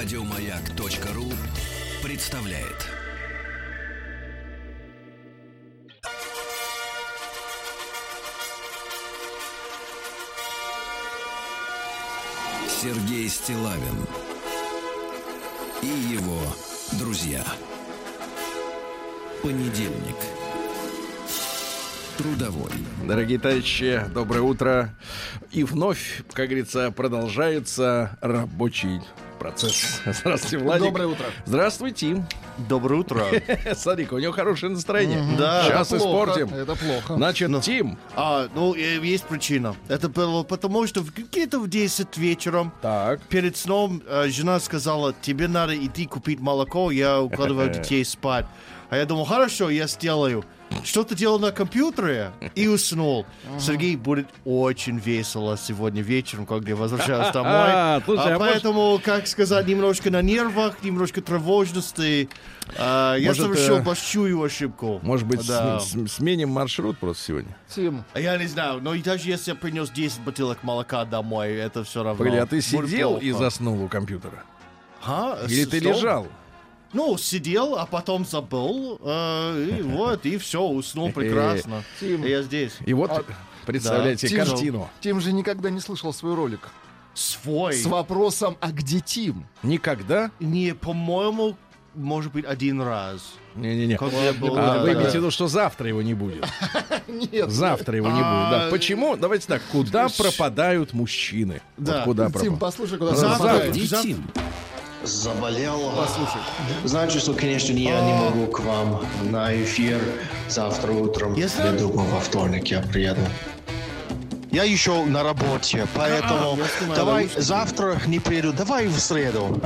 Радиомаяк.ру представляет. Сергей Стилавин и его друзья. Понедельник. Трудовой. Дорогие товарищи, доброе утро. И вновь, как говорится, продолжается рабочий процесс. Здравствуйте, Владик. Доброе утро. Здравствуй, Тим. Доброе утро. Смотри-ка, у него хорошее настроение. Да. Сейчас Это плохо, испортим. Это плохо. Значит, Тим. А, ну, э, есть причина. Это было потому, что где-то в 10 вечером Так. перед сном э, жена сказала, тебе надо идти купить молоко, я укладываю детей спать. А я думал, хорошо, я сделаю. Что-то делал на компьютере и уснул. Сергей будет очень весело сегодня вечером, когда я возвращаюсь домой. А, слушай, А а может- поэтому, как сказать, немножко на нервах, немножко тревожности. А, я Может, совершил э, большую ошибку. Может быть, Да. с- с- сменим маршрут просто сегодня? Тим, А Я не знаю, но и даже если я принес 10 бутылок молока домой, это все равно. Погоди, а ты сидел и заснул у компьютера? А, Или с- ты лежал? Ну, сидел, а потом забыл, э, и вот, и все, уснул прекрасно. Тим. Я здесь. И вот, А, представляете, Тим, картину. Тим же никогда не слышал свой ролик Свой. с вопросом «А где Тим?» Никогда? Не, по-моему, может быть, один раз. Не-не-не. А, да, вы да. имеете в виду, что завтра его не будет? Нет. Завтра его не будет. Да. А, Почему? Давайте так. Куда пропадают мужчины? Да. Вот куда Тим, пропадают? послушай, куда Завтра. пропадает. Где Зав- Тим? Заболел. Послушай. Значит, что, конечно, я не могу к вам на эфир завтра утром. Я знаю. Я думаю, во вторник я приеду. Я еще на работе, поэтому я снимаю давай завтра не приеду, давай в среду.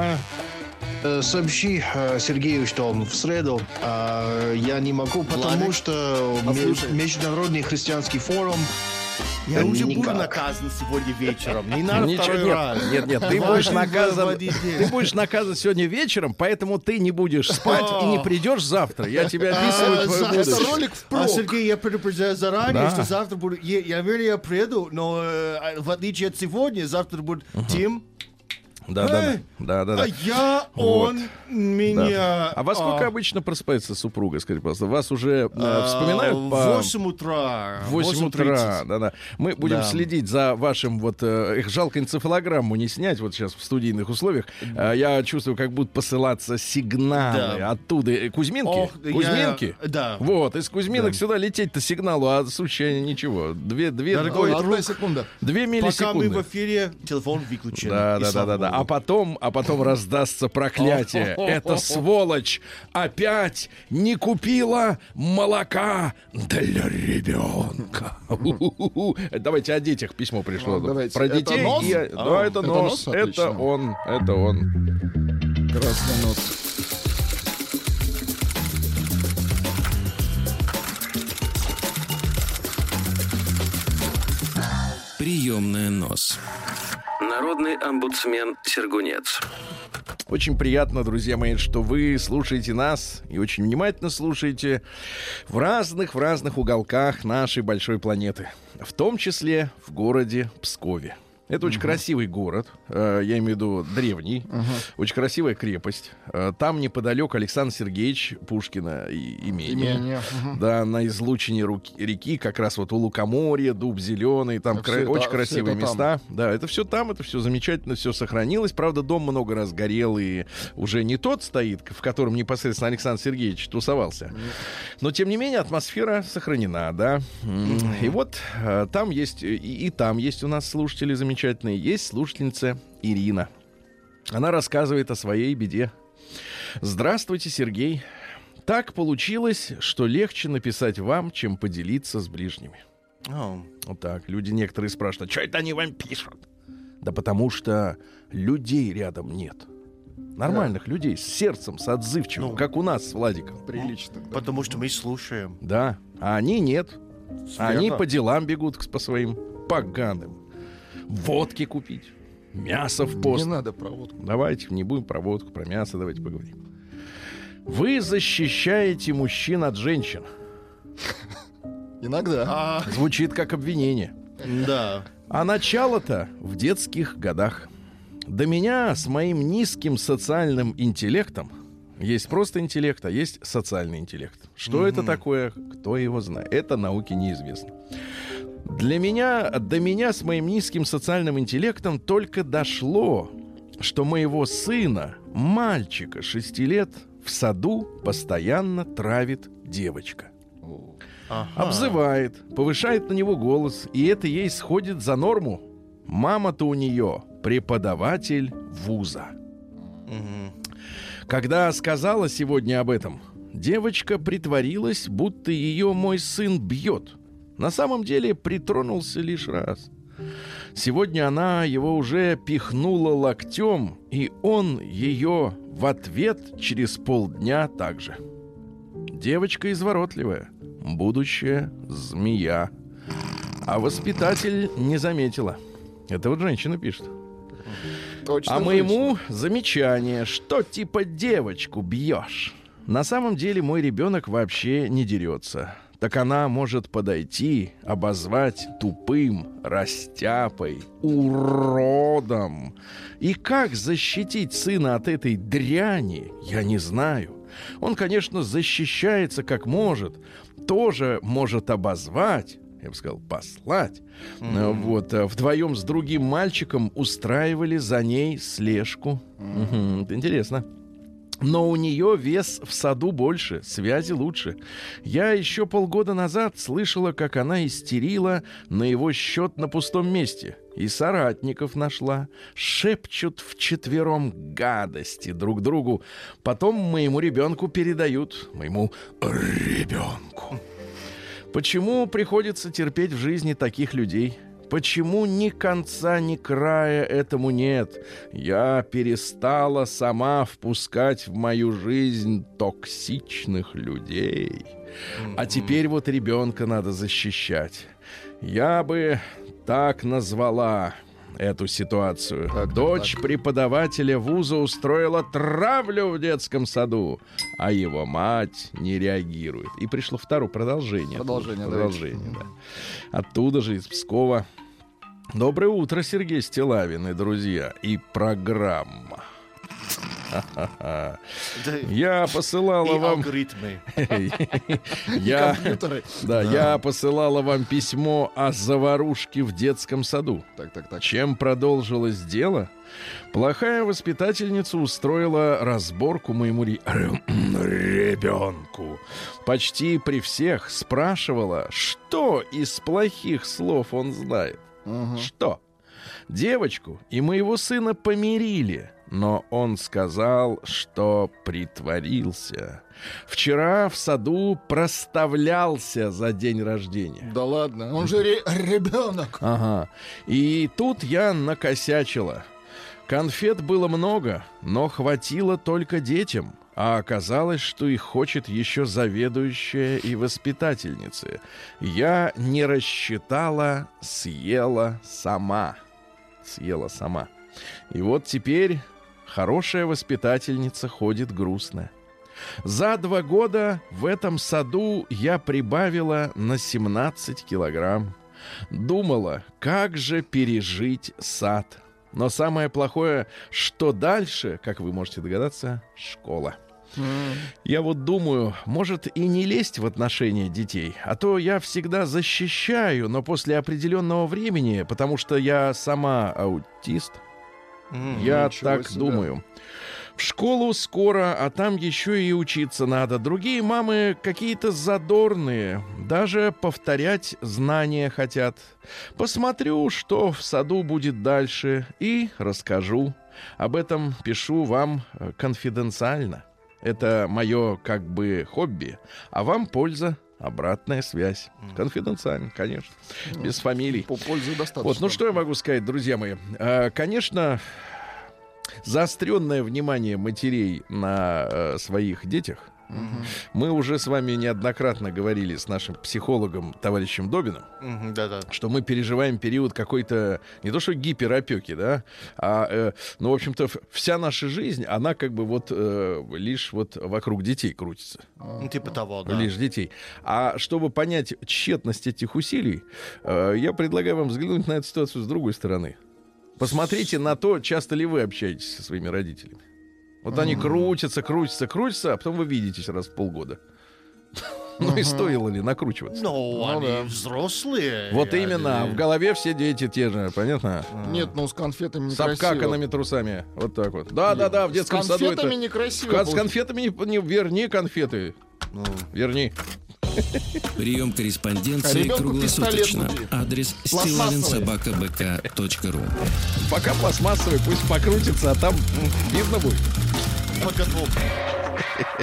Э, Сообщи э, Сергею, что в среду э, я не могу, потому Ладно. что Послушай. Международный христианский форум Я Да уже никак. буду наказан сегодня вечером. Не надо Ничего, второй нет, раз. нет, нет, ты будешь наказан, ты будешь наказан сегодня вечером, поэтому ты не будешь спать и не придешь завтра. Я тебе описываю А, твое за- будущее. Это ролик А, впрок. Сергей, я предупреждаю заранее, Да. что завтра буду... Я, я верю, я приеду, но э, в отличие от сегодня, завтра будет Тим, Да, да, да, да, да. а я, он, меня... А во сколько а, обычно просыпается супруга, скажи, пожалуйста? Вас уже э, а, вспоминают В по... 8 утра. В 8 утра, 8:30. да-да. Мы будем Да. следить за вашим, вот, э, их жалко энцефалограмму не снять вот сейчас в студийных условиях. А, я чувствую, как будут посылаться сигналы Да. оттуда. Э, Кузьминки? Кузьминки? да. Вот, из Кузьминок сюда лететь-то сигналу, а сучья ничего. Две, две, Дорогой ой, Одна секунда. две Пока мы миллисекунды. в эфире, телефон выключен. Да, да, да, да, да. А потом, а потом раздастся проклятие. Эта сволочь опять не купила молока для ребенка. Давайте о детях письмо пришло. Ну. Про Это детей. А, Да, это это нос. нос? Это он. Это он. Красный нос. Приемная нос. Народный омбудсмен Сергунец. Очень приятно, друзья мои, что вы слушаете нас и очень внимательно слушаете в разных, в разных уголках нашей большой планеты. В том числе в городе Пскове. Это очень красивый город, э, я имею в виду древний, очень красивая крепость. Э, Там неподалеку Александр Сергеевич Пушкина и имение. Да, на излучине реки, как раз вот у лукоморья, дуб зеленый, там очень красивые места. Да, это все там, это все замечательно, все сохранилось. Правда, дом много раз горел и уже не тот стоит, в котором непосредственно Александр Сергеевич тусовался. Но тем не менее атмосфера сохранена, да. И вот э, там есть и, и там есть у нас слушатели замечательные, есть слушательница Ирина. Она рассказывает о своей беде. Здравствуйте, Сергей. Так получилось, что легче написать вам, чем поделиться с ближними. О, Вот так. Люди некоторые спрашивают, что это они вам пишут? Да потому что людей рядом нет. Нормальных людей с сердцем, с отзывчивым, Ну. как у нас с Владиком. Прилично. да. Потому что мы слушаем. Да. А они нет. Они Верно. по делам бегут по своим поганым. Водки купить. Мясо в пост. Не надо проводку. Давайте не будем про водку, про мясо давайте поговорим. Вы защищаете мужчин от женщин. Иногда. А, Звучит как обвинение. да. А начало-то в детских годах. до меня с моим низким социальным интеллектом есть просто интеллект, а есть социальный интеллект. Что это такое, кто его знает? Это науке неизвестно. Для меня, до меня с моим низким социальным интеллектом только дошло, что моего сына, мальчика 6 лет, в саду постоянно травит девочка. Обзывает, повышает на него голос, и это ей сходит за норму. Мама-то у нее преподаватель вуза. Когда сказала сегодня об этом, девочка притворилась, будто ее мой сын бьет. На самом деле притронулся лишь раз. Сегодня она его уже пихнула локтем, и он ее в ответ через полдня также. Девочка изворотливая, будущая змея. А воспитатель не заметила. Это вот женщина пишет. Точно А моему замечание, что типа девочку бьешь. На самом деле мой ребенок вообще не дерется. Так она может подойти, обозвать тупым, растяпой, уродом. И как защитить сына от этой дряни, я не знаю. Он, конечно, защищается как может, тоже может обозвать, я бы сказал, послать. Э, Вот, э, вдвоем с другим мальчиком устраивали за ней слежку. Это интересно. Но у нее вес в саду больше, связи лучше. Я еще полгода назад слышала, как она истерила на его счет на пустом месте. И соратников нашла. Шепчут вчетвером гадости друг другу. Потом моему ребенку передают. Моему ребенку. Почему приходится терпеть в жизни таких людей? Почему ни конца, ни края этому нет? Я перестала сама впускать в мою жизнь токсичных людей. А теперь вот ребенка надо защищать. Я бы так назвала эту ситуацию. Так, Дочь так. преподавателя вуза устроила травлю в детском саду, а его мать не реагирует. И пришло второе продолжение. Продолжение, Продолжение, да. Оттуда же, из Пскова. Доброе утро, Сергей Стилавин и друзья. И программа. Я посылала вам... алгоритмы. Я... Да, я посылала вам письмо о заварушке в детском саду. Так, так, так. Чем продолжилось дело? Плохая воспитательница устроила разборку моему ре- ребенку. Почти при всех спрашивала, что из плохих слов он знает. Мгм. Что? Девочку и моего сына помирили, но он сказал, что притворился. Вчера в саду проставлялся за день рождения. Да ладно, он же ре- ребенок. Ага. И тут я накосячила. Конфет было много, но хватило только детям. А оказалось, что их хочет еще заведующая и воспитательница. Я не рассчитала, съела сама. Съела сама. И вот теперь хорошая воспитательница ходит грустная. За два года в этом саду я прибавила на 17 килограмм. Думала, как же пережить сад. Но самое плохое, что дальше, как вы можете догадаться, школа. Я вот думаю, может и не лезть в отношения детей, а то я всегда защищаю, но после определенного времени, потому что я сама аутист, я ничего так себе. думаю. В школу скоро, а там еще и учиться надо. Другие мамы какие-то задорные, даже повторять знания хотят. Посмотрю, что в саду будет дальше, и расскажу. Об этом пишу вам э, конфиденциально. Это мое как бы хобби, а вам польза, обратная связь. Конфиденциально, конечно, без фамилий. По пользе достаточно. Вот, ну что я могу сказать, друзья мои? А, Конечно, заостренное внимание матерей на э, своих детях. Мы уже с вами неоднократно говорили с нашим психологом, товарищем Добиным, Мгм, Да-да. что мы переживаем период какой-то, не то что гиперопеки, да, а, э, ну, в общем-то, вся наша жизнь, она как бы вот э, лишь вот вокруг детей крутится Ну, типа того, да. лишь детей. А чтобы понять тщетность этих усилий, э, я предлагаю вам взглянуть на эту ситуацию с другой стороны. Посмотрите на то, часто ли вы общаетесь со своими родителями. Вот они крутятся, крутятся, крутятся, а потом вы видитесь раз в полгода. Ну и стоило ли накручиваться? Ну, они да. взрослые. Вот Они- именно, в голове все дети те же, понятно? Нет, ну с конфетами С некрасиво. обкаканными трусами. Вот так вот. Да, да, да, в С детском саду это... конфетами С некрасиво. кон- С конфетами не, не верни конфеты. Ну, Верни. Прием корреспонденции Ребенку круглосуточно. Адрес стилавинсобакабк.ру Пока пластмассовый, пусть покрутится, а там видно будет. подготовка.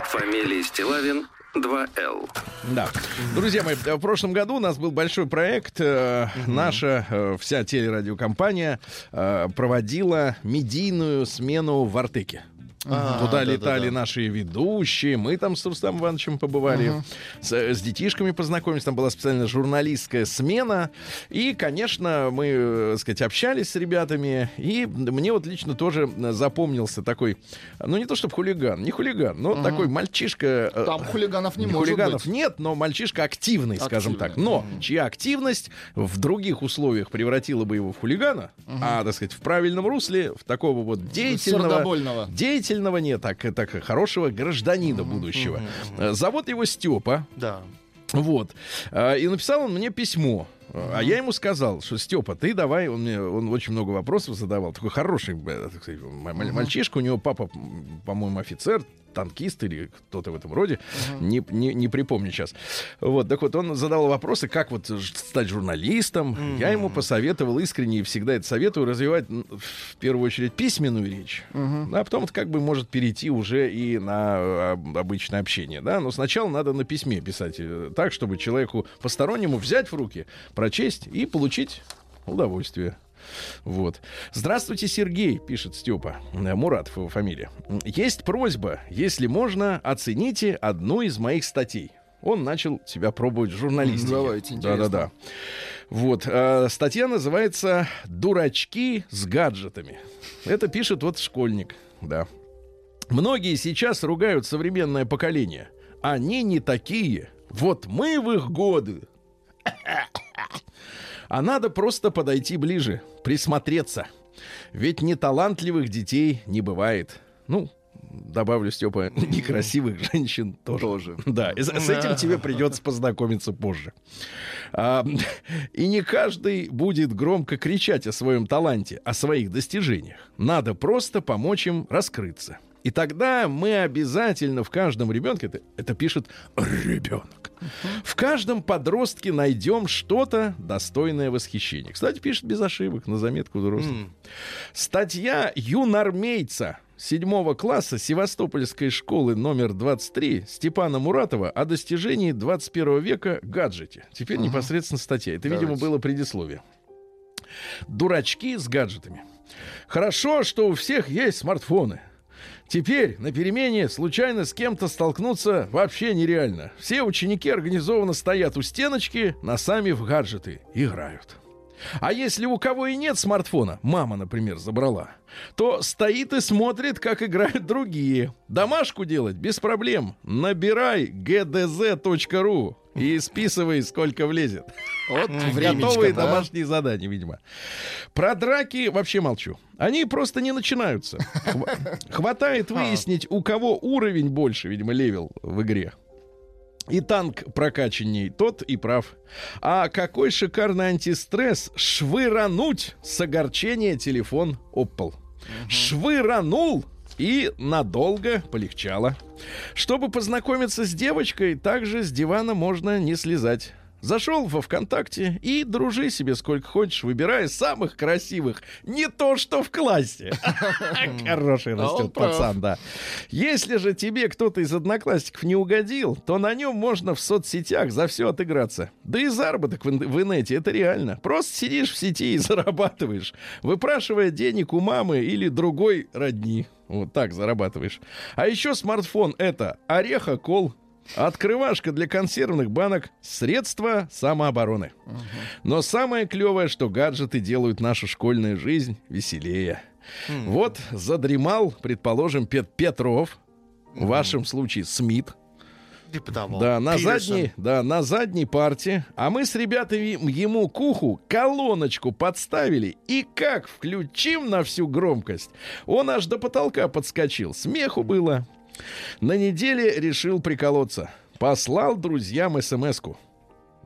Фамилия Стилавин 2Л. Да. Друзья мои, в прошлом году у нас был большой проект. э, Наша э, вся телерадиокомпания э, проводила медийную смену в Артеке. А, Туда да, летали да, да. наши ведущие. Мы там с Рустамом Ивановичем побывали. С, э, с детишками познакомились. Там была специально журналистская смена. И, конечно, мы, э, так сказать, общались с ребятами. И мне вот лично тоже э, запомнился такой, ну не то чтобы хулиган, не хулиган, но такой мальчишка. Там хулиганов не может хулиганов быть. нет, но мальчишка активный, скажем так. Но чья активность в других условиях превратила бы его в хулигана, а, так сказать, в правильном русле, в такого вот деятельного... Сердобольного. Деятельного не так, так хорошего гражданина будущего. Э, Зовут его Степа. Да. Вот. А, И написал он мне письмо. А я ему сказал, что Степа, ты давай, он мне, он очень много вопросов задавал, такой хороший, э, так сказать, мальчишка, у него папа, по-моему, офицер, танкист или кто-то в этом роде, не, не, не припомню сейчас. Вот, так вот, он задавал вопросы, как вот стать журналистом. Я ему посоветовал искренне и всегда это советую развивать в первую очередь письменную речь, а потом это как бы может перейти уже и на об- обычное общение, да. Но сначала надо на письме писать э, так, чтобы человеку постороннему взять в руки, прочесть и получить удовольствие. Вот. Здравствуйте, Сергей, пишет Степа. Э, Мурат ф- фамилия. Есть просьба, если можно, оцените одну из моих статей. Он начал себя пробовать в журналистике. Давайте, интересно. Да-да-да. Вот. э, статья называется «Дурачки с гаджетами». Это пишет вот школьник. Да. Многие сейчас ругают современное поколение. Они не такие. Вот мы в их годы. А надо просто подойти ближе, присмотреться. Ведь неталантливых детей не бывает. Ну, добавлю, Степа, некрасивых женщин тоже. Тоже. Да, с с этим тебе придется познакомиться позже. А, и не каждый будет громко кричать о своем таланте, о своих достижениях. Надо просто помочь им раскрыться. И тогда мы обязательно в каждом ребенке, это, это пишет ребенок, в каждом подростке найдем что-то достойное восхищения. Кстати, пишет без ошибок на заметку взрослых. Статья юнармейца седьмого класса Севастопольской школы номер 23 Степана Муратова о достижении 21 века гаджете. Теперь непосредственно статья. Это, видимо, Давайте. было предисловие. Дурачки с гаджетами. Хорошо, что у всех есть смартфоны. Теперь на перемене случайно с кем-то столкнуться вообще нереально. Все ученики организованно стоят у стеночки, носами в гаджеты играют. А если у кого и нет смартфона, мама, например, забрала, то стоит и смотрит, как играют другие. Домашку делать без проблем. Набирай gdz.ru и списывай, сколько влезет. Вот Готовые да. домашние задания, видимо. Про драки вообще молчу. Они просто не начинаются. Хва- Хватает выяснить, у кого уровень больше, видимо, level в игре. И танк прокачанней, тот и прав. А какой шикарный антистресс швырануть с огорчения телефон об пол. Швыранул и надолго полегчало. Чтобы познакомиться с девочкой, также с дивана можно не слезать. Зашел во ВКонтакте и дружи себе сколько хочешь, выбирая самых красивых. Не то, что в классе. Хороший растет пацан, да. Если же тебе кто-то из одноклассников не угодил, то на нем можно в соцсетях за все отыграться. Да и заработок в, в инете это реально. Просто сидишь в сети и зарабатываешь, выпрашивая денег у мамы или другой родни. Вот так зарабатываешь. А еще смартфон это орехокол, открывашка для консервных банок, средства самообороны. Но самое клевое, что гаджеты делают нашу школьную жизнь веселее. Вот задремал, предположим, Пет Петров, в вашем случае Смит. Того. Да, на Питерсон. задней, да, на задней парте. А мы с ребятами ему к уху колоночку подставили. И как включим на всю громкость, он аж до потолка подскочил. Смеху было. На неделе решил приколоться. Послал друзьям смс-ку.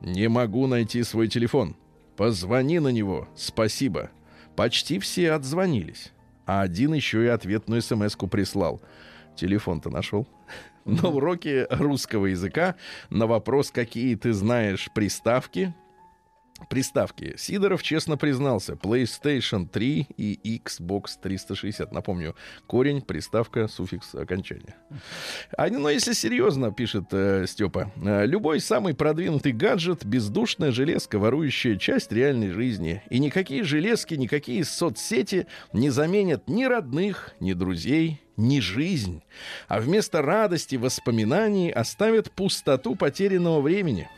Не могу найти свой телефон. Позвони на него. Спасибо. Почти все отзвонились. А один еще и ответную смс-ку прислал. Телефон-то нашел. На уроке русского языка на вопрос, какие ты знаешь приставки, Приставки. Сидоров честно признался. PlayStation 3 и Xbox 360. Напомню, корень, приставка, суффикс, окончание. А, ну, если серьезно, пишет э, Степа, э, любой самый продвинутый гаджет — бездушная железка, ворующая часть реальной жизни. И никакие железки, никакие соцсети не заменят ни родных, ни друзей, ни жизнь. А вместо радости, воспоминаний оставят пустоту потерянного времени.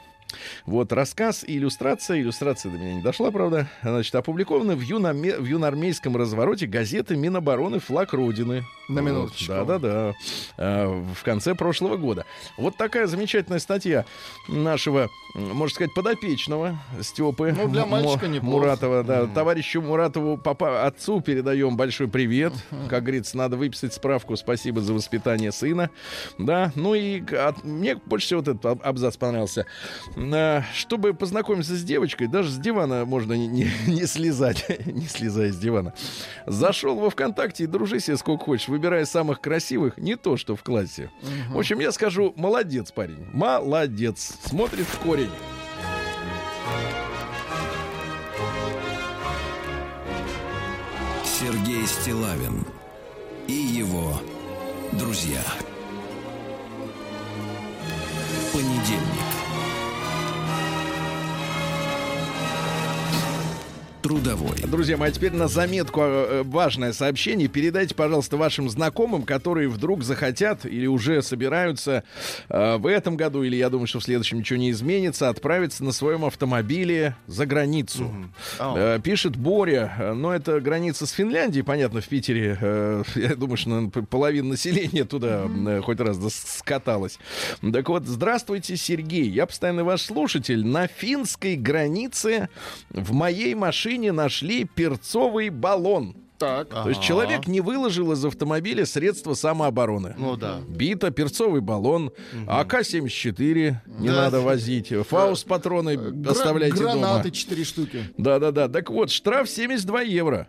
Вот рассказ и иллюстрация. Иллюстрация до меня не дошла, правда. Значит, опубликованы в, юноме- в юноармейском развороте газеты Минобороны «Флаг Родины». На Вот, минуточку. Да-да-да. Э, В конце прошлого года. Вот такая замечательная статья нашего, можно сказать, подопечного Степы Ну, для мальчика неплохо. Муратова. Да. Товарищу Муратову, папа, отцу передаем большой привет. Как говорится, надо выписать справку. Спасибо за воспитание сына. Да, ну и от- мне больше всего вот этот аб- абзац понравился. Чтобы познакомиться с девочкой, даже с дивана можно не, не- не слезать, не слезая с дивана. Зашел во ВКонтакте и дружи себе сколько хочешь, выбирая самых красивых, не то, что в классе. В общем, я скажу, молодец, парень, молодец, смотрит в корень. Сергей Стилавин и его друзья. Понедельник. Трудовой. Друзья мои, а теперь на заметку э, важное сообщение. Передайте, пожалуйста, вашим знакомым, которые вдруг захотят или уже собираются э, в этом году, или я думаю, что в следующем ничего не изменится, отправиться на своем автомобиле за границу. Э, пишет Боря, э, но это граница с Финляндией, понятно, в Питере. э, я думаю, что половина населения туда э, хоть раз скаталась. Так вот, здравствуйте, Сергей. Я постоянный ваш слушатель. На финской границе в моей машине нашли перцовый баллон. Так. То есть человек не выложил из автомобиля средства самообороны. Ну да. Бита, перцовый баллон, АК-74 не надо возить, фаус-патроны Гра- оставляйте дома. Гранаты 4 штуки. Да-да-да. Так вот, штраф 72 евро.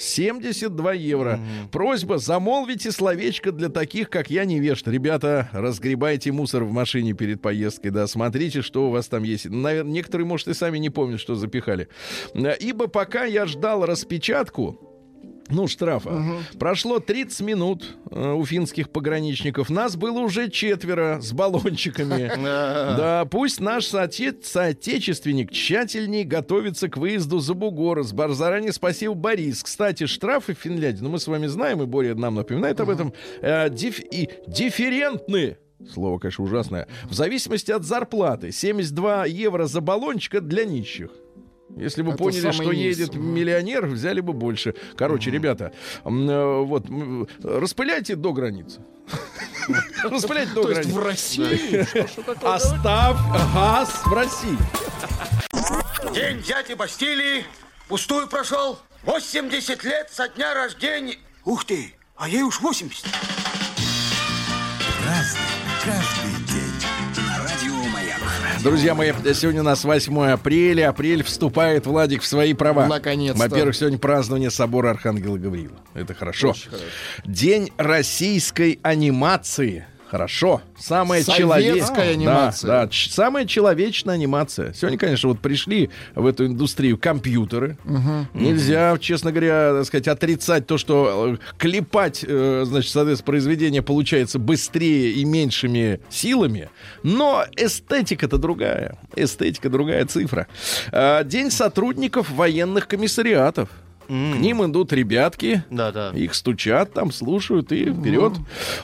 72 евро. Просьба, замолвите словечко для таких, как я, невежд. Ребята, разгребайте мусор в машине перед поездкой, да, смотрите, что у вас там есть. Наверное, некоторые, может, и сами не помнят, что запихали. Э, Ибо пока я ждал распечатку, ну, штрафа. Прошло 30 минут э, у финских пограничников. Нас было уже четверо с баллончиками. Да, пусть наш соотече- соотечественник тщательнее готовится к выезду за бугор. С Заранее спасибо, Борис. Кстати, штрафы в Финляндии, ну мы с вами знаем, и Боря нам напоминает об этом, э, диф- и дифферентны. Слово, конечно, ужасное. В зависимости от зарплаты. 72 евро за баллончик это для нищих. Если бы Это поняли, что низ. едет миллионер, взяли бы больше. Короче, ребята, м, э, вот распыляйте до границы. Распыляйте до есть в границы. России? Оставь газ в России. День дяди Бастилии пустую прошел. 80 лет со дня рождения. Ух ты, а ей уж 80. Друзья мои, сегодня у нас 8 апреля. Апрель вступает, Владик, в свои права. Наконец-то. Во-первых, сегодня празднование собора Архангела Гавриила. Это хорошо. День российской анимации. Хорошо. Самая человеческая анимация. Да, да, ч- самая человечная анимация. Сегодня, конечно, вот пришли в эту индустрию компьютеры. Нельзя, честно говоря, так сказать, отрицать то, что э, клепать, э, значит, соответственно, произведение получается быстрее и меньшими силами. Но эстетика-то другая. Эстетика другая цифра. А, День сотрудников военных комиссариатов. К ним идут ребятки, Да, да. их стучат, там слушают и вперед.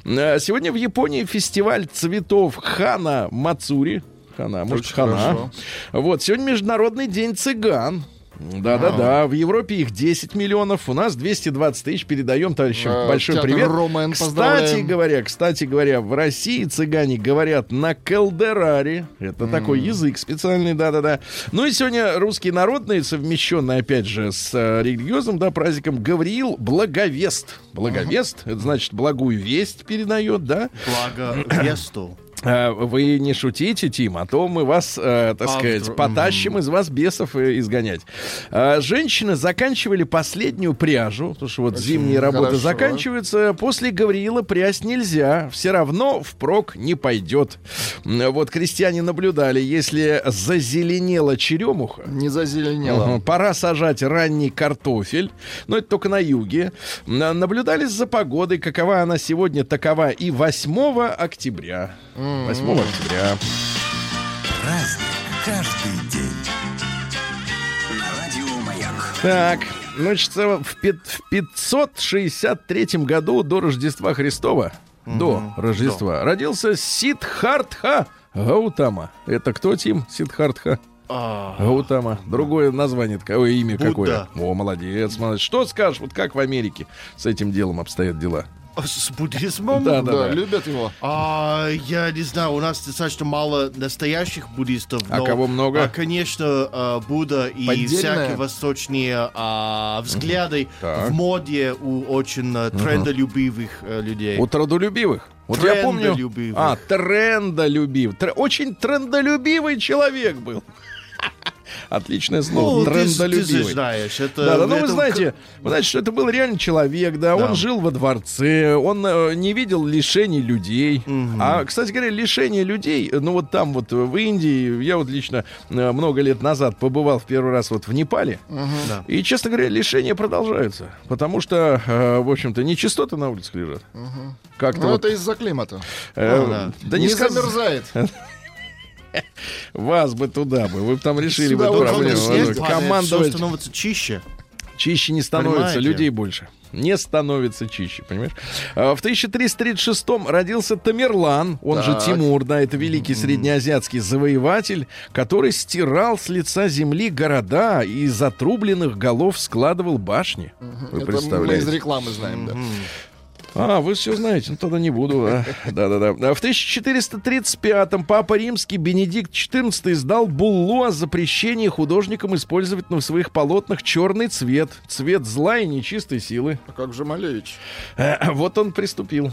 Э, Сегодня в Японии фестиваль цветов Хана Мацури. Хана, может, Очень Хана. хорошо. Вот, сегодня Международный день цыган. Да-да-да, в Европе их 10 миллионов, у нас 220 тысяч. Передаем товарищам А, большой привет. Ромен, кстати говоря, кстати говоря, в России цыгане говорят на калдераре. Это такой язык специальный, да-да-да. Ну и сегодня русские народные, совмещенные, опять же, с э, религиозным, да, праздником, Гавриил Благовест. Благовест, это значит благую весть передает, да? Благо Весту. А, Вы не шутите, Тим, а то мы вас, э, так А, сказать, потащим из вас бесов э, изгонять. А, Женщины заканчивали последнюю пряжу, потому что вот зимние работы хорошо. заканчиваются. После Гавриила прясть нельзя, все равно впрок не пойдет. Вот крестьяне наблюдали, если зазеленела черемуха, Не зазеленело. Мгм. Пора сажать ранний картофель, но это только на юге. На- Наблюдали за погодой, какова она сегодня, такова и 8 октября. 8 октября. Праздник каждый день. Радио Маяк. Так, значит, в, пи- в 563 году до Рождества Христова, до Рождества, родился Сиддхартха Гаутама. Это кто, Тим? Сиддхартха А, Гаутама. Другое название, такое имя Будда. какое. О, молодец, молодец. Что скажешь, вот как в Америке с этим делом обстоят дела? С буддизмом? Да, Да, любят его. А, я не знаю, у нас достаточно мало настоящих буддистов. А но, кого много? а, конечно, а, Будда и всякие восточные а, взгляды Так. в моде у очень а, трендолюбивых а, людей. У трудолюбивых. Вот я помню... Трендолюбивых. А, трендолюбив. Тр- Очень трендолюбивый человек был. Отличное слово. Ну, ты, ж- ты трендолюбивый. знаешь, это... Да, да, ну вы знаете, вы знаете, что это был реально человек, да, он жил во дворце, он э, не видел лишений людей. А, кстати говоря, лишения людей, ну вот там вот э, в Индии, я вот лично э, много лет назад побывал в первый раз вот в Непале, Да. и, честно говоря, лишения продолжаются, потому что, э, в общем-то, нечистоты на улицах лежат. Как-то Ну, вот, это из-за климата. э, Ну, да. да не не сказ- замерзает. Вас бы туда бы, вы бы там решили бы эту проблему. всё Командовать становится чище. Чище не становится, Понимаете? людей больше. Не становится чище, понимаешь? А, В 1336-м родился Тамерлан, он же Так. Тимур, да, это великий среднеазиатский завоеватель, который стирал с лица земли города и из отрубленных голов складывал башни. Вы Это мы из представляете? рекламы знаем, да. А, вы все знаете, ну тогда не буду. а. Да-да-да. А В 1435-м Папа Римский Бенедикт XIV издал буллу о запрещении художникам использовать на своих полотнах черный цвет. Цвет зла и нечистой силы. А как же Малевич? Э, Вот он приступил.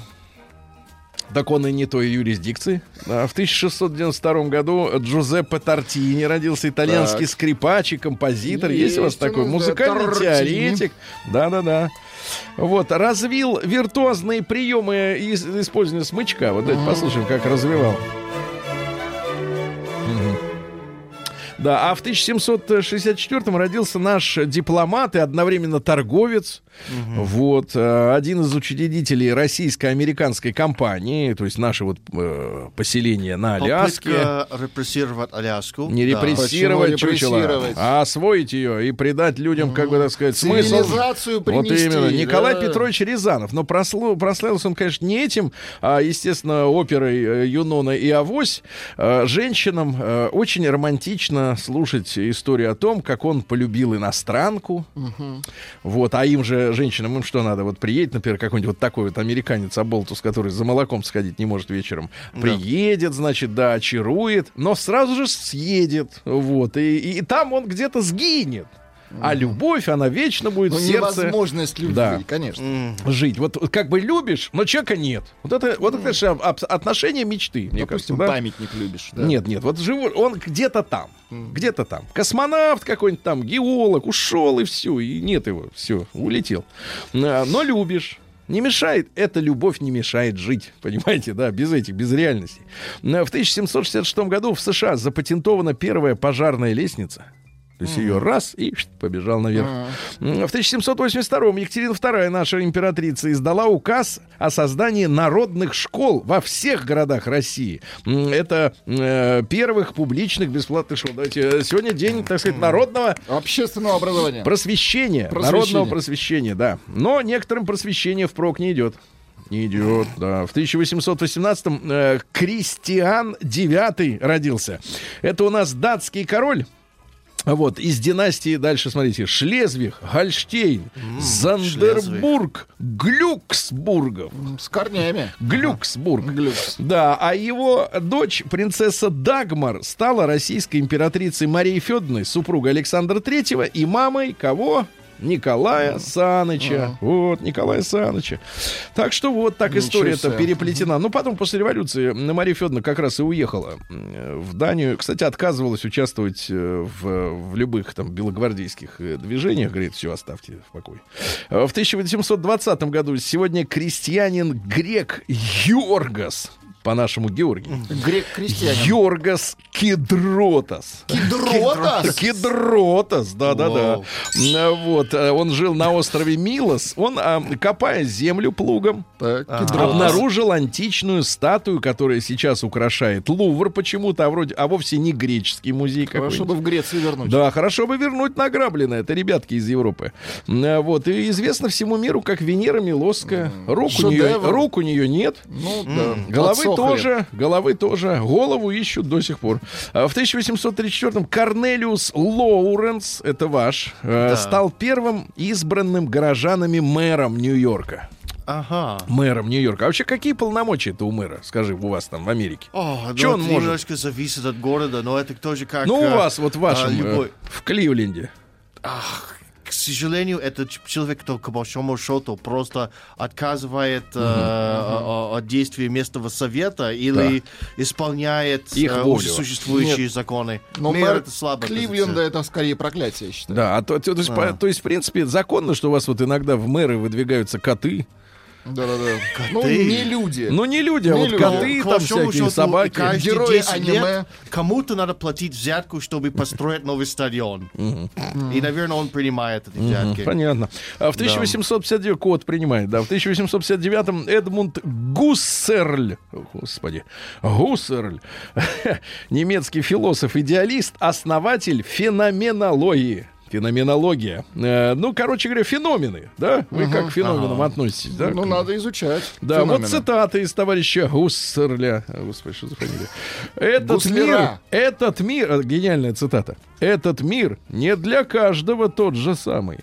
Так он и не той юрисдикции. А, В 1692 году Джузеппе Тортини родился итальянский Так. скрипач и композитор. Есть, у вас Есть у такой нас, да, музыкальный Тортини. теоретик. Да-да-да. Вот, развил виртуозные приемы из- использования смычка. Вот давайте послушаем, как развивал. Да, а в 1764 родился наш дипломат и одновременно торговец. Вот, э, один из учредителей российско-американской компании, то есть наше вот э, поселение на Аляске. Попытка репрессировать Аляску. Не Да. репрессировать Почему репрессировать? а освоить ее и придать людям, как бы так сказать, смысл. Цивилизацию Вот принести. именно. Николай да. Петрович Рязанов. Но прослу- прославился он, конечно, не этим, а, естественно, оперой э, Юнона и Авось. Э, Женщинам очень романтично слушать историю о том, как он полюбил иностранку. Вот, а им же, женщинам, им что надо? Вот приедет, например, какой-нибудь вот такой вот американец Аболтус, который за молоком сходить не может вечером. Приедет, значит, да, очарует, но сразу же съедет. Вот, и, и- и там он где-то сгинет. А любовь, она вечно будет Ну, в сердце невозможность любви, Да. конечно. жить. Вот как бы любишь, но человека нет. Вот это, вот это же об- отношение мечты, мне Допустим, кажется. да? памятник любишь. да. Нет, нет, вот живу, он где-то там, где-то там. Космонавт какой-нибудь там, геолог, ушел и все, и нет его, все, улетел. Но любишь. Не мешает, эта любовь не мешает жить, понимаете, да, без этих, без реальности. В 1766 году в США запатентована первая пожарная лестница. То есть ее раз и побежал наверх. В 1782-м Екатерина II, наша императрица, издала указ о создании народных школ во всех городах России. Это э, первых публичных бесплатных школ. Давайте, э, сегодня день, так сказать, народного Общественного образования. просвещения. Просвещение. Народного просвещения, да. Но некоторым просвещение впрок не идет. Не идет, да. В 1818-м э, Кристиан IX родился. Это у нас датский король. Вот, из династии дальше, смотрите, Шлезвиг, Гольштейн, Зандербург, Глюксбургов. С корнями. Глюксбург. Глюкс. Да, а его дочь, принцесса Дагмар, стала российской императрицей Марией Федоровной, супругой Александра Третьего и мамой кого? Николая Саныча. Вот, Николая Саныча. Так что вот так история-то переплетена. Ну, потом, после революции, Мария Федоровна как раз и уехала в Данию. Кстати, отказывалась участвовать э, в, в любых там белогвардейских э, движениях. Говорит, все, оставьте в покое. Э, В 1820 году сегодня крестьянин грек Йоргас, по-нашему Георгий, Грек-крестьянин. Йоргас Кедротас. Кедротас? Кедротас, да-да-да. Вот, э, он жил на острове Милос. Он, а, копая землю плугом. Кедротас. обнаружил античную статую, которая сейчас украшает Лувр почему-то, а, вроде, а вовсе не греческий музей Хорошо какой-нибудь. бы в Грецию вернуть. Да, хорошо бы вернуть награбленное. Это ребятки из Европы. М, Вот. И известно всему миру как Венера Милосская. Рук у, нее, рук у нее нет. Ну, да. Головы Тоже, головы тоже. Голову ищут до сих пор. А В 1834-м Корнелиус Лоуренс, это ваш, э, Да. стал первым избранным горожанами мэром Нью-Йорка. Ага. Мэром Нью-Йорка. А вообще какие полномочия это у мэра? Скажи, у вас там в Америке. О, ну, Чё он это может? немножко зависит от города, но это тоже как... Ну, у э, вас, вот в вашем, а, любой. в Кливленде. К сожалению, этот ч- человек, кто к большому счету просто отказывает э, о- о- от действий местного совета или исполняет Их э, уже существующие законы. Но Мэр мэр это слабо. Кливленда это скорее проклятие, я считаю. Да, а то, то, то есть, по- то есть, в принципе, законно, что у вас вот иногда в мэры выдвигаются коты. Да-да-да. Ну, Коты. не люди. Ну, не люди, а Не вот люди. коты, К там всякие счету, собаки. Герои 10 аниме. кому-то надо платить взятку, чтобы построить новый стадион. И, наверное, он принимает эти взятки. Понятно. А в 1859 код принимает, да. В 1859-м Эдмунд Гуссерль, господи, Гуссерль, немецкий философ-идеалист, основатель феноменологии. Феноменология. Э, ну, короче говоря, феномены, да? Вы как к феноменам относитесь, да? Ну, надо изучать. Да, феномены. вот цитата из товарища Гуссерля. А, Господи, что за фамилия? Этот Гуслера. мир, этот мир, а, гениальная цитата. Этот мир не для каждого тот же самый.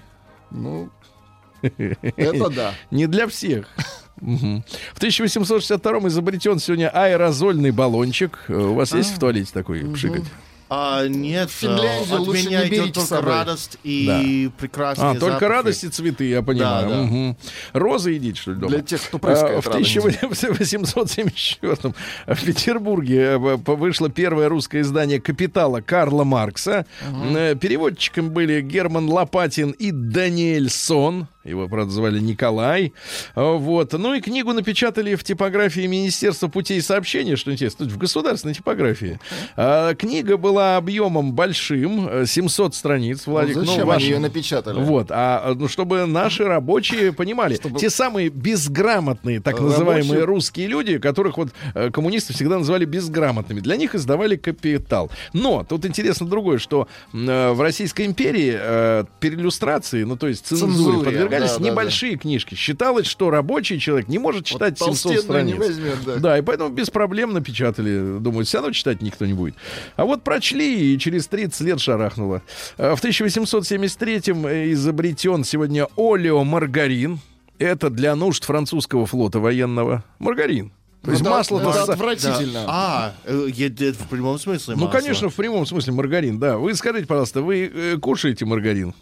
Ну, это да. Не для всех. В 1862 изобретен сегодня аэрозольный баллончик. Э, У вас есть в туалете такой пшикать? А, нет, Финляндию а, от лучше меня не идет только собой. радость и прекрасные А, только запахи. радость и цветы, я понимаю. Да, да. Мгм. Розы едите, что ли, дома? Для тех, кто прыскает А, В радостью. 1874 в Петербурге э, вышло первое русское издание «Капитала» Карла Маркса. Э, Переводчиком были Герман Лопатин и Даниэль Сон. Его, правда, звали Николай. А, Вот. Ну и книгу напечатали в типографии Министерства путей сообщения, что интересно, в государственной типографии. А, Книга была объемом большим, э, 700 страниц, Владик. Ну, ну, зачем ваш- они ее напечатали? вот, а ну, чтобы наши рабочие понимали, те самые безграмотные, так называемые Рабочие- русские люди, которых вот э, коммунисты всегда называли безграмотными, для них издавали капитал. Но тут интересно другое, что э, в Российской империи э, переиллюстрации, ну то есть цензуре, Цензуре, подвергались да, да, небольшие книжки. Считалось, что рабочий человек не может читать 700 толстенную не страниц. возьмет, да. Да, и поэтому без проблем напечатали. Думают, все равно читать никто не будет. А вот прочли, и через 30 лет шарахнуло. А В 1873-м изобретен сегодня олеомаргарин. Это для нужд французского флота военного. Маргарин. То есть Это- масло это отвратительно. А, э, едет в прямом смысле Ну, масло. конечно, в прямом смысле маргарин, да. Вы скажите, пожалуйста, вы э, кушаете маргарин?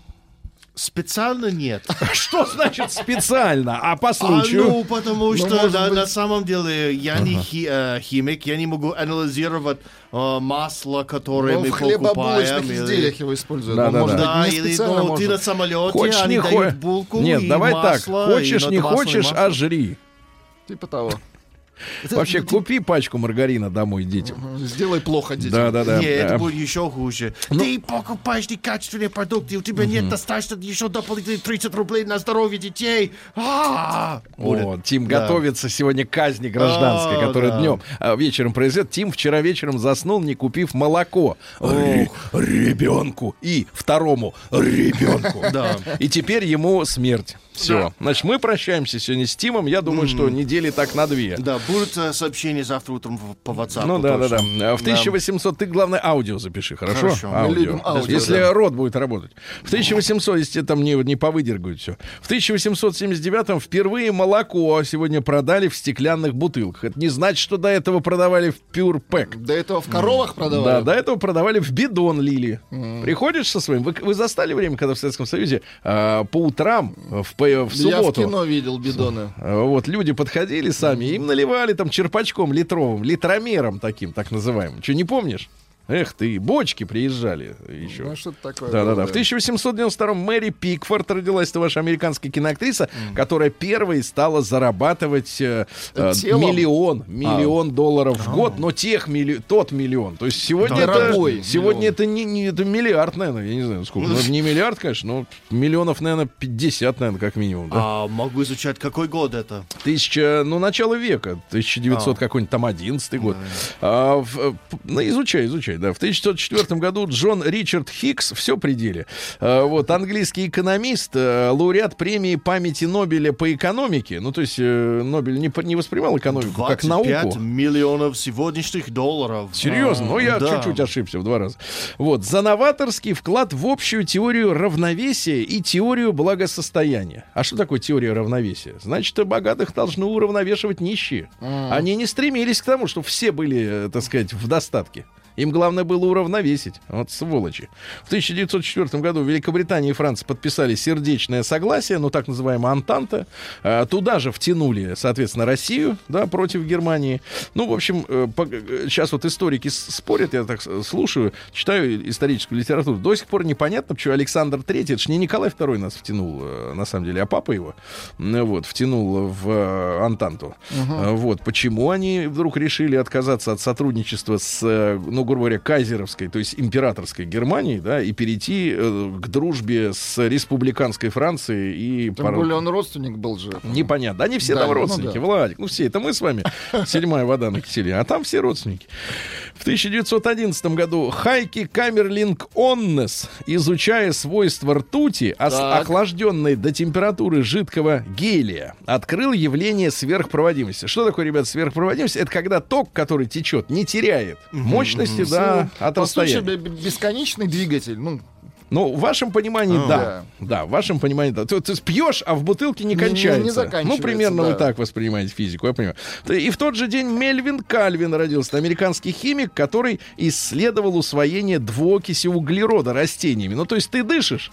Специально нет. Что значит специально? А по А, случаю? ну, потому что может на, быть- на самом деле я не хи- э, химик, я не могу анализировать э, масло, которое Ну, мы в покупаем. или- изделиях его используют. Да, Ну, да, может да. Да, не или ну, ты может. на самолете, Хочешь, они не дают хочешь. булку Нет, и давай так. масло, Хочешь, и не хочешь, масло. а жри. Типа того. Вообще, купи пачку маргарина домой детям. Сделай плохо детям. Да, да, да. Не, это будет еще хуже. Ну- Ты покупаешь некачественные продукты, у тебя нет достаточно еще дополнительных 30 рублей на здоровье детей. А. О, Тим готовится сегодня к казни гражданской, А, которая днем, а вечером произойдет. Тим вчера вечером заснул, не купив молоко. Ре- ребенку и второму ребенку. И теперь ему смерть. Все. Значит, мы прощаемся сегодня с Тимом. Я думаю, что недели так на две. Да, будут э, сообщения завтра утром в- по WhatsApp. Ну да, да, да. точно. В 1800 ты, главное, аудио запиши, хорошо? Хорошо. Мы любим аудио, Если да. рот будет работать. В 1800, если там не, не повыдергают все. В 1879 впервые молоко сегодня продали в стеклянных бутылках. Это не значит, что до этого продавали в пюрпэк. До этого в коровах Да, продавали? до этого продавали в бидон лили. Приходишь со своим. Вы, вы застали время, когда в Советском Союзе а, по утрам в, по- в Я в субботу кино видел бидоны. Вот, люди подходили сами, им наливали там черпачком литровым, литромером таким, так называемым. Что, не помнишь? Эх ты, бочки приезжали еще. Ну, что-то такое. Да, да, было, да. В 1892 Мэри Пикфорд родилась, это ваша американская киноактриса, которая первой стала зарабатывать э, э, Телом? миллион, миллион долларов в год, но тех милли... тот миллион. То есть сегодня это, Дорогой сегодня миллион. это не, не это миллиард, наверное, я не знаю сколько. Ну, не миллиард, конечно, но миллионов, наверное, 50, наверное, как минимум. Да? А могу изучать, какой год это? Тысяча, ну, начало века, 1900 какой-нибудь там 11 год. А, в- э, п- ну, изучай, да. В 1904 году Джон Ричард Хикс, все пределе. А, вот, английский экономист, э, лауреат премии памяти Нобеля по экономике. Ну, то есть э, Нобель не, не воспринимал экономику как 25 науку. миллионов сегодняшних долларов. Серьезно? Ну, я Да. чуть-чуть ошибся в два раза. Вот. За новаторский вклад в общую теорию равновесия и теорию благосостояния. А что такое теория равновесия? Значит, богатых должны уравновешивать нищие. Они не стремились к тому, чтобы все были, э, так сказать, в достатке. Им главное было уравновесить. Вот сволочи. В 1904 году Великобритания и Франция подписали сердечное согласие, ну так называемое Антанта. А, Туда же втянули, соответственно, Россию, да, против Германии. Ну, в общем, э, по- э, сейчас вот историки спорят, я так слушаю, читаю историческую литературу. До сих пор непонятно, почему Александр III, это же не Николай II нас втянул, э, на самом деле, а папа его, э, вот, втянул в э, Антанту. Э, Вот, почему они вдруг решили отказаться от сотрудничества с, э, ну, грубо говоря, кайзеровской, то есть императорской Германией, да, и перейти э, к дружбе с республиканской Францией и... Тем пар- более он родственник был же. Непонятно. Они все Да, там ну родственники, да. Владик. Ну все, это мы с вами. Седьмая вода на киселе. А там все родственники. В 1911 году Хайки Камерлинг Оннес, изучая свойства ртути, Так. охлажденной до температуры жидкого гелия, открыл явление сверхпроводимости. Что такое, ребят, сверхпроводимость? Это когда ток, который течет, не теряет мощности, да, от По сути, расстояния. б- бесконечный двигатель. Ну, Ну, в вашем понимании, А. да. Да, в вашем понимании, да. Ты, ты пьешь, а в бутылке не Не- не- не кончается. заканчивается, ну, примерно да. вы так воспринимаете физику, я понимаю. И в тот же день Мельвин Кальвин родился. Американский химик, который исследовал усвоение двуокиси углерода растениями. Ну, то есть ты дышишь,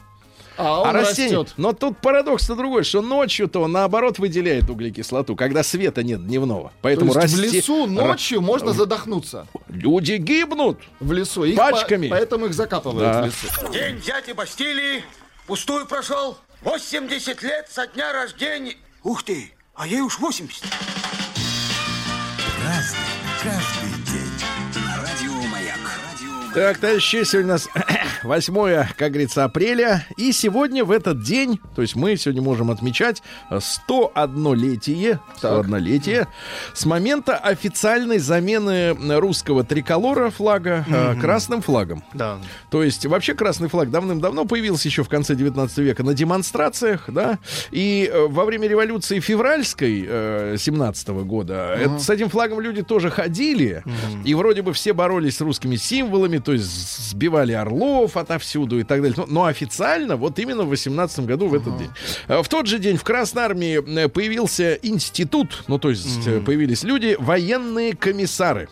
а он а растение... растет. Но тут парадокс-то другой, что ночью-то он, наоборот, выделяет углекислоту, когда света нет дневного. То Поэтому есть в расте- лесу ра- ночью можно задохнуться. Люди гибнут. В лесу. Их Пачками. по- поэтому их закапывают Да. в лесу. День дяди Бастилии пустую прошел. 80 лет со дня рождения. Ух ты, а ей уж 80. Праздник каждый Так, товарищи, сегодня у нас 8, как говорится, апреля. И сегодня в этот день, то есть мы сегодня можем отмечать 101-летие, 101-летие с момента официальной замены русского триколора флага э, красным флагом. Да. То есть вообще красный флаг давным-давно появился еще в конце 19 века на демонстрациях, да, и э, во время революции февральской э, 17 года это- с этим флагом люди тоже ходили, и вроде бы все боролись с русскими символами, то есть сбивали орлов отовсюду и так далее. Но, но официально вот именно в 18 году в этот день. Э, В тот же день в Красной Армии э, появился институт, ну то есть э, появились люди, военные комиссары.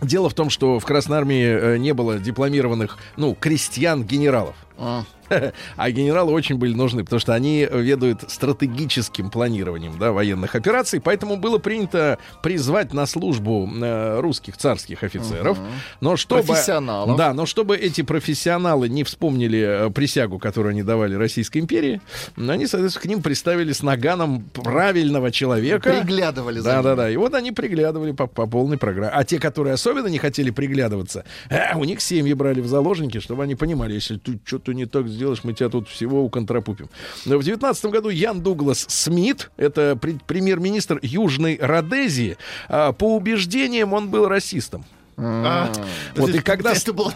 Дело в том, что в Красной Армии не было дипломированных, ну, крестьян-генералов. А. А генералы очень были нужны, потому что они ведают стратегическим планированием да, военных операций. Поэтому было принято призвать на службу э, русских царских офицеров. Но чтобы, Профессионалов. Да, но чтобы эти профессионалы не вспомнили э, присягу, которую они давали Российской империи, они, соответственно, к ним приставили с наганом правильного человека. Приглядывали за Да, ним. да, да. И вот они приглядывали по, по полной программе. А те, которые особенно не хотели приглядываться, э, у них семьи брали в заложники, чтобы они понимали, если ты что-то не так сделаешь, мы тебя тут всего уконтропупим. В девятнадцатом году Ян Дуглас Смит, это пре- премьер-министр Южной Родезии, а, по убеждениям он был расистом. А, Вот это- и когда Это была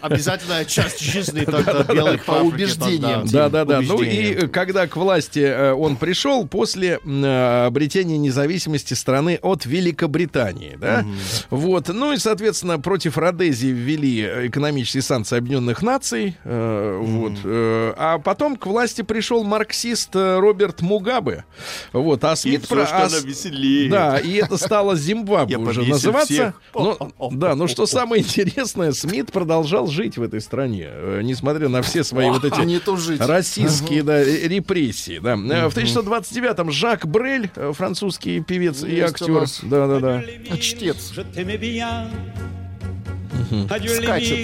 обязательная часть жизни тогда белых по убеждениям. тогда. Да, да, да. Ну и когда к власти э, он пришел после э, обретения независимости страны от Великобритании, да, вот. Ну и, соответственно, против Родезии ввели экономические санкции Объединенных Наций, э, вот. а потом к власти пришел марксист Роберт Мугабе, вот. А И Смит что а она с- веселее. да, и это стало Зимбабве уже называться. Да, но о, что самое интересное, Смит продолжал жить в этой стране, э, несмотря на все свои вот эти российские да, э, репрессии. Да. Э, В 1929-м Жак Брель, французский певец и актер. Да, да, да. А чтец. Скачет.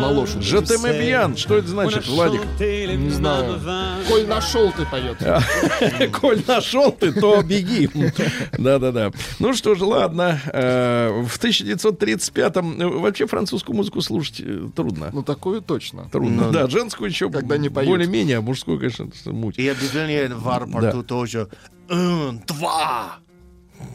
На лошади. Жетемебьян, что это значит, Владик? Не знаю. Коль нашел ты поет. Коль нашел ты, то беги. Да, да, да. Ну что ж, ладно. Э, В 1935-м э, вообще французскую музыку слушать э, трудно. Ну такую точно. Трудно. Да, женскую еще более-менее, а мужскую, конечно, муть. И объявление в аэропорту тоже. Два.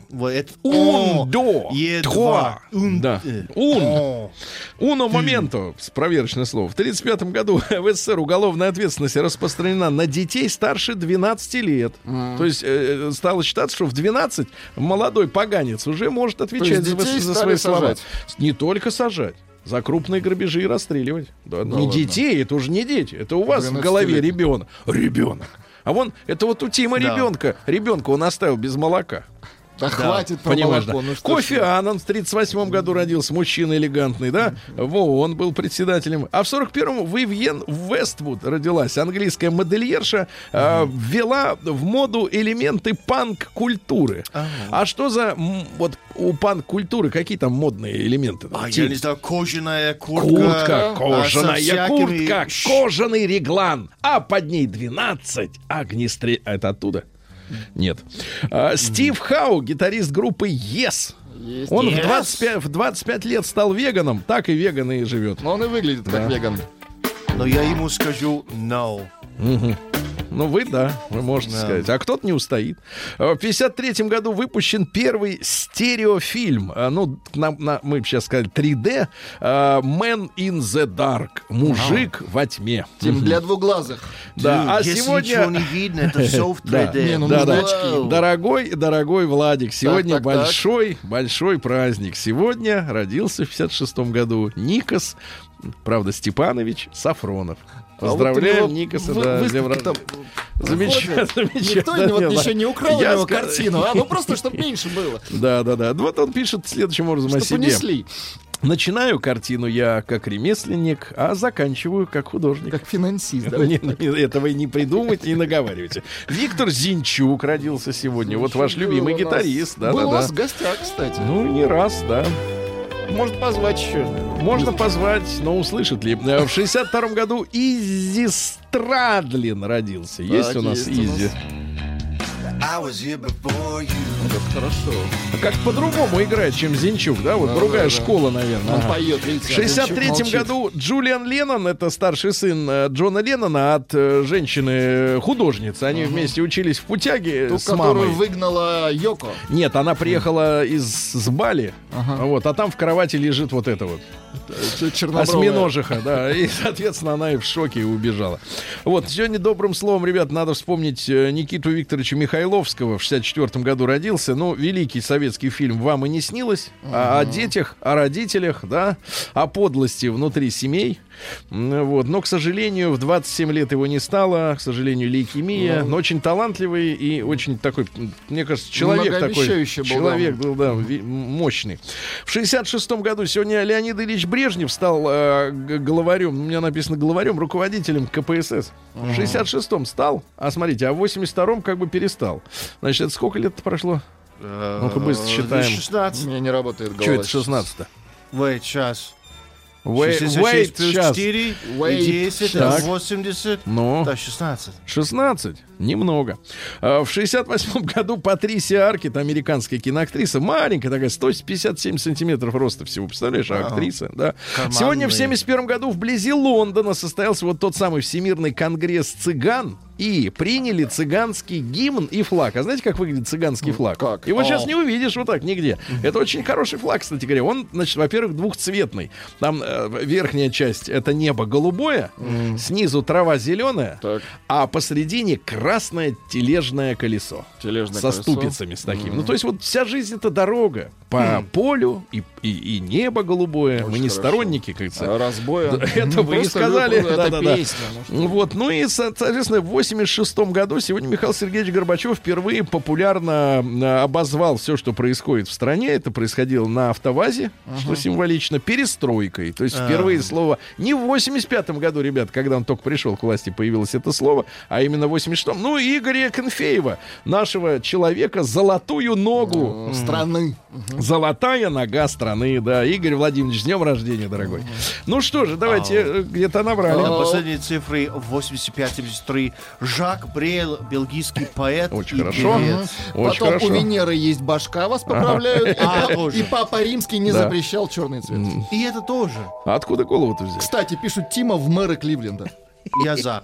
Вот это Un, до, Е, trois. два. Un, Да. э, о. Уно моменту, с проверочное слово. В 1935 году в СССР уголовная ответственность распространена на детей старше 12 лет. То есть э, стало считаться, что в 12 молодой поганец уже может отвечать за, свои слова. сажать. Не только сажать. За крупные грабежи и расстреливать. Да, не ладно. детей, это уже не дети. Это у вас в 12 голове ребенок. Ребенок. А вон, это вот у Тима Да. ребенка. Ребенка он оставил без молока. Да хватит про Понимаешь, молоко. да? Ну Кофе. Аннан в 38 году родился, мужчина элегантный, да? Во, он был председателем. А в 41-м Вивьен Вествуд родилась, английская модельерша, э, ввела в моду элементы панк-культуры. А что за, вот у панк-культуры, какие там модные элементы? А, Тим? я не знаю, кожаная куртка. Куртка, а, кожаная всякими куртка, кожаный реглан, а под ней 12 огнестрел... Это оттуда? Нет. А, Стив Хау, гитарист группы Yes. Есть. Он в, Yes. 25, в 25 лет стал веганом, так и веган и живет. Но он и выглядит как веган. Но я ему скажу no. Ну, вы, да, вы можете сказать. А кто-то не устоит. А, В 53 году выпущен первый стереофильм. А, Ну, на- на- мы бы сейчас сказали 3D. а, Man in the Dark. Мужик во тьме. Тем для двуглазых. Да, а Если сегодня... ничего не видно, это все в Да. 3D. Не, ну Да, да. очки. Дорогой, дорогой Владик, сегодня так, так. большой, большой праздник. Сегодня родился в 56 году Никос, правда, Степанович Сафронов. А вот Поздравляем у него Никоса, вы- да, рождения. там Замечательно, Никто не- вот замечательно. еще не украл Я него ска- картину, а ну просто, чтобы меньше было. Да, да, да. Вот он пишет следующим образом о Чтобы себе. понесли, Начинаю картину я как ремесленник, а заканчиваю как художник. как финансист. да. Ну, не- не- этого и не придумайте, и наговаривайте. Виктор Зинчук родился сегодня. Вот ваш любимый гитарист. Да, Был да, у нас да. в гостях, кстати. Ну, не раз, да. Может позвать еще. Можно позвать, но услышит ли. Э, В 62 году Изи Страдлин родился. Есть Так, у нас есть у нас. Это хорошо. Как по-другому играет, чем Зинчук, да? Вот Да, другая да, да. школа, наверное. Он Ага. поет, видите. В а Зинчук 63 молчит. году Джулиан Леннон, это старший сын э, Джона Леннона от э, женщины-художницы. Они вместе учились в путяге Ту, с мамой. которую выгнала Йоко. Нет, она приехала из с Бали, Ага. вот, а там в кровати лежит вот это вот. Осьминожиха, да. И, соответственно, она и в шоке и убежала. Вот, сегодня добрым словом, ребят, надо вспомнить э, Никиту Викторовича Михайловского. В 64 году родился. Ну, великий советский фильм «Вам и не снилось». О, о детях, о родителях, да, о подлости внутри семей. Вот. Но, к сожалению, в 27 лет его не стало. К сожалению, лейкемия. Ну. Но очень талантливый и очень такой, мне кажется, человек такой. Был, Человек да. был, да, мощный. В 66 году сегодня Леонид Ильич Брежнев стал э, главарем, у меня написано главарем, руководителем КПСС. В 66-м стал, а смотрите, а в 82-м как бы перестал. Значит, это сколько лет прошло? Ну-ка быстро считаем. 16. У меня не работает голова. Что это 16-то? Wait, сейчас. Wait, 66 wait, плюс сейчас. 4, Wait. 10, Так. 80. Ну, Да, 16. 16? Немного. А, В 68 году Патрисия Аркет, американская киноактриса, маленькая такая, 157 сантиметров роста всего, представляешь, а актриса, да. Карманные. Сегодня в 71 году вблизи Лондона состоялся вот тот самый Всемирный конгресс цыган, и приняли цыганский гимн и флаг. А знаете, как выглядит цыганский флаг? как? Его сейчас не увидишь вот так нигде. Это очень хороший флаг, кстати говоря. Он, значит, во-первых, двухцветный. Там э, верхняя часть это небо голубое, снизу трава зеленая, Так. а посередине красное тележное колесо. Тележное со колесо. ступицами с такими. Ну, то есть вот вся жизнь это дорога по полю и, и, и небо голубое. Мы не хорошо. сторонники, как говорится. А разбоя. Это вы Просто сказали. ну что. Ну Вот, ну и, со- соответственно, в 86 году сегодня Михаил Сергеевич Горбачев впервые популярно э, обозвал все, что происходит в стране. Это происходило на автовазе, что символично, перестройкой. То есть впервые слово не в 85 году, ребят, когда он только пришел к власти, появилось это слово, а именно в 86-м. Ну, и Игоря Конфеева, нашего человека, золотую ногу. Страны. Золотая нога страны, да. Игорь Владимирович, с днем рождения, дорогой. Ну что же, давайте э, где-то набрали. На последние цифры 85-73. Жак Брел, бельгийский поэт Очень хорошо. Очень Потом у Венеры есть башка, вас поправляют. А, И- Папа Римский не запрещал черный цвет. И это тоже. А откуда голову-то взять? Кстати, пишут Тима в мэры Кливленда. Я за.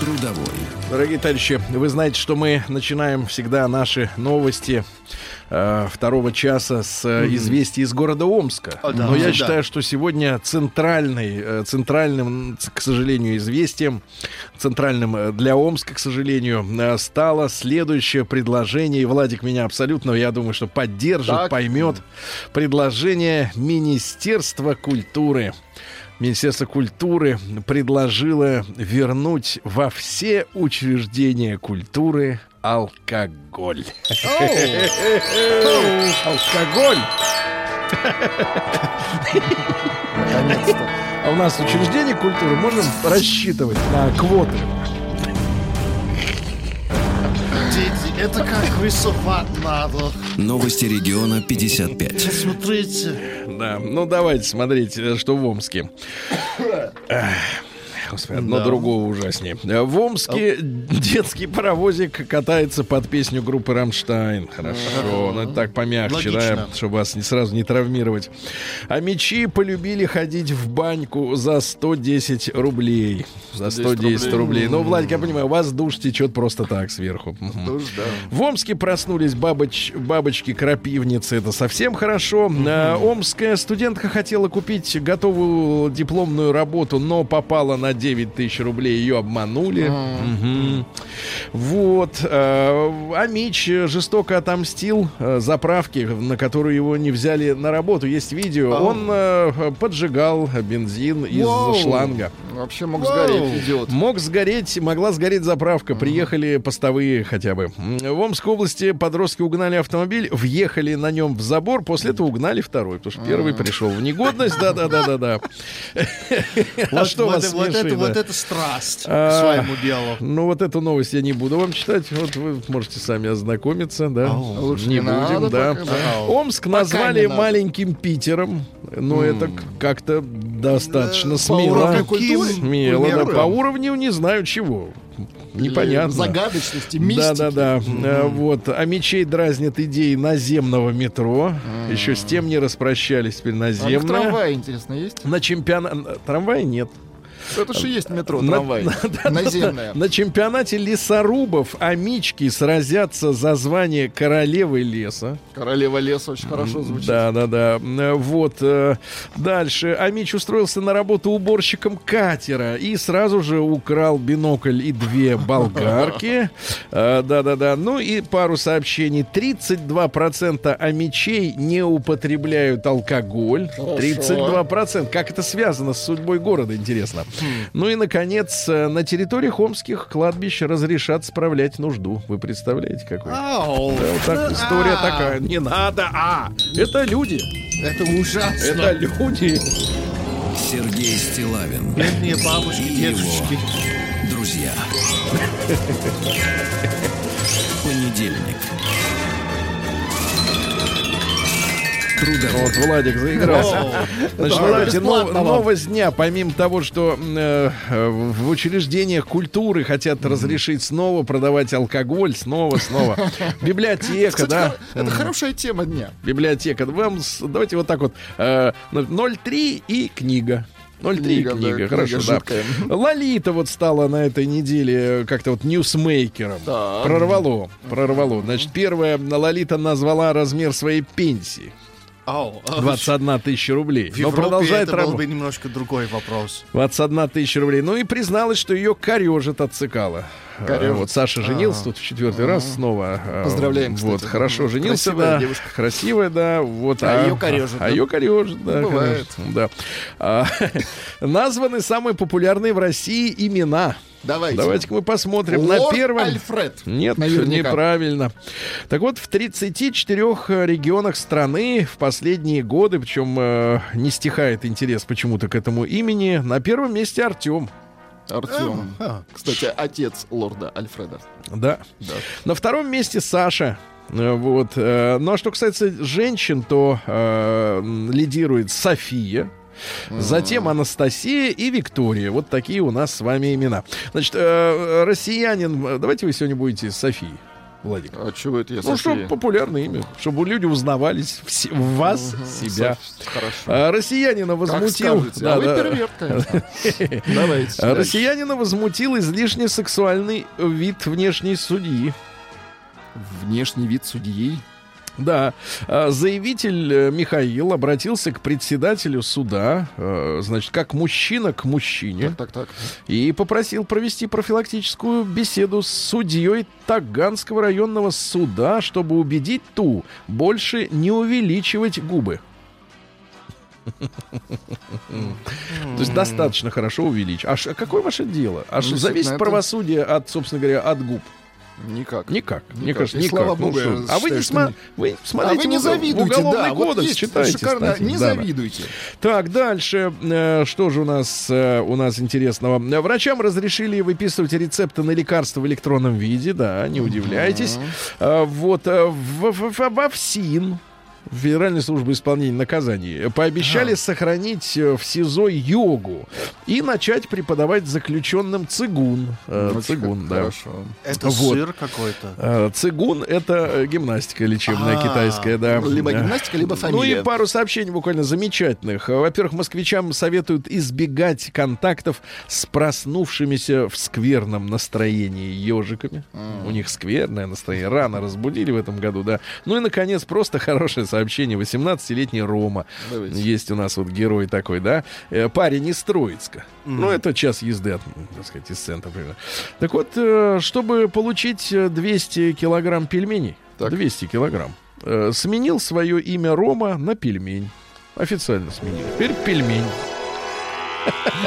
Трудовой. Дорогие товарищи, вы знаете, что мы начинаем всегда наши новости э, второго часа с э, известий из города Омска. О, да, Но я всегда. считаю, что сегодня центральный, э, центральным, к сожалению, известием, центральным э, для Омска, к сожалению, э, стало следующее предложение. И Владик меня абсолютно, я думаю, что поддержит, Так. поймет. Предложение Министерства культуры. Министерство культуры предложило вернуть во все учреждения культуры алкоголь. Алкоголь! Наконец-то. А у нас учреждение культуры можем рассчитывать на квоты. Это как рисовать надо. Новости региона 55. Смотрите. Да, ну давайте смотреть, э, что в Омске. Господи, одно Да. другого ужаснее. В Омске детский паровозик катается под песню группы Рамштайн. Хорошо, ну это так помягче, да, чтобы вас не сразу не травмировать. А мечи полюбили ходить в баньку за 110 рублей. За 110 рублей. Ну, Владик, я понимаю, у вас душ течет просто так сверху. Душ, да. В Омске проснулись бабоч, бабочки-крапивницы. Это совсем хорошо. А, Омская студентка хотела купить готовую дипломную работу, но попала на 9 тысяч рублей. Ее обманули. Мгм. Вот. а, А Мич жестоко отомстил э, заправке, на которую его не взяли на работу. Есть видео. Он э, поджигал бензин из Вау. шланга. Вообще мог Вау. сгореть, идиот. Мог сгореть, могла сгореть заправка. Приехали постовые хотя бы. В Омской области подростки угнали автомобиль, въехали на нем в забор, после этого угнали второй, потому что первый пришел в негодность. Да-да-да-да-да. А что вас вот это, смешит, вот да? это страсть А, к своему делу. Ну, вот эту новость я не буду вам читать. Вот вы можете сами ознакомиться, да. Лучше не не будем, да. пока, да. Омск назвали не надо. маленьким Питером. Но это к- как-то достаточно По смело. уровню культуры? Смело, да. По уровню не знаю чего. Непонятно. Загадочности, мистики. Да, да, да. Э, Вот. А мечей дразнят идеи наземного метро. Еще с тем не распрощались. Теперь А наземное. трамвай, интересно, есть? На чемпионат... Трамвая нет. Это же есть метро, На- трамвай. Наземное. На чемпионате лесорубов амички сразятся за звание королевы леса. Королева леса очень хорошо звучит. Да, да, да. Вот. э, Дальше. Амич устроился на работу уборщиком катера и сразу же украл бинокль и две болгарки. Э, Да, да, да. Ну и пару сообщений. 32% амичей не употребляют алкоголь. 32%. Как это связано с судьбой города, интересно. Ну и, наконец, э, на территории хомских кладбищ разрешат справлять нужду. Вы представляете, какой? Ау, Да, вот так история А. такая. Не надо, а! Это люди. это ужасно. Это люди. Сергей Стилавин Бедные бабушки, дедушки. друзья. Понедельник. Вот Владик заигрался. Значит, Да, давайте новость дня. Помимо того, что э, э, в учреждениях культуры хотят разрешить снова продавать алкоголь, снова, снова. Библиотека, да. это хорошая тема дня. Библиотека. Вам давайте вот так вот. э, 0,3 и книга. 0,3 Книга, книга, да, книга хорошо, да. жидкая. Лолита вот стала на этой неделе как-то вот ньюсмейкером. Так. Прорвало, прорвало. Значит, первая Лолита назвала размер своей пенсии. А 21 тысяча рублей. В Но продолжает это был бы немножко другой вопрос. 21 тысяча рублей. Ну и призналась, что ее корежит от цикала. Корежит. А, Вот Саша женился тут в четвертый раз снова. а, Поздравляем, Вот, кстати. хорошо Мгм. женился, Красивая да. девушка. Красивая, да. Вот, А её корежит, А да? ее корежит, да. Бывает. корежит, Да. А, Названы самые популярные в России имена. Давайте. Давайте-ка мы посмотрим Лорд на первом. Альфред. Нет, Наверняка. неправильно. Так вот, в 34 регионах страны в последние годы, причем э, не стихает интерес почему-то к этому имени, на первом месте Артем. Артем. Кстати, отец лорда Альфреда. Да. На втором месте Саша. Э, Вот. э, Ну а что касается женщин, то э, лидирует София. Затем Анастасия и Виктория. Вот такие у нас с вами имена. Значит, э, россиянин. э, Давайте вы сегодня будете Софией, Владик. А чего это я Ну, чтобы популярное имя, чтобы люди узнавались в, в вас, себя. Соф- Хорошо. А, россиянина Как возмутил. скажете. Да, а вы да. перверт, конечно. Давайте. А. Россиянина возмутил излишне сексуальный вид внешней судьи. Внешний вид судьи. Да, А, заявитель э, Михаил обратился к председателю суда, э, значит, как мужчина к мужчине, Так, так, так. и попросил провести профилактическую беседу с судьей Таганского районного суда, чтобы убедить ту больше не увеличивать губы. То есть достаточно хорошо увеличить. А а какое ваше дело? А ш- Ну, зависит правосудие от, собственно говоря, от губ? Никак. Никак. Мне Никак. кажется, И никак. слава Ну богу, я а вы не считаю, сма- вы А смотрите вы не в- в завидуйте, уголовный да. Вот кодекс, есть читайте шикарно. статьи. Не Да, да. завидуйте. Так, дальше. э, Что же у нас, э, у нас интересного? Э, Врачам разрешили выписывать рецепты на лекарства в электронном виде, да, не удивляйтесь. Э, Вот, э, в- в- в- во ФСИН, Федеральной службы исполнения наказаний, пообещали сохранить э, в СИЗО йогу и начать преподавать заключенным цигун. Э, Очень Цигун, да. Хорошо. Это Вот. сыр какой-то. Э, Цигун это гимнастика лечебная А, китайская, да. Либо гимнастика, либо Ну фамилия. и пару сообщений буквально замечательных. Во-первых, москвичам советуют избегать контактов с проснувшимися в скверном настроении ежиками. У них скверное настроение. Рано разбудили в этом году, да. Ну и, наконец, просто хорошее сообщение. 18-летний Рома. Давайте. Есть у нас вот герой такой, да. Э, Парень из Троицка. Ну, это час езды от, так сказать, из центра примерно. Так вот, э, чтобы получить э, 200 килограмм пельменей, Так. 200 килограмм, э, сменил свое имя Рома на пельмень. Официально сменил. Теперь пельмень.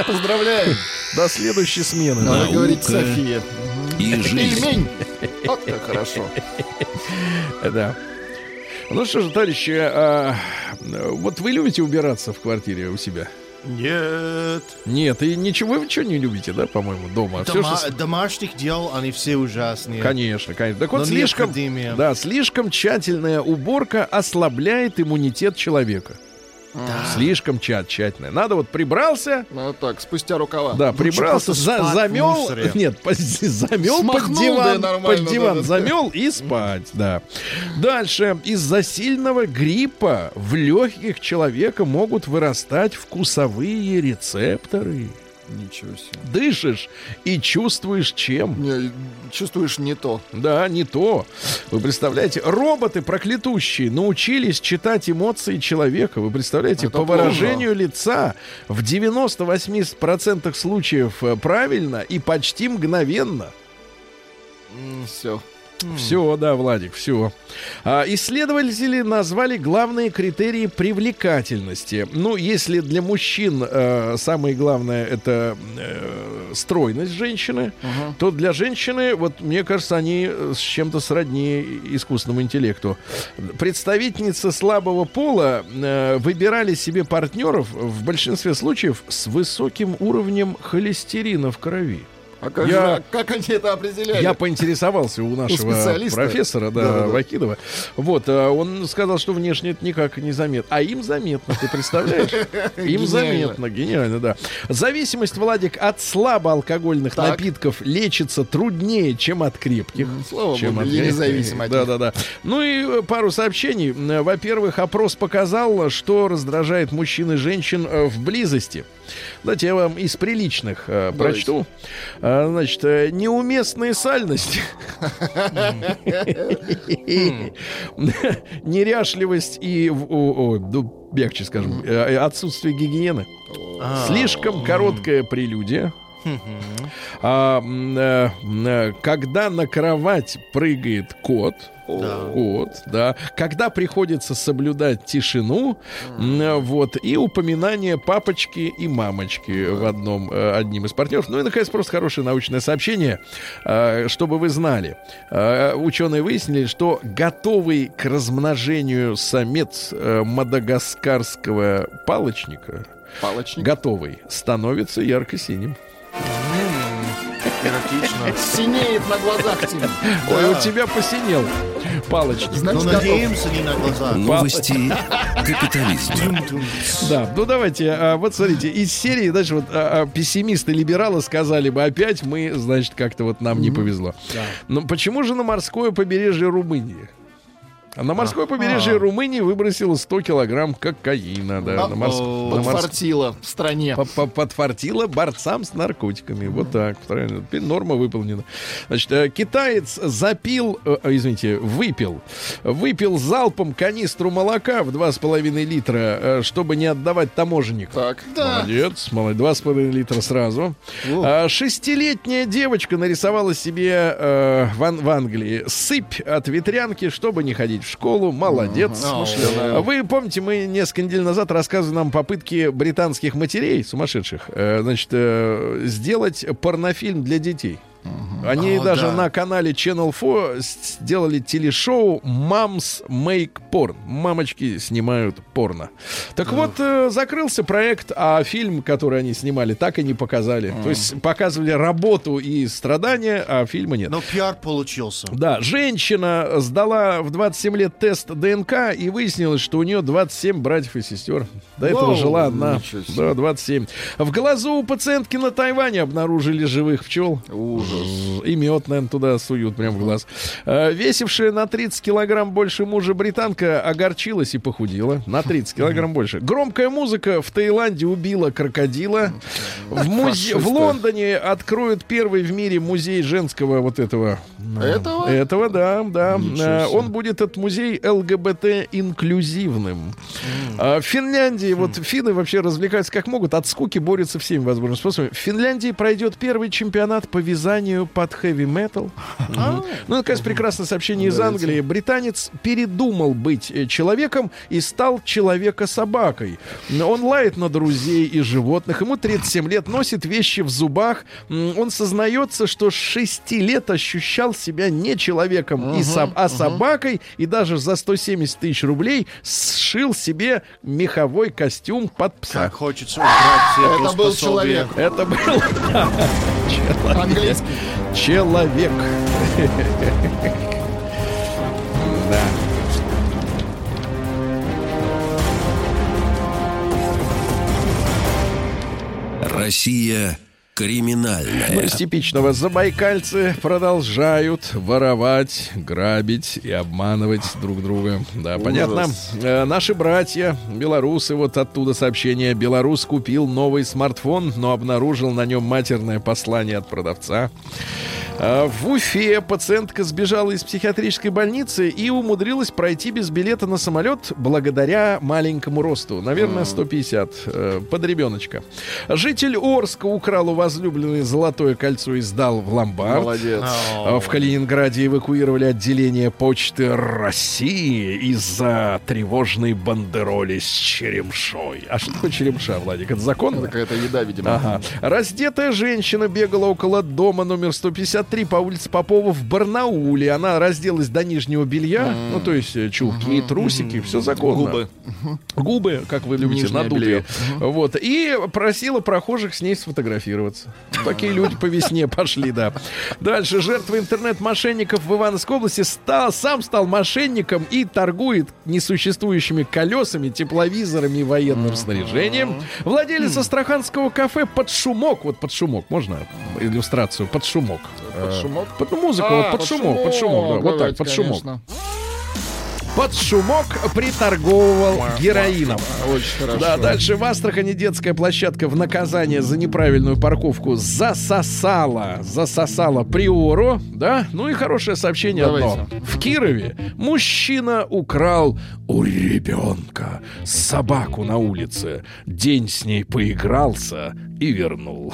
Поздравляем. До следующей смены. Надо Наука говорить София. и жизнь. Пельмень. Вот как хорошо. Да. Ну что же, товарищи, а, вот вы любите убираться в квартире у себя? Нет. Нет, и ничего, вы ничего не любите, да, по-моему, дома? Дома- что с- Домашних дел, они все ужасные. Конечно, конечно. Так вот, Но слишком, да, слишком тщательная уборка ослабляет иммунитет человека. Слишком тща- тщательная. Надо вот прибрался, Ну так, спустя рукава. да, Лучше прибрался, за- замел, нет, по- замел под Смахнул, да, диван, нормально, под диван да, да. замел и спать, да. Дальше из-за сильного гриппа в легких человека могут вырастать вкусовые рецепторы. Ничего себе. Дышишь и чувствуешь чем. Не, чувствуешь не то. Да, не то. Вы представляете, роботы проклятущие научились читать эмоции человека. Вы представляете, Это по плохо. выражению лица в 98% случаев э, правильно и почти мгновенно. Все. Все, да, Владик, все. А, исследователи назвали главные критерии привлекательности. Ну, если для мужчин э, самое главное это э, стройность женщины, то для женщины, вот мне кажется, они э, с чем-то сродни искусственному интеллекту. Представительницы слабого пола э, выбирали себе партнеров в большинстве случаев с высоким уровнем холестерина в крови. А как, Я- же- а как они это определяли? Я поинтересовался у нашего специалиста? профессора, да, Да-да-да. Вакидова. Вот, а, он сказал, что внешне это никак не заметно. А им заметно, ты представляешь? Им заметно, гениально, да. Зависимость, Владик, от слабоалкогольных напитков лечится труднее, чем от крепких. Слава чем богу, от я крепких. независим от Да, да, да. Ну и э, пару сообщений. Во-первых, опрос показал, что раздражает мужчин и женщин э, в близости. Давайте я вам из приличных э, прочту. А, Значит, э, неуместные сальности. Неряшливость и, о, ну, мягче скажем, э, отсутствие гигиены. Слишком короткая прелюдия. А, э, когда на кровать прыгает кот, кот, да, когда приходится соблюдать тишину, э, вот, и упоминание папочки и мамочки в одном, э, одним из партнеров. Ну и, наконец, просто хорошее научное сообщение, э, чтобы вы знали. Э, Ученые выяснили, что готовый к размножению самец мадагаскарского палочника, Палочник. готовый, становится ярко-синим. Эротично. Синеет на глазах тебе. Ой, у тебя посинел палочник. Ну, Значит, надеемся, не на глаза. Новости капитализма. Да, ну давайте, а, вот смотрите, из серии, дальше вот а, а, пессимисты, либералы сказали бы опять, мы, значит, как-то вот нам не повезло. Но почему же на морское побережье Румынии? А на морское побережье Румынии выбросило 100 килограмм кокаина, да, на морс- О, на морс- Подфартило в стране. По- по- Подфартило борцам с наркотиками. Вот так. Правильно. Теперь норма выполнена. Значит, э, китаец запил, э, э, извините, выпил, выпил залпом канистру молока в 2,5 литра, чтобы не отдавать таможеннику. Так. Молодец, молодец. С половиной литра сразу. А, Шестилетняя девочка нарисовала себе э, в, в Англии сыпь от ветрянки, чтобы не ходить в школу. Молодец. Смышленая. Вы помните, мы несколько недель назад рассказывали нам попытки британских матерей, сумасшедших, э, значит, э, сделать порнофильм для детей. Они О, даже да. на канале Channel 4 с- сделали телешоу Moms Make Porn. Мамочки снимают порно. Так вот, э, закрылся проект, а фильм, который они снимали, так и не показали. То есть показывали работу и страдания, а фильма нет. Но пиар получился. Да, женщина сдала в 27 лет тест ДНК и выяснилось, что у нее 27 братьев и сестер. До этого Вау, жила одна. Да, 27. В глазу у пациентки на Тайване обнаружили живых пчел. Ужас. И мед, наверное, туда суют прям в глаз. Э, Весившая на 30 килограмм больше мужа британка огорчилась и похудела. На 30 килограмм больше. Громкая музыка в Таиланде убила крокодила. В, музе- в. Лондоне откроют первый в мире музей женского вот этого. ну, Этого? Этого, да, да. Э. Он будет этот музей ЛГБТ инклюзивным. А В Финляндии, вот финны вообще развлекаются как могут, от скуки борются всеми возможными способами. В Финляндии пройдет первый чемпионат по вязанию под хэви-метал. Мгм. Ну, наконец, прекрасное сообщение из Англии. Британец передумал быть э, человеком и стал человека-собакой. Он лает на друзей и животных. Ему 37 лет, носит вещи в зубах. Он сознается, что с 6 лет ощущал себя не человеком, и соб- а собакой, и даже за 170 тысяч рублей сшил себе меховой костюм под пса. Как хочется убрать все Это был человек. Это был человек. Английский. Человек. Да. Россия Ну, криминальная. из типичного. Забайкальцы продолжают воровать, грабить и обманывать друг друга. Да, понятно. Э, наши братья, белорусы, вот оттуда сообщение. Белорус купил новый смартфон, но обнаружил на нем матерное послание от продавца. А В Уфе пациентка сбежала из психиатрической больницы и умудрилась пройти без билета на самолет благодаря маленькому росту. Наверное, 150 э, под ребеночка. Житель Орска украл у возлюбленной золотое кольцо и сдал в ломбард. Молодец. А В Калининграде эвакуировали отделение почты России из-за тревожной бандероли с черемшой. А что такое черемша, Владик? Это законно? Какая-то еда, видимо. Ага. Раздетая женщина бегала около дома номер 153 63 по улице Попова в Барнауле. Она разделась до нижнего белья, ну, то есть э, чулки, трусики, все законно. Губы. Губы, как вы любите, Нижнее надутые. белье. Вот. И просила прохожих с ней сфотографироваться. Такие люди по весне пошли, да. Дальше. Жертва интернет-мошенников в Ивановской области стал, сам стал мошенником и торгует несуществующими колесами, тепловизорами и военным снаряжением. Владелец астраханского кафе под шумок. Вот под шумок. Можно иллюстрацию? Под шумок. Под Э, шумок? Под музыку. А, вот под шумок. Под шумок. да. Вот так, под шумок. Под шумок приторговывал героином. Очень хорошо. Да, дальше в Астрахани детская площадка в наказание за неправильную парковку засосала, засосала приору, да? Ну и хорошее сообщение Давайте. одно. В Кирове мужчина украл у ребенка собаку на улице. День с ней поигрался и вернул.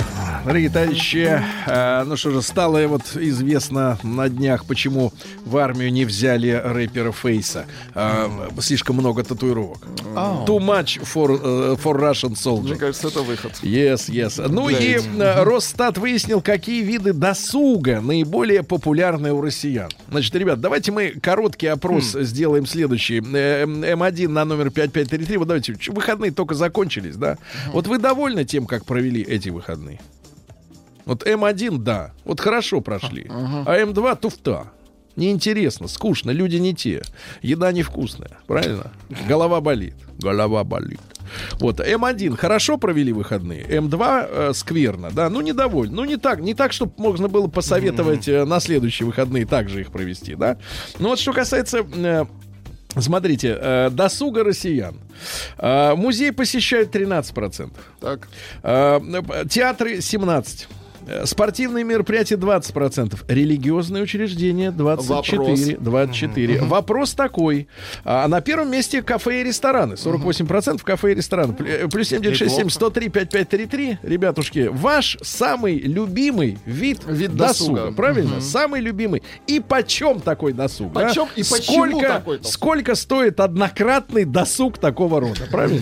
Дорогие товарищи, э, ну что же, стало вот известно на днях, почему в армию не взяли рэпера Фейса. Э, слишком много татуировок. Too much for, э, for Russian Мне soldier. кажется, это выход. Yes, yes. Ну Для и э, Росстат выяснил, какие виды досуга наиболее популярны у россиян. Значит, ребят, давайте мы короткий опрос сделаем следующий. Э, М1 на номер 5533. Вот давайте, выходные только закончились, да? Вот вы довольны тем, как провели эти выходные? Вот М1, да, вот хорошо прошли. А М2 туфта. Неинтересно, скучно, люди не те. Еда невкусная, правильно? Голова болит. Голова болит. Вот, М1 хорошо провели выходные, М2 э, скверно, да, ну недовольны. Ну не так, не так, чтобы можно было посоветовать э, на следующие выходные также их провести, да. Ну вот что касается э, Смотрите, э, досуга россиян. Э, музей посещают 13%. Так. Э, Театры 17%. Э, Спортивные мероприятия 20%. Религиозные учреждения 24%. 24. Вопрос такой. А на первом месте кафе и рестораны. 48% кафе и рестораны. Плю- Плюс 7967 103 5533. Ребятушки, ваш самый любимый вид, Вид досуга. досуга. Правильно? Самый любимый. И почем такой досуг? а? Почем и почему сколько, такой досуг? сколько стоит однократный досуг такого рода? Правильно?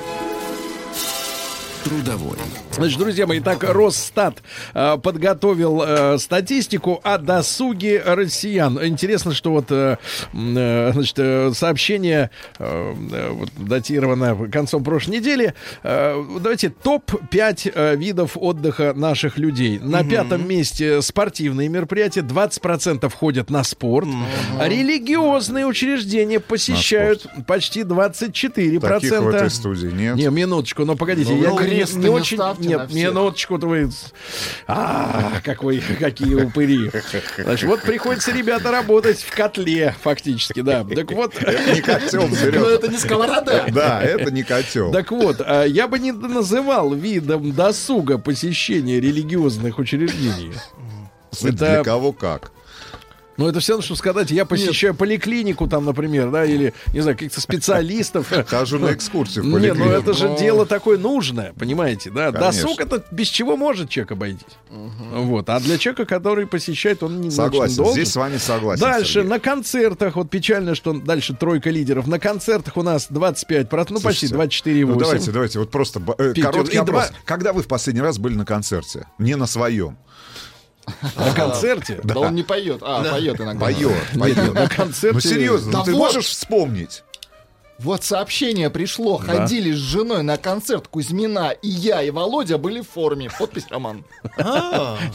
Трудовой. Значит, друзья мои, так Росстат э, подготовил э, статистику о досуге россиян. Интересно, что вот э, э, значит, э, сообщение э, э, вот, датировано концом прошлой недели. Э, давайте топ-5 э, видов отдыха наших людей. На пятом месте спортивные мероприятия. 20% ходят на спорт. Религиозные учреждения посещают почти 24%. Таких в этой студии нет. Не, минуточку, но погодите, Ну, я не, крест не не очень... ставьте Нет, на всех. минуточку, то вы... А, как вы, какие упыри. Значит, вот приходится, ребята, работать в котле, фактически, да. Так вот, Не котел, Но Серега. это не сковорода. Да, это не котел. так вот, а, я бы не называл видом досуга посещения религиозных учреждений. Для это- кого как. Ну, это все равно, что сказать, я посещаю поликлинику там, например, да, или, не знаю, каких-то специалистов. Хожу на экскурсию в Не, ну поликлинику. это же дело такое нужное, понимаете, да? Досуг это без чего может человек обойтись. Вот. А для человека, который посещает, он не очень Согласен, здесь с вами согласен. Дальше, на концертах, вот печально, что дальше тройка лидеров. На концертах у нас 25%, ну почти Слушайте, 24,8%. Ну давайте, давайте, вот просто э, короткий и опрос. два- Когда вы в последний раз были на концерте? Не на своем. На концерте? Да он не поет. А, поет иногда. Поет, поет. На концерте... Ну серьезно, Да ну ты можешь вспомнить? Вот сообщение пришло. Ходили с женой на концерт Кузьмина. И я, и Володя были в форме. Подпись Роман.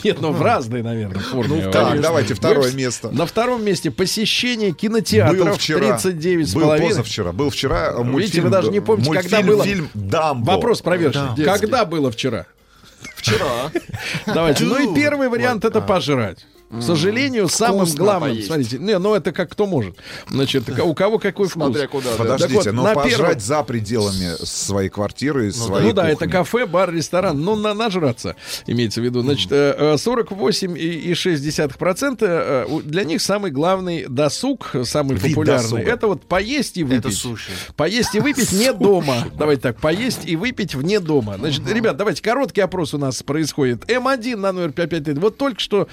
Нет, ну в разной, наверное, форме. Так, Конечно. давайте второе место. На втором месте посещение кинотеатров вчера. 39 с Был позавчера. Был вчера э, мультфильм. Видите, вы даже не помните, когда было. Фильм Дамбо. Вопрос проверочный. Детский. Когда было вчера? Вчера. Давайте. Ну и первый вариант это пожрать. К сожалению, самым Вкусно главным, поесть. смотрите, не, ну это как кто может. Значит, у кого какой вкус. Смотря куда. да. Подождите, Так вот, но на пожрать первом- за пределами своей квартиры и своей Ну да, это кафе, бар, ресторан. Ну, на, нажраться, имеется в виду. Значит, э, э, 48,6% э, у- для них самый главный досуг, самый Вид популярный, досуга. это вот поесть и выпить. Это суши. Поесть и выпить не дома. Давайте так, поесть и выпить вне дома. Значит, ребят, давайте, короткий опрос у нас происходит. М1 на номер 5533. Вот только что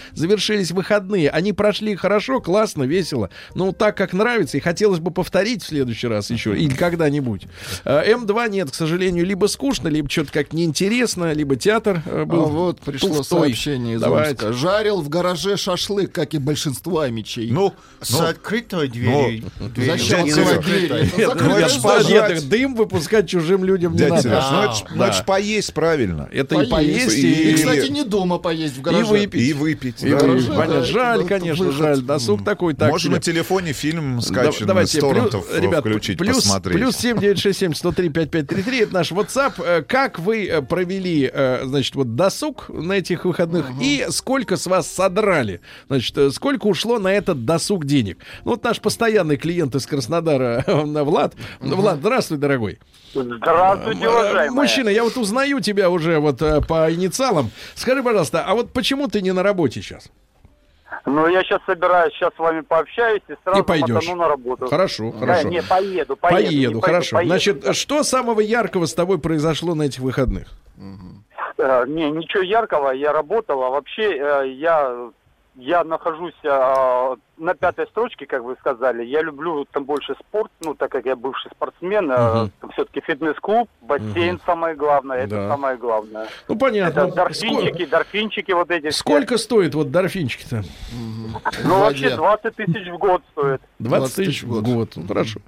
завершились выходные. Они прошли хорошо, классно, весело. Ну, так, как нравится. И хотелось бы повторить в следующий раз еще. Или когда-нибудь. Э, М2 нет, к сожалению, либо скучно, либо что-то как неинтересно, либо театр э, А был вот пришло пустой. сообщение из Давайте. Омска. Жарил в гараже шашлык, как и большинство амичей. Ну, С ну, открытой дверью. Дверью. Зачем дядя открывать пожрать. дым выпускать чужим людям не надо. Ну это ж- ну поесть правильно. Это и поесть, И- И, и, кстати, не дома поесть в гараже. выпить. И выпить. И да. выпить. Да, Понятно. это жаль, конечно, жаль. Досуг такой, так Можно на телефоне фильм Да- скачанный давайте, с торрентов плюс, ребят, включить, плюс, посмотреть. плюс 7967 103 5533 это наш WhatsApp. Э, Как вы э, провели, э, значит, вот досуг на этих выходных и сколько с вас содрали? Значит, сколько ушло на этот досуг денег? Ну, вот наш постоянный клиент из Краснодара, Влад. Влад, здравствуй, дорогой. Здравствуйте, уважаемые. Мужчина, я вот узнаю тебя уже вот по инициалам. Скажи, пожалуйста, а вот почему ты не на работе сейчас? Ну, я сейчас собираюсь, сейчас с вами пообщаюсь и сразу И пойдешь. на работу. Хорошо, Да, хорошо. не, поеду, поеду. Поеду, не хорошо. поеду. Значит, что самого яркого с тобой произошло на этих выходных? Э, не, ничего яркого, я работал, а вообще э, я, я нахожусь э, на пятой строчке, как вы сказали. Я люблю там больше спорт, ну, так как я бывший спортсмен, Мгм. все-таки фитнес-клуб, бассейн самое главное, это Да. самое главное. Ну, понятно. Это дорфинчики, дорфинчики вот эти. все. Сколько стоит вот дорфинчики-то? Ну, вообще воде. 20 тысяч в год стоит. 20 тысяч в год. Ну, Хорошо.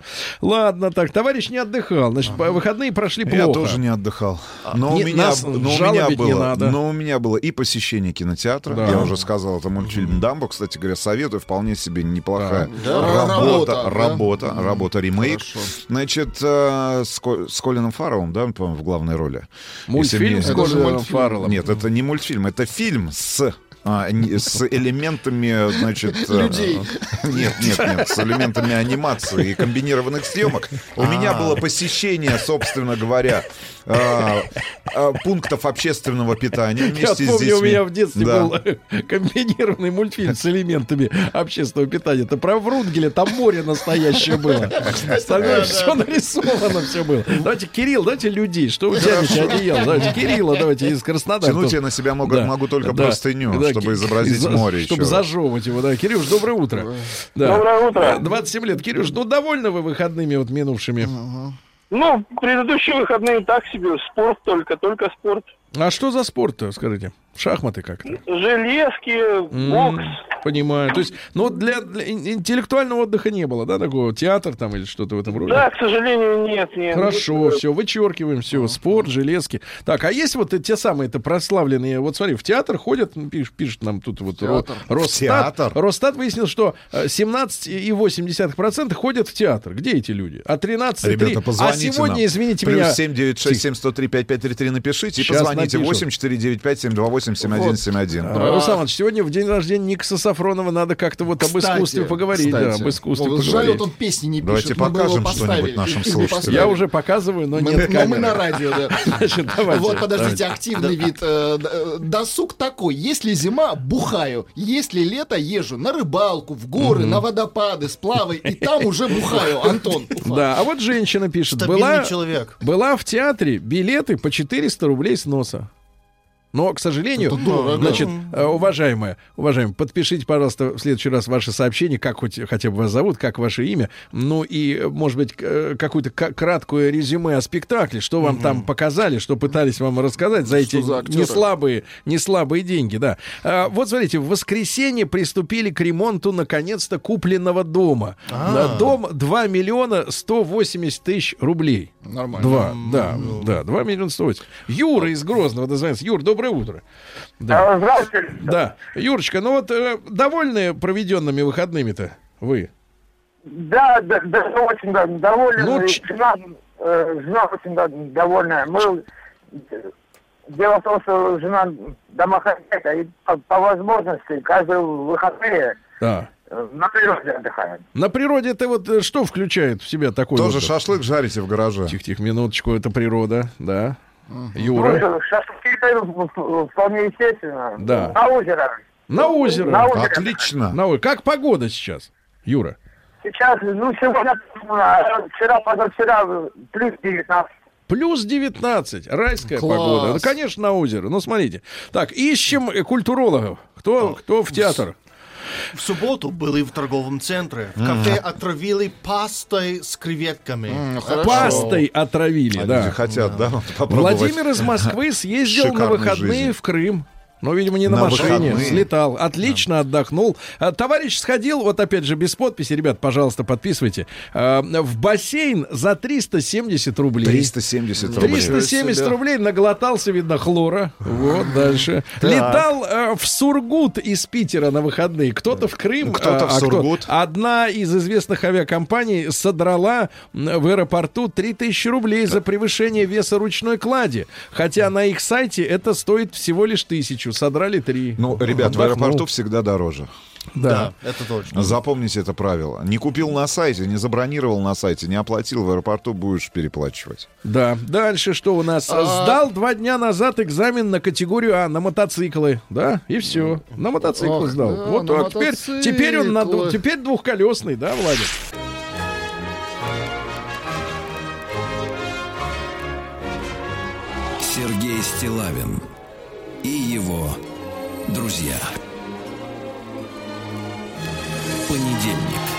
Ладно, так, товарищ не отдыхал. Значит, выходные прошли плохо. Я тоже не отдыхал. Но, Не- у меня, нас но, у меня не было, надо. но у меня было и посещение кинотеатра. Да. Я уже сказал, это мультфильм Дамбо. Кстати говоря, советую. Вполне себе неплохая Да, работа. работа, Работа, да. работа, ремейк. Хорошо. Значит, э, с, Ко- с Колином Фарреллом, да, по-моему, в главной роли. Мультфильм Если с Колином. Фарреллом. Нет, это не мультфильм, это фильм с а, не- с элементами, значит... э, Людей. Нет, нет, нет, с элементами анимации и комбинированных съемок. У меня А. было посещение, собственно говоря, а, а, пунктов общественного питания Я вместе с помню, детьми. у меня в детстве Да. был комбинированный мультфильм с элементами общественного питания. Это про Врунгеля, там море настоящее было. Остальное все нарисовано все было. Давайте, Кирилл, давайте людей, что вы тянете одеяло. Давайте, Кирилла, давайте из Краснодара. Тянуть я на себя могу, Да, могу только да, простыню, да, чтобы изобразить за- море Чтобы еще. зажевывать его, да. Кирюш, доброе утро. Да. Доброе утро. 27 лет. Кирюш, ну довольны вы выходными вот минувшими? Ну, предыдущие выходные так себе, спорт только, только спорт. А что за спорт-то, скажите? Шахматы как-то? Железки, бокс. Понимаю. То есть, ну для, для ин- интеллектуального отдыха не было, да, такого театр там или что-то в этом роде? Да, к сожалению, нет, нет. Хорошо, все, вычеркиваем, все, спорт, железки. Так, а есть вот те самые это прославленные, вот смотри, в театр ходят, ну, пишет, пишет нам тут вот Ро- Театр. Росстат. театр? Росстат выяснил, что э, 17,8% ходят в театр. Где эти люди? А 13,3%. Ребята, а позвоните сегодня, нам. извините Плюс меня... 7967 103 5533 напишите Щас и позвоните напишу. 8 495 728 7171. А, Руслан Иванович, сегодня в день рождения Никса Сафронова надо как-то вот об Кстати, искусстве поговорить. Да, об искусстве Вот Жаль, поговорить. вот он песни не Давайте пишет. его покажем поставили. что-нибудь нашим слушателям. Я уже показываю, но Мы, нет но мы камеры. на радио, да. Значит, давайте. Вот, подождите, активный вид. э, э, Досуг такой. Если зима, бухаю. Если лето, езжу на рыбалку, в горы, на водопады, сплавы. И там уже бухаю, Антон. Да, а вот женщина пишет, была, человек. была в театре, билеты по 400 рублей с носа. Но, к сожалению, дорого. значит, э, уважаемая, уважаемая, подпишите, пожалуйста, в следующий раз ваше сообщение, как хоть, хотя бы вас зовут, как ваше имя, ну и, может быть, э, какую-то ка- краткую резюме о спектакле, что вам там показали, что пытались вам рассказать за эти за актеры? неслабые, неслабые деньги, да. А, вот смотрите, в воскресенье приступили к ремонту, наконец-то, купленного дома. Да, Дом 2 миллиона 180 тысяч рублей. Нормально. Два, да, да, 2 миллиона 180. Юра из Грозного дозвонился. Юр, доброе утро. Да, А, Здравствуйте. да. Юрочка, ну вот э, довольны проведенными выходными-то вы? Да, да, да, очень да, доволен. Ну, ч- жена, э, жена очень да, довольная. Мы дело в том, что жена домохозяйка, и по, по возможности каждые выходные Да. э, на природе отдыхаем. На природе это вот что включает в себя такой Тоже отдых? шашлык жарите в гараже. Тихо-тихо, минуточку, это природа, да. Ну, Юра. что, шашлыки в- вполне естественно. Да. На озеро. На озеро. На озеро. Отлично. На озеро. Как погода сейчас, Юра? Сейчас, ну, сегодня, а, вчера, позавчера, плюс 19. Плюс 19. Райская Класс. погода. Ну, конечно, на озеро. Ну, смотрите. Так, ищем культурологов. Кто, кто в театр? В субботу были в торговом центре. В кафе отравили пастой с креветками. М, хорошо. Пастой отравили, да. Хотят, да, попробовать. Владимир из Москвы съездил на Шикарной выходные жизни. в Крым. Но, видимо, не на, На машине. выходные. Слетал. Отлично отдохнул. А, Товарищ сходил, вот опять же, без подписи. Ребят, пожалуйста, подписывайте. А, В бассейн за 370 рублей. 370 рублей. 370 себе. рублей наглотался, видно, хлора. Вот дальше. Летал э, в Сургут из Питера на выходные. Кто-то в Крым. Кто-то в а кто- Сургут. Одна из известных авиакомпаний содрала в аэропорту 3000 рублей за превышение веса ручной клади. Хотя на их сайте это стоит всего лишь тысячу. Содрали три. Ну, ребят, в Отдохнул. аэропорту всегда дороже. Да. Да, это точно. Запомните это правило. Не купил на сайте, не забронировал на сайте, не оплатил в аэропорту, будешь переплачивать. Да. Дальше что у нас? Сдал два дня назад экзамен на категорию А на мотоциклы. Да, и все. На мотоцикл Ох, сдал. да, вот на так. Теперь, теперь он на, теперь двухколесный, да, Владик? Сергей Стилавин и его друзья. Понедельник.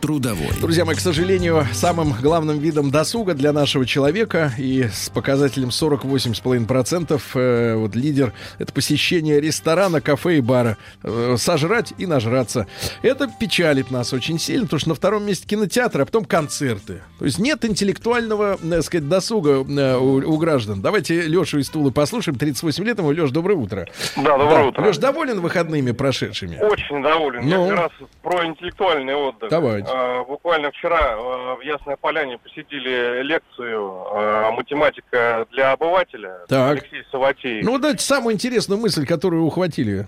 Трудовой. Друзья мои, к сожалению, самым главным видом досуга для нашего человека и с показателем 48,5% э, вот лидер это посещение ресторана, кафе и бара. Э, сожрать и нажраться. Это печалит нас очень сильно, потому что на втором месте кинотеатры, а потом концерты. То есть нет интеллектуального, э, так сказать, досуга э, у, у граждан. Давайте Лешу из Тулы послушаем. 38 лет ему. Леш, доброе утро. Да, доброе утро. Леш, доволен выходными прошедшими? Очень доволен. Ну? Я как раз про интеллектуальный отдых. Давайте. А, буквально вчера а, в Ясной Поляне посетили лекцию а, «Математика для обывателя». Так. Алексей Саватеев. Ну, дайте самую интересную мысль, которую ухватили.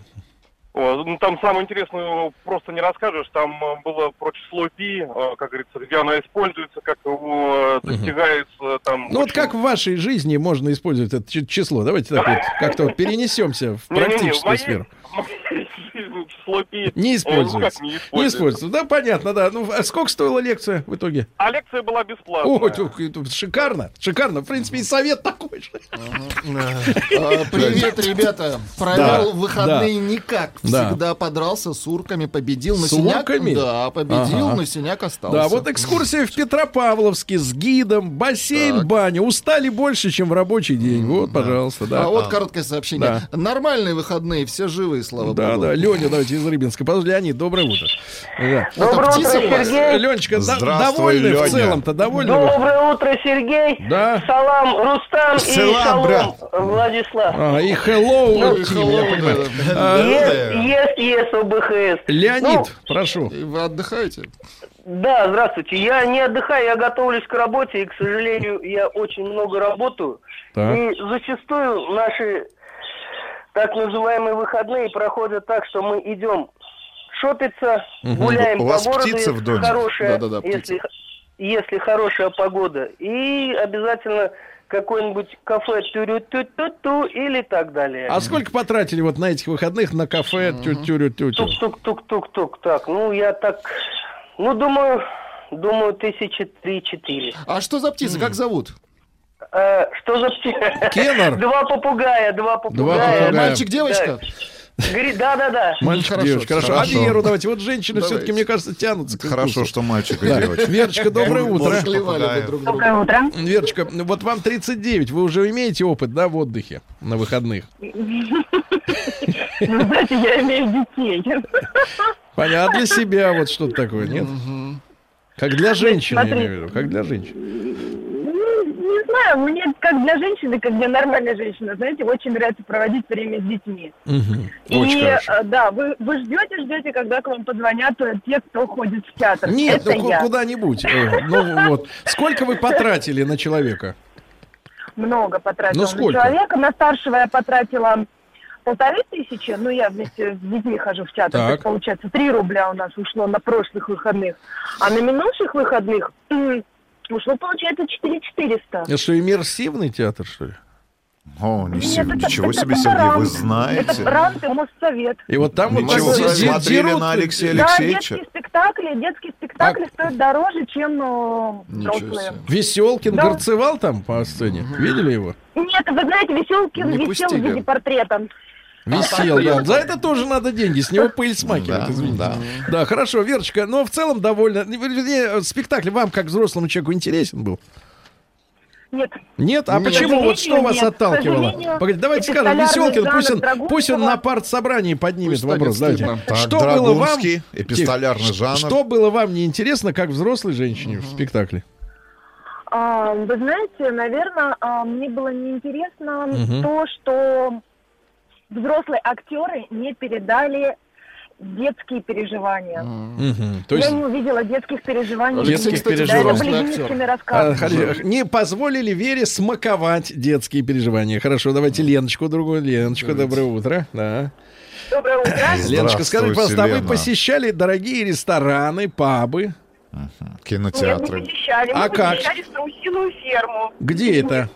Ну, там самое интересное просто не расскажешь. Там было про число пи, как говорится, где оно используется, как его достигается. Там, Ну вот как в вашей жизни можно использовать это число? Давайте так вот как-то вот перенесемся в практическую сферу. пи... Не используется. ну, как не Не используется. используется. Да, понятно, да. Ну, а сколько стоила лекция в итоге? А лекция была бесплатная. Тут шикарно, шикарно. В принципе, и совет такой же. А, Привет, ребята. Провел Да, выходные никак. Да. Всегда подрался с урками, победил. С на синяк, урками? Да, победил, но синяк остался. Да, вот экскурсия в Петропавловске с гидом, бассейн, баня. Устали больше, чем в рабочий день. Вот, пожалуйста, да. А вот короткое сообщение. Нормальные выходные, все живые, слава Да, богу. да, Леня, давайте из Рыбинска. Подожди, Леонид, доброе утро. Да. Это Доброе утро? Сергей. Ленечка, довольны Леня. в целом-то, довольны? вы? Доброе утро, Сергей. Да. Салам, Рустам и Салам, шалом, брат. Владислав. А, и hello, Ну, Тим, hello, я понимаю. да. А. Леонид, Ну, прошу. И Вы отдыхаете? Да, здравствуйте. Я не отдыхаю, я готовлюсь к работе, и, к сожалению, я очень много работаю. Так. И зачастую наши так называемые выходные проходят так, что мы идем шопиться, гуляем У по вас городу, птица в если доме? хорошая, Да-да-да, птица. если, если хорошая погода, и обязательно какое-нибудь кафе тю-рю-тю-тю-тю или так далее. А сколько потратили вот на этих выходных на кафе тю-тю-рю-тю-тю? Тук-тук-тук-тук-тук. Так, ну я так, ну думаю, думаю тысячи три-четыре. А что за птица, как зовут? Э, что за птица? Кеннер. Два попугая, два попугая. попугая. Мальчик, девочка? Говорит, да-да-да. Мальчик, Хорошо, девочка, хорошо. хорошо. А Веру давайте. Вот женщины Давайте. все-таки, мне кажется, тянутся. к Хорошо, что мальчик и Да. девочка. Верочка, доброе утро. Доброе утро. Верочка, вот вам 39, вы уже имеете опыт, да, в отдыхе на выходных? Ну, знаете, я имею детей. Понятно, для себя вот что-то такое, нет? Как для женщин, я имею в виду, как для женщин. Не знаю, мне как для женщины, как для нормальной женщины, знаете, очень нравится проводить время с детьми. Мгм. И Очень хорошо. э, да, вы, вы ждете, ждете, когда к вам позвонят э, те, кто ходит в театр. Нет, Это ну я. куда-нибудь. Э, Ну вот. Сколько вы потратили на человека? Много потратила Ну, сколько? на человека. На старшего я потратила полторы тысячи, ну я вместе с детьми хожу в театр, Так. есть, получается, три рубля у нас ушло на прошлых выходных, а на минувших выходных м, ушло, получается, четыре четыреста. Это что, иммерсивный театр, что ли? О, Нет, ничего, это- ничего это себе, Сергей, вы знаете. Это брант и Моссовет. И вот там вот Ничего, де- смотрели на Алексея Да, Алексеевича? детские спектакли, детские спектакли стоят дороже, чем э, взрослые. Веселкин Да. горцевал там по сцене? Видели его? Нет, вы знаете, Веселкин Не висел пустили. в виде портрета. Висел, А, да. За это тоже надо деньги. С него пыль смакивает, Да, извините. да. Да, хорошо, Верочка, но в целом довольно... Вернее, спектакль вам, как взрослому человеку, интересен был? Нет. Нет? А Нет. почему? Вот что вас нет. К отталкивало? Погодите, давайте скажем, Веселкин, пусть он, жанр пусть он Драгунского- на партсобрании поднимет Пусть вопрос. Давайте. Так, что было вам... Эпистолярный жанр. Что было вам неинтересно, как взрослой женщине в спектакле? А, вы знаете, наверное, а, мне было неинтересно Мгм. то, что взрослые актеры не передали детские переживания. Мгм. То Я есть не увидела детских переживаний. Детских переживаний. Да, были низкими а, не позволили Вере смаковать детские переживания. Хорошо, давайте Леночку другую. Леночка, доброе утро. Да. Доброе утро. Леночка, Здравствуйте, пожалуйста, а вы посещали дорогие рестораны, пабы? Кинотеатры. Нет, не посещали. А Мы как? посещали страусиную ферму Где это?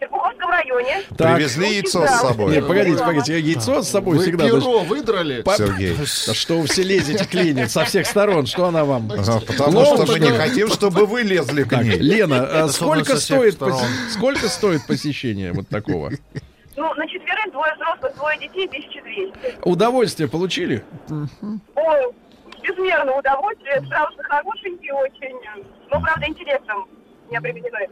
В Серпуховском районе. Так. Привезли яйцо с собой. Нет, погодите, погодите, яйцо с собой Вы всегда. перо выдрали? по- Сергей. Что вы все лезете к Лене со всех сторон? Что она вам? Ага, Потому Ловко что мы не хотим, чтобы вы лезли к Так, ней. Лена, а сколько стоит, сколько стоит посещение вот такого? Ну, на четверых двое взрослых, двое детей, 1200. Удовольствие получили? Ой, безмерное удовольствие, страусы хорошенькие очень, но, правда, интересом не обременены.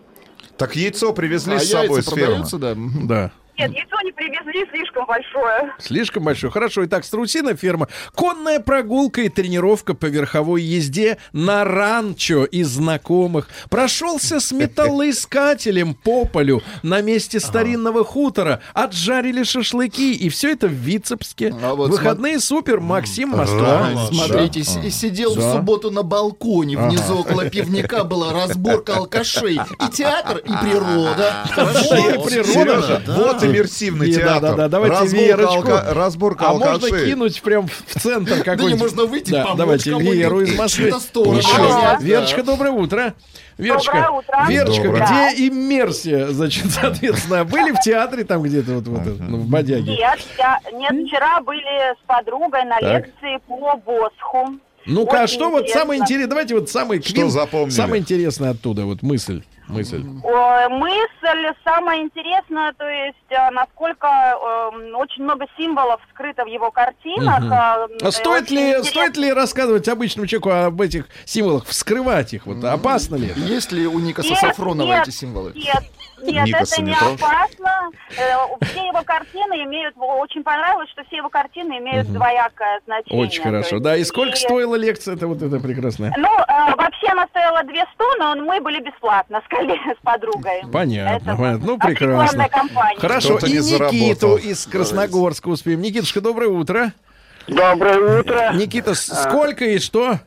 Так яйцо привезли А с собой яйца с фермы. продаются, да? Да. Нет, яйцо не привезли слишком большое. Слишком большой. Хорошо, итак, страусиная ферма. Конная прогулка и тренировка по верховой езде на ранчо из знакомых. Прошелся с металлоискателем по полю на месте старинного хутора. Отжарили шашлыки. И все это в Вицебске. А вот Выходные супер. Максим, Москва. Ранчо. Смотрите, сидел в субботу на балконе, внизу около пивника была разборка алкашей. И театр, и природа. Хорошо. И природа. Вот И да, театр. да, да, давайте разборка, алка- разборка А можно кинуть прям в центр какой-нибудь. можно выйти, Да, помочь давайте Веру из Москвы. да. Верочка, доброе утро. Верочка, Доброе утро. Верочка, Доброе. где иммерсия, значит, соответственно, были в театре там где-то вот, вот ну, в Бодяге? Нет, я- нет, вчера были с подругой на Так. лекции по Босху. Ну-ка, а что вот интересно. самое интересное? Давайте вот самый Что квин- запомнили? самое интересное оттуда, вот мысль. Мысль. Э, Мысль самая интересная, то есть э, насколько э, очень много символов скрыто в его картинах. Э, А стоит очень ли, интересно. стоит ли рассказывать обычному человеку об этих символах, вскрывать их? Вот опасно ли это? Есть ли у Никаса Нет, Сафронова нет, эти символы? Нет, нет, Никаса это не Митров. опасно. Э, Все его картины имеют, очень понравилось, что все его картины имеют двоякое значение. Очень хорошо. есть Да, и сколько и- стоила лекция? Это вот это прекрасная. Ну, э, вообще она стоила 200, но мы были бесплатно с, колле- с подругой. Понятно, Это понятно. Ну, прекрасно. Хорошо, и не Никиту заработал. из Красногорска успеем. Никитушка, доброе утро. Доброе утро. Никита, сколько и что?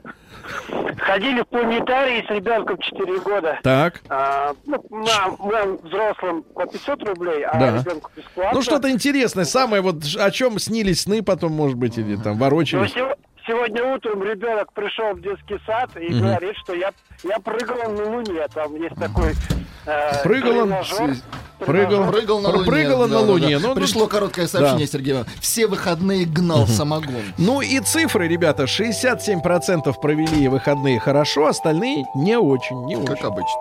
Ходили в планетарий с ребенком 4 года. Так. А, ну, нам, нам, взрослым, по 500 рублей, а Да. ребенку бесплатно. Ну, что-то интересное. Самое вот, о чем снились сны потом, может быть, или там Ну, ворочались. сего- сегодня утром ребенок пришел в детский сад и Мгм. говорит, что я, я прыгал на Луне. Там есть такой э, Прыгал он, тренажер. прыгал, Прыгал на Луне. прыгал он да, на да, да. Луне. Ну, Пришло ну, короткое сообщение, да. Сергей Иванович. Все выходные гнал самогон. Ну и цифры, ребята, 67% провели выходные хорошо, остальные не очень, не Как очень. обычно.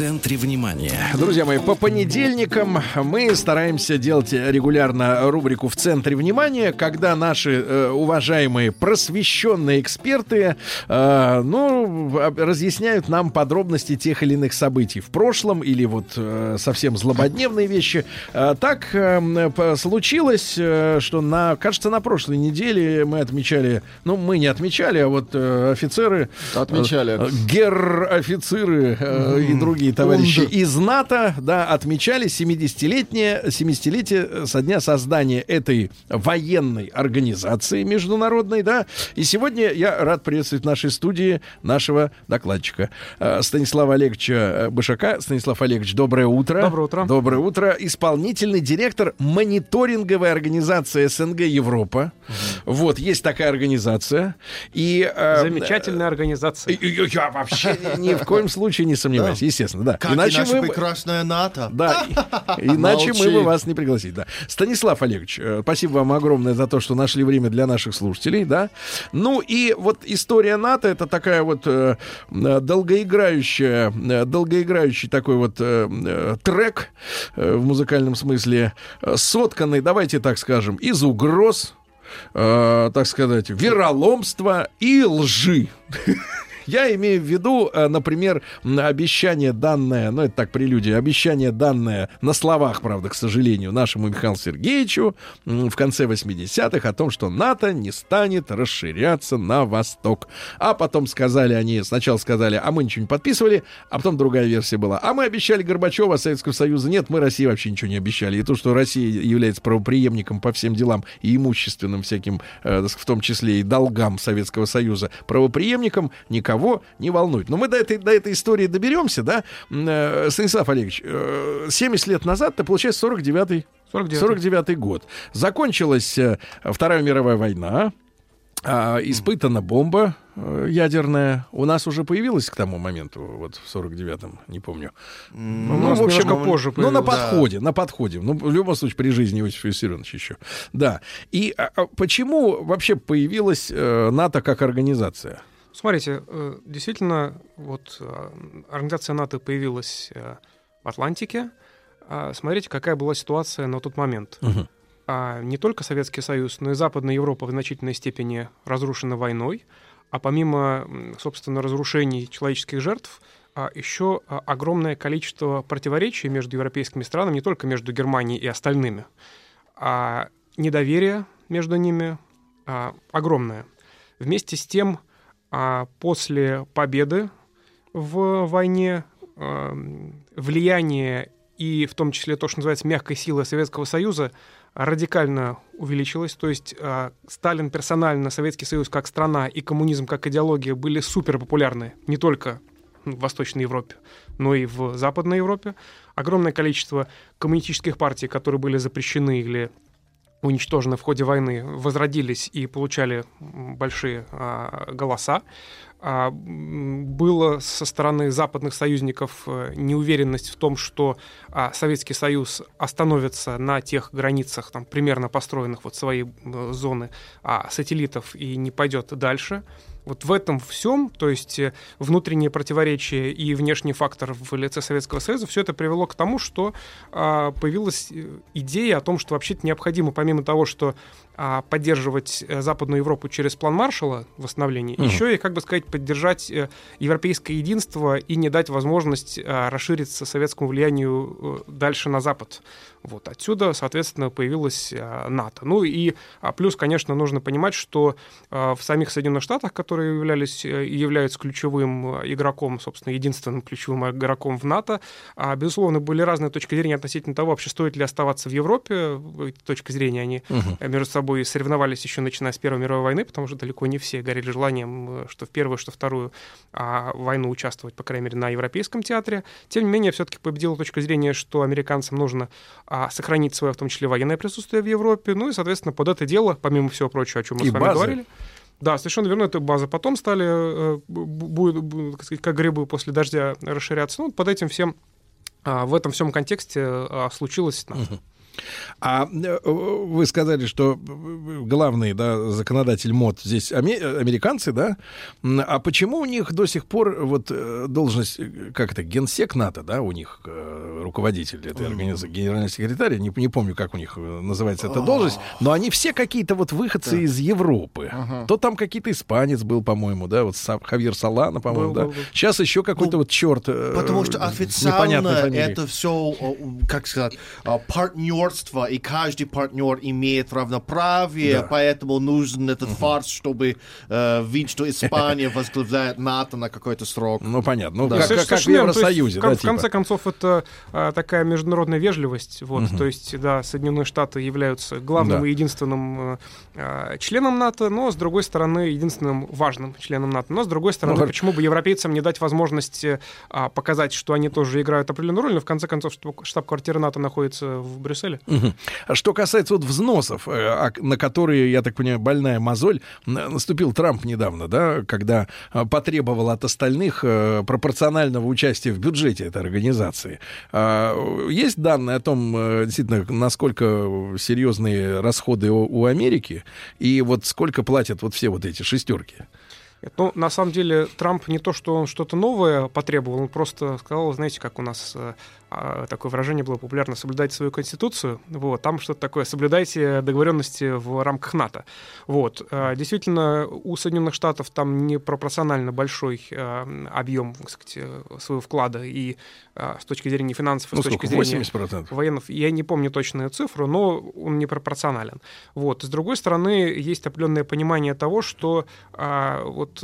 Центре внимания. Друзья мои, по понедельникам мы стараемся делать регулярно рубрику «В центре внимания», когда наши э, уважаемые просвещенные эксперты э, ну, разъясняют нам подробности тех или иных событий в прошлом или вот э, совсем злободневные вещи. Э, так э, случилось, э, что на, кажется, на прошлой неделе мы отмечали, ну, мы не отмечали, а вот э, офицеры... Отмечали. э, Гер-офицеры э, и другие товарищи Унд. из НАТО, да, отмечали 70-летнее, 70-летие со дня создания этой военной организации международной, да. И сегодня я рад приветствовать в нашей студии нашего докладчика э, Станислава Олеговича э, Бышака. Станислав Олегович, доброе утро. Доброе утро. Доброе утро. Исполнительный директор мониторинговой организации СНГ Европа. Вот, есть такая организация. И, э, Замечательная организация. и- и- Я вообще ни в коем случае не сомневаюсь, естественно, да. Как Иначе наша мы... прекрасная НАТО. Да, иначе мы бы вас не пригласили. Да. Станислав Олегович, э, спасибо вам огромное за то, что нашли время для наших слушателей, да. Ну и вот история НАТО это такая вот э, долгоиграющая, э, долгоиграющий такой вот э, трек э, в музыкальном смысле, э, сотканный, давайте так скажем, из угроз, э, так сказать, вероломства и лжи. Я имею в виду, э, например, обещание данное, ну это так прелюдия, обещание данное на словах, правда, к сожалению, нашему Михаилу Сергеевичу в конце 80-х о том, что НАТО не станет расширяться на восток. А потом сказали они, сначала сказали, а мы ничего не подписывали, а потом другая версия была. А мы обещали Горбачева, Советского Союза. Нет, мы России вообще ничего не обещали. И то, что Россия является правоприемником по всем делам и имущественным всяким, э, в том числе и долгам Советского Союза, правоприемником никого не волнует. Но мы до этой, до этой истории доберемся, да? Э, Станислав Олегович, э, 70 лет назад, это получается 49-й 49-й. 49 год. Закончилась э, Вторая мировая война. а, испытана бомба э, ядерная. У нас уже появилась к тому моменту, вот в 49-м, не помню. Ну, у нас немножко позже Ну, на появилась. подходе, на подходе. Ну, в любом случае, при жизни Иосифа Виссарионовича еще. Да. И а, а почему вообще появилась э, НАТО как организация? Смотрите, э, действительно, вот э, организация НАТО появилась э, в Атлантике. А Смотрите, какая была ситуация на тот момент. А Не только Советский Союз, но и Западная Европа в значительной степени разрушена войной. А помимо, собственно, разрушений человеческих жертв, а, еще огромное количество противоречий между европейскими странами, не только между Германией и остальными, а недоверие между ними огромное. Вместе с тем, а, после победы в войне а, влияние и в том числе то, что называется мягкой силой Советского Союза, радикально увеличилось. То есть а, Сталин персонально, Советский Союз как страна и коммунизм как идеология были супер популярны не только в Восточной Европе, но и в Западной Европе. Огромное количество коммунистических партий, которые были запрещены или уничтожены в ходе войны, возродились и получали большие а, голоса. А, было со стороны западных союзников э, неуверенность в том, что а, Советский Союз остановится на тех границах, там, примерно построенных вот своей э, зоны а, сателлитов и не пойдет дальше. Вот в этом всем, то есть э, внутренние противоречия и внешний фактор в лице Советского Союза, все это привело к тому, что а, появилась э, идея о том, что вообще-то необходимо, помимо того, что поддерживать э, Западную Европу через план Маршалла восстановления, Мгм. еще и, как бы сказать, поддержать э, европейское единство и не дать возможность а, расшириться советскому влиянию э, дальше на Запад. Вот отсюда, соответственно, появилась а, НАТО. Ну и а, плюс, конечно, нужно понимать, что а, в самих Соединенных Штатах, которые являлись э, и являются ключевым э, игроком, собственно, единственным ключевым игроком в НАТО, а, безусловно, были разные точки зрения относительно того, вообще стоит ли оставаться в Европе. Эти точки зрения, они Мгм. э, между собой соревновались еще начиная с Первой мировой войны, потому что далеко не все горели желанием, э, что в первую, что вторую а, войну участвовать, по крайней мере, на Европейском театре. Тем не менее, все-таки победила точка зрения, что американцам нужно а, сохранить свое, в том числе, военное присутствие в Европе. Ну и, соответственно, под это дело, помимо всего прочего, о чем мы И с вами базы. говорили, да, совершенно верно, это базы потом стали, э, бу- бу- бу- так сказать, как грибы после дождя расширяться. Ну, под этим всем, а, в этом всем контексте а, случилось НАТО. А э, вы сказали, что главный да, законодатель мод здесь аме- американцы, да? А почему у них до сих пор вот э, должность, э, как это, генсек НАТО, да, у них э, руководитель этой организации, генеральный секретарь, не, не помню, как у них э, называется эта должность, но они все какие-то вот выходцы из Европы. То там какие-то испанец был, по-моему, да, вот Хавьер Салана, по-моему, Был, да. был, был. Сейчас еще какой-то вот черт. э, Потому что официально это все, как сказать, а, партнерство, и каждый партнер имеет равноправие, Да. поэтому нужен этот фарс, чтобы э, видеть, что Испания возглавляет НАТО на какой-то срок. Ну, понятно. Ну, Да. как, как- как в верно. То есть, Евросоюзе, в, да, в конце типа. концов, это а, такая международная вежливость. Вот, Мгм. То есть, да, Соединенные Штаты являются главным Да. и единственным э, а, членом НАТО, но, с другой стороны, единственным важным членом НАТО. Но, с другой стороны, хор- почему бы европейцам не дать возможность э, а, показать, что они тоже играют определенную роль, но, в конце концов, штаб- штаб-квартира НАТО находится в Брюсселе. А Что касается вот взносов, э, а- на которые, я так понимаю, больная мозоль, наступил Трамп недавно, да, когда потребовал от остальных э, пропорционального участия в бюджете этой организации. А, Есть данные о том, э, действительно, насколько серьезные расходы у Америки и вот сколько платят вот все вот эти шестерки? Ну, на самом деле, Трамп не то, что он что-то новое потребовал, он просто сказал, знаете, как у нас э, такое выражение было популярно, соблюдайте свою конституцию, вот, там что-то такое, соблюдайте договоренности в рамках НАТО. Вот. Э, Действительно, у Соединенных Штатов там непропорционально большой э, объем, так сказать, своего вклада и с точки зрения финансов, и Ну, с точки сколько, зрения 80%? военных, я не помню точную цифру, но он непропорционален. Вот. С другой стороны, есть определенное понимание того, что а, вот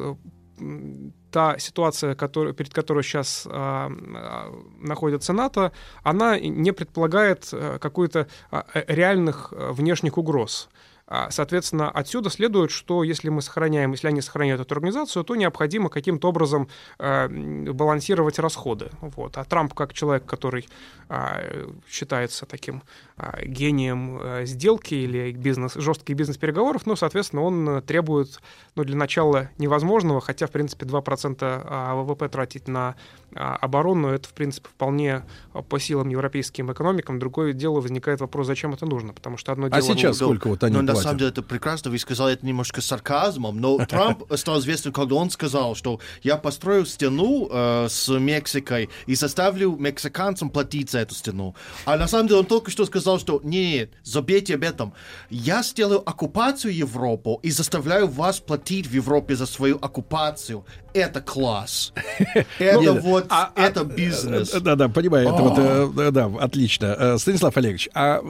та ситуация, которая, перед которой сейчас а, а, находится НАТО, она не предполагает а, какой-то а, э, реальных а, внешних угроз. А, Соответственно, отсюда следует, что если мы сохраняем, если они сохраняют эту организацию, то необходимо каким-то образом э, балансировать расходы. Вот. А Трамп, как человек, который а, считается таким а, гением э, сделки или бизнес, жестких бизнес-переговоров, ну, соответственно, он требует, ну, для начала невозможного, хотя, в принципе, 2% а, ВВП тратить на а, оборону, это, в принципе, вполне а, по силам европейским экономикам. Другое дело, возникает вопрос, зачем это нужно, потому что одно А дело... сейчас сколько вот они Но на платят? самом деле это прекрасно. Вы сказали это немножко сарказмом, но Трамп стал известным, когда он сказал, что я построю стену э, с Мексикой и заставлю мексиканцам платить за эту стену. А на самом деле он только что сказал, что нет, забейте об этом. Я сделаю оккупацию Европы и заставляю вас платить в Европе за свою оккупацию. Это класс. Это вот, а- это бизнес. Э, Да, да, понимаю, это вот, э, да, отлично. Э, Станислав Олегович, а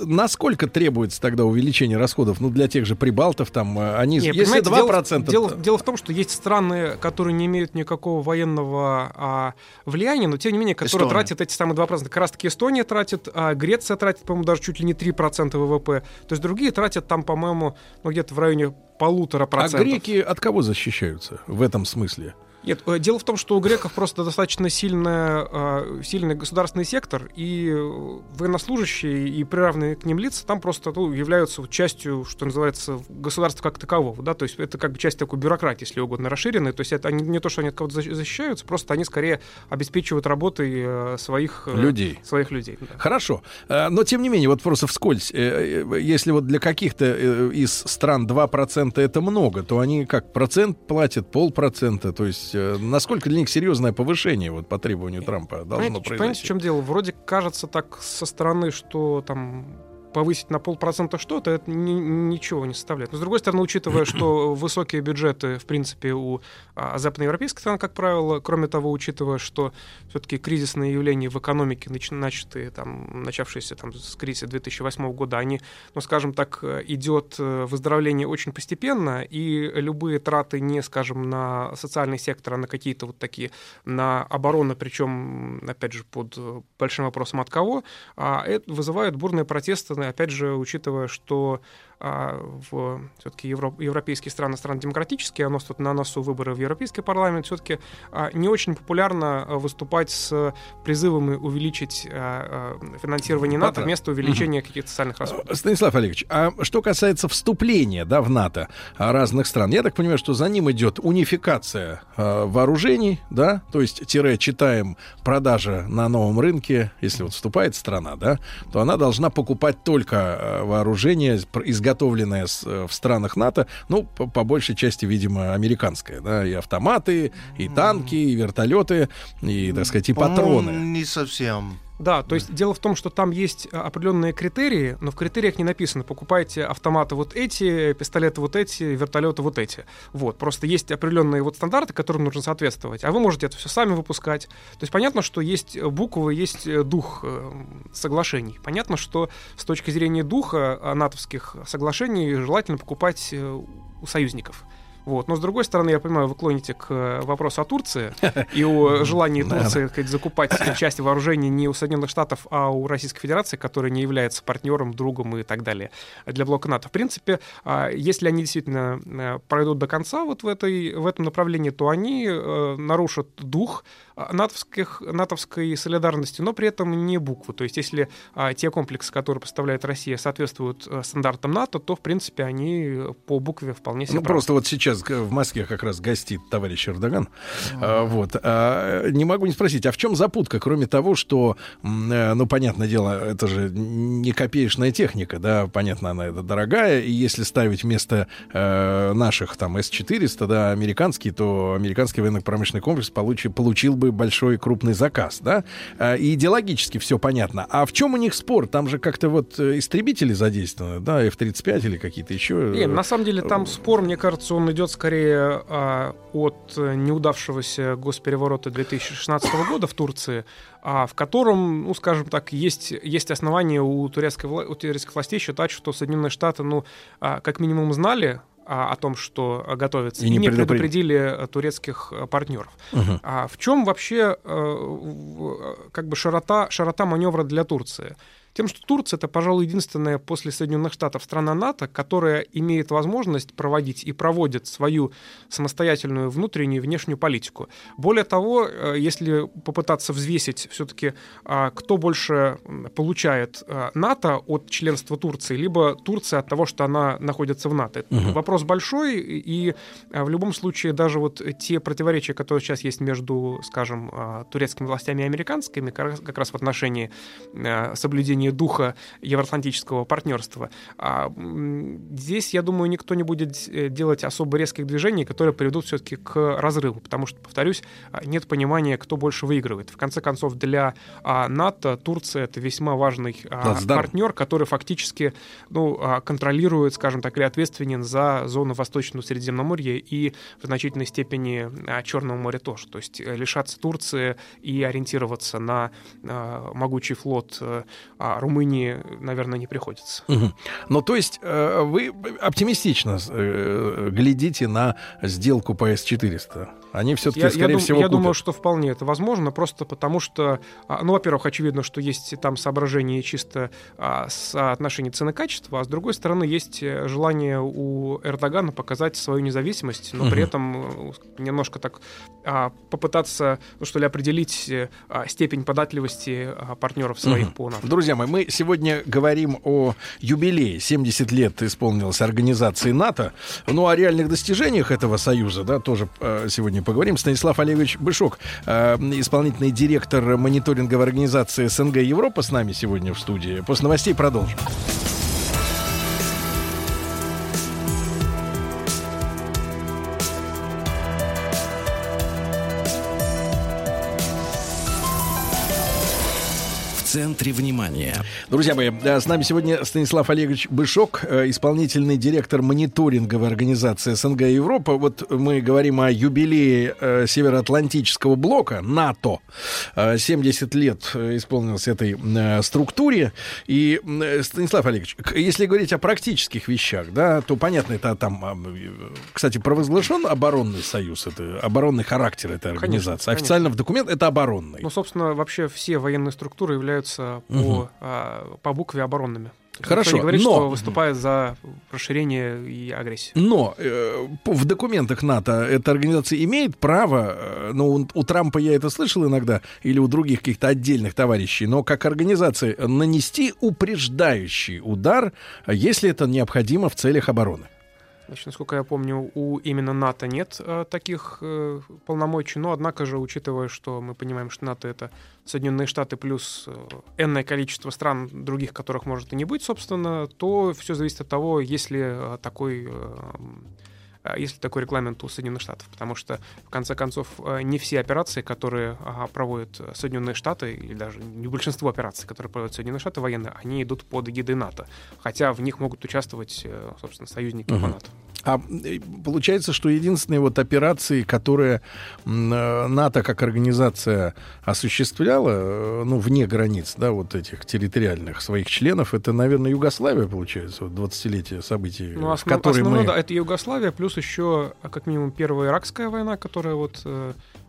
насколько требуется тогда увеличение расходов, ну, для тех же прибалтов, там, они, Не, если понимаете, 2%... Дело, в том, что есть страны, которые не имеют никакого военного а, влияния, но тем не менее, которые тратят эти самые 2%. Как раз таки Эстония тратит, а Греция тратит, по-моему, даже чуть ли не 3% ВВП. То есть другие тратят там, по-моему, ну, где-то в районе полутора А процентов. греки от кого защищаются в этом смысле? Нет, э, дело в том, что у греков просто достаточно сильная, э, сильный государственный сектор, и э, военнослужащие и приравненные к ним лица там просто ну, являются частью, что называется, государства как такового. Да? То есть это как бы часть такой бюрократии, если угодно, расширенной. То есть это они, не то, что они от кого-то защ- защищаются, просто они скорее обеспечивают работой э, своих Людей. Своих людей да. Хорошо. Но, тем не менее, вот просто вскользь, если вот для каких-то из стран 2% это много, то они как, процент платят, полпроцента? То есть э, насколько для них серьезное повышение вот по требованию Трампа должно Понимаете, понимаете, в произойти? чем дело? Вроде кажется так со стороны, что там повысить на полпроцента что-то, это ни- ничего не составляет. Но, с другой стороны, учитывая, что высокие бюджеты, в принципе, у а, западноевропейских стран, как правило, кроме того, учитывая, что все-таки кризисные явления в экономике, нач- начатые, там, начавшиеся там, с кризиса 2008 года, они, ну, скажем так, идет э, выздоровление очень постепенно, и любые траты не, скажем, на социальный сектор, а на какие-то вот такие, на оборону, причем, опять же, под э, большим вопросом от кого, а это вызывает бурные протесты, ну, опять же, учитывая, что а, в все-таки европейские страны, страны демократические, а у нас тут на носу выборы в Европейский парламент, все-таки а, не очень популярно выступать с призывами увеличить а, а, финансирование НАТО вместо увеличения угу. каких-то социальных расходов. Станислав Олегович, а что касается вступления да, в НАТО разных стран, я так понимаю, что за ним идет унификация э, вооружений, да, то есть тире читаем продажа на новом рынке, если вот вступает страна, да, то она должна покупать только вооружение, изготовленное в странах НАТО, ну, по, по большей части, видимо, американское, да, и автоматы, и танки, и вертолеты, и, так сказать, и патроны. Не совсем. Да, то есть дело в том, что там есть а, определенные критерии, но в критериях не написано, покупайте автоматы вот эти, пистолеты вот эти, вертолеты вот эти. Вот, просто есть определенные вот стандарты, которым нужно соответствовать, а вы можете это все сами выпускать. То есть понятно, что есть буквы, есть дух э, соглашений. Понятно, что с точки зрения духа натовских соглашений желательно покупать э, у союзников. Вот. Но с другой стороны, я понимаю, вы клоните к э, вопросу о Турции и о желании Турции сказать, закупать части вооружений не у Соединенных Штатов, а у Российской Федерации, которая не является партнером, другом и так далее для блока НАТО. В принципе, а, если они действительно э, пройдут до конца вот в, этой, в этом направлении, то они э, нарушат дух натовских, натовской солидарности, но при этом не букву. То есть если а, те комплексы, которые поставляет Россия, соответствуют а, стандартам НАТО, то, в принципе, они по букве вполне себе Ну, просто вот сейчас в Москве как раз гостит товарищ Эрдоган. А, вот. А, не могу не спросить, а в чем запутка, кроме того, что, э, ну, понятное дело, это же не копеечная техника, да, понятно, она это дорогая, и если ставить вместо э, наших там С-400, да, американский, то американский военно-промышленный комплекс получи, получил бы большой крупный заказ, да? А, и идеологически все понятно. А в чем у них спор? Там же как-то вот э, истребители задействованы, да, F-35 или какие-то еще. Не, на самом деле там спор, мне кажется, он идет скорее а, от неудавшегося госпереворота 2016 года в Турции, а, в котором, ну, скажем так, есть, есть основания у турецкой, у турецких властей считать, что Соединенные Штаты, ну, а, как минимум знали о том, что готовится, и, и не предупредили э, турецких э, партнеров. Угу. А в чем вообще э, как бы широта, широта маневра для Турции? Тем, что Турция это, пожалуй, единственная после Соединенных Штатов страна НАТО, которая имеет возможность проводить и проводит свою самостоятельную внутреннюю и внешнюю политику. Более того, э, если попытаться взвесить все-таки, а, кто больше получает э, НАТО от членства Турции, либо Турция от того, что она находится в НАТО. Угу. Вопрос большой, и э, в любом случае даже вот те противоречия, которые сейчас есть между, скажем, турецкими властями и американскими, как раз в отношении соблюдения понимании духа евроатлантического партнерства. А здесь, я думаю, никто не будет э, делать особо резких движений, которые приведут все-таки к разрыву, потому что, повторюсь, а, нет понимания, кто больше выигрывает. В конце концов, для а, НАТО Турция это весьма важный а, партнер, который фактически ну, контролирует, скажем так, или ответственен за зону Восточного Средиземноморья и в значительной степени Черного моря тоже. То есть э, лишаться Турции и ориентироваться на могучий флот э, а Румынии, наверное, не приходится. Угу. Ну, то есть э, вы оптимистично э, глядите на сделку по С-400? Они все-таки, я, скорее я всего, Я купят. думаю, что вполне это возможно, просто потому что, а, ну, во-первых, очевидно, что есть там соображения чисто а, соотношения цены-качества, а с другой стороны, есть э, желание у Эрдогана показать свою независимость, но угу. при этом немножко так а, попытаться, ну, что ли, определить степень податливости партнеров своих угу. по НАТО. Друзья мои, мы сегодня говорим о юбилее. 70 лет исполнилось организации НАТО. Ну, о реальных достижениях этого союза, да, тоже сегодня поговорим. Станислав Олегович Бышок, э, исполнительный директор мониторинговой организации СНГ Европа с нами сегодня в студии. После новостей продолжим. Центре внимания. Друзья мои, с нами сегодня Станислав Олегович Бышок, э, исполнительный директор мониторинговой организации СНГ Европа. Вот мы говорим о юбилее э, Североатлантического блока НАТО. 70 э, лет исполнилось этой структуре. И, Станислав Олегович, если говорить о практических вещах, да, то понятно, это там, кстати, провозглашен оборонный союз, это оборонный характер этой организации. Конечно, Официально конечно. в документ это оборонный. Ну, собственно, вообще все военные структуры являются являются угу. по, а, по букве оборонными. Хорошо, никто говорит, но- что выступает за расширение и агрессию. Но э, в документах НАТО эта организация имеет право, ну, у, у Трампа я это слышал иногда, или у других каких-то отдельных товарищей, но как организация нанести упреждающий удар, если это необходимо в целях обороны. Значит, насколько я помню, у именно НАТО нет э, таких э, полномочий, но однако же, учитывая, что мы понимаем, что НАТО это Соединенные Штаты плюс э, энное количество стран, других которых может и не быть, собственно, то все зависит от того, есть ли э, такой э, а, есть ли такой регламент у Соединенных Штатов, потому что, в конце концов, не все операции, которые проводят Соединенные Штаты, или даже не большинство операций, которые проводят Соединенные Штаты военные, они идут под эгидой НАТО, хотя в них могут участвовать, собственно, союзники Мгм. по НАТО. А э, получается, что единственные вот операции, которые э, НАТО как организация осуществляла, э, ну, вне границ, да, вот этих территориальных своих членов, это, наверное, Югославия, получается, вот 20-летие событий, Ну, в основ- которой основное, мы... да, это Югославия, плюс еще, а, как минимум, первая иракская война, которая вот...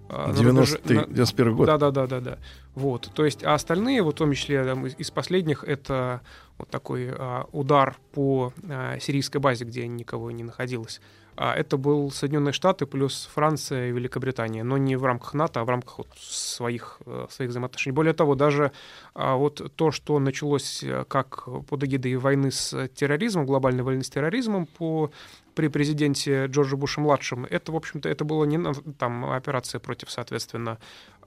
э, а, на 90-й, рубеже- на- 91 год. Да, да, да, да, да. Вот. То есть, а остальные, вот в том числе там, из, из последних, это вот такой а, удар по а, сирийской базе, где никого не находилось. А это был Соединенные Штаты плюс Франция и Великобритания, но не в рамках НАТО, а в рамках вот своих, э, своих взаимоотношений. Более того, даже а, вот то, что началось э, как под эгидой войны с терроризмом, глобальной войны с терроризмом по при президенте Джорджа Буша-младшем, это, в общем-то, это была не там операция против, соответственно,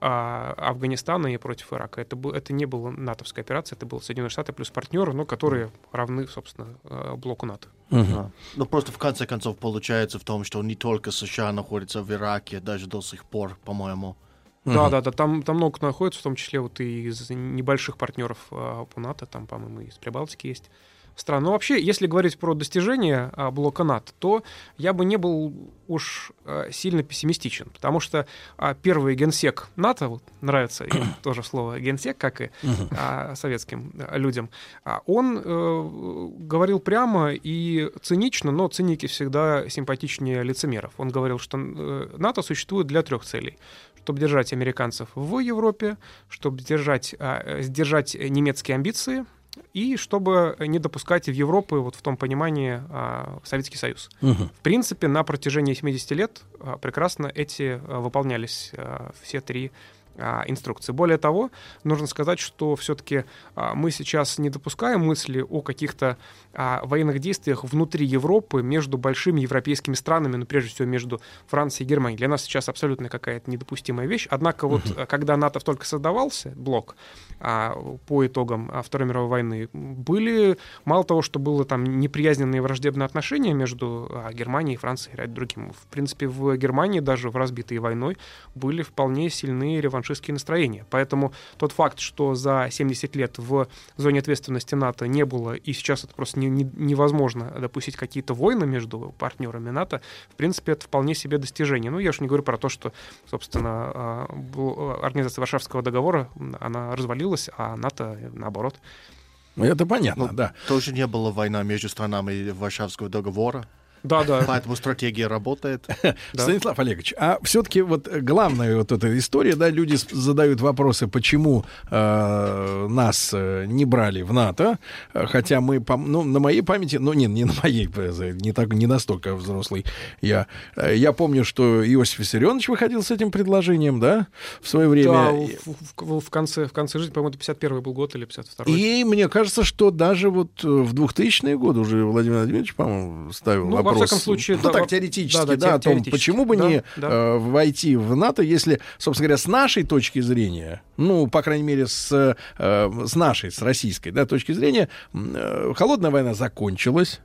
а, Афганистана и против Ирака. Это, был, это не была натовская операция, это был Соединенные Штаты плюс партнеры, но которые равны, собственно, э, блоку НАТО. Да. Ну, просто в конце концов получается в том, что не только США находятся в Ираке, даже до сих пор, по-моему. Да, да, да, там, там много кто находится, в том числе вот и из небольших партнеров а, по НАТО, там, по-моему, из Прибалтики есть стран. Но вообще, если говорить про достижения а, блока НАТО, то я бы не был уж а, сильно пессимистичен, потому что а, первый генсек НАТО, вот, нравится им тоже слово генсек, как и советским людям, он э, говорил прямо и цинично, но циники всегда симпатичнее лицемеров. Он говорил, что э, НАТО существует для трех целей чтобы держать американцев в Европе, чтобы держать, э, сдержать немецкие амбиции и чтобы не допускать в Европу, вот в том понимании, а, Советский Союз. Мгм. В принципе, на протяжении 70 лет а, прекрасно эти а, выполнялись все три инструкции. Более того, нужно сказать, что все-таки мы сейчас не допускаем мысли о каких-то а, военных действиях внутри Европы между большими европейскими странами, ну, прежде всего, между Францией и Германией. Для нас сейчас абсолютно какая-то недопустимая вещь. Однако вот, а, когда НАТО только создавался, блок, а, по итогам а, Второй мировой войны, были, мало того, что было там неприязненные враждебные отношения между а, Германией, Францией и другим. В принципе, в Германии даже в разбитой войной были вполне сильные реваншистские настроения. Поэтому тот факт, что за 70 лет в зоне ответственности НАТО не было, и сейчас это просто не- не- невозможно допустить какие-то войны между партнерами НАТО, в принципе, это вполне себе достижение. Ну, я уж не говорю про то, что, собственно, а, бл- организация Варшавского договора, она развалилась, а НАТО, э, наоборот. Ну, Это понятно, Ну, да. Тоже не было война между странами Варшавского договора. Да, да. Поэтому стратегия работает. Станислав Олегович, а все-таки вот главная вот эта история, да, люди задают вопросы, почему э, нас э, не брали в НАТО, э, хотя мы, пом- ну, на моей памяти, ну, не, не на моей, э, не так, не настолько взрослый я. Я помню, что Иосиф Виссарионович выходил с этим предложением, да, в свое время. Да, в, в- в конце, в конце жизни, по-моему, это 51 был год или 52 И мне кажется, что даже вот в 2000-е годы уже Владимир Владимирович, по-моему, ставил Ну, во вопрос. всяком случае, ну, да, так во- теоретически, да, да, да, о том, почему бы Да, не да. э, войти в НАТО, если, собственно говоря, с нашей точки зрения, ну, по крайней мере, с, э, с нашей, с российской, да, точки зрения, э, холодная война закончилась.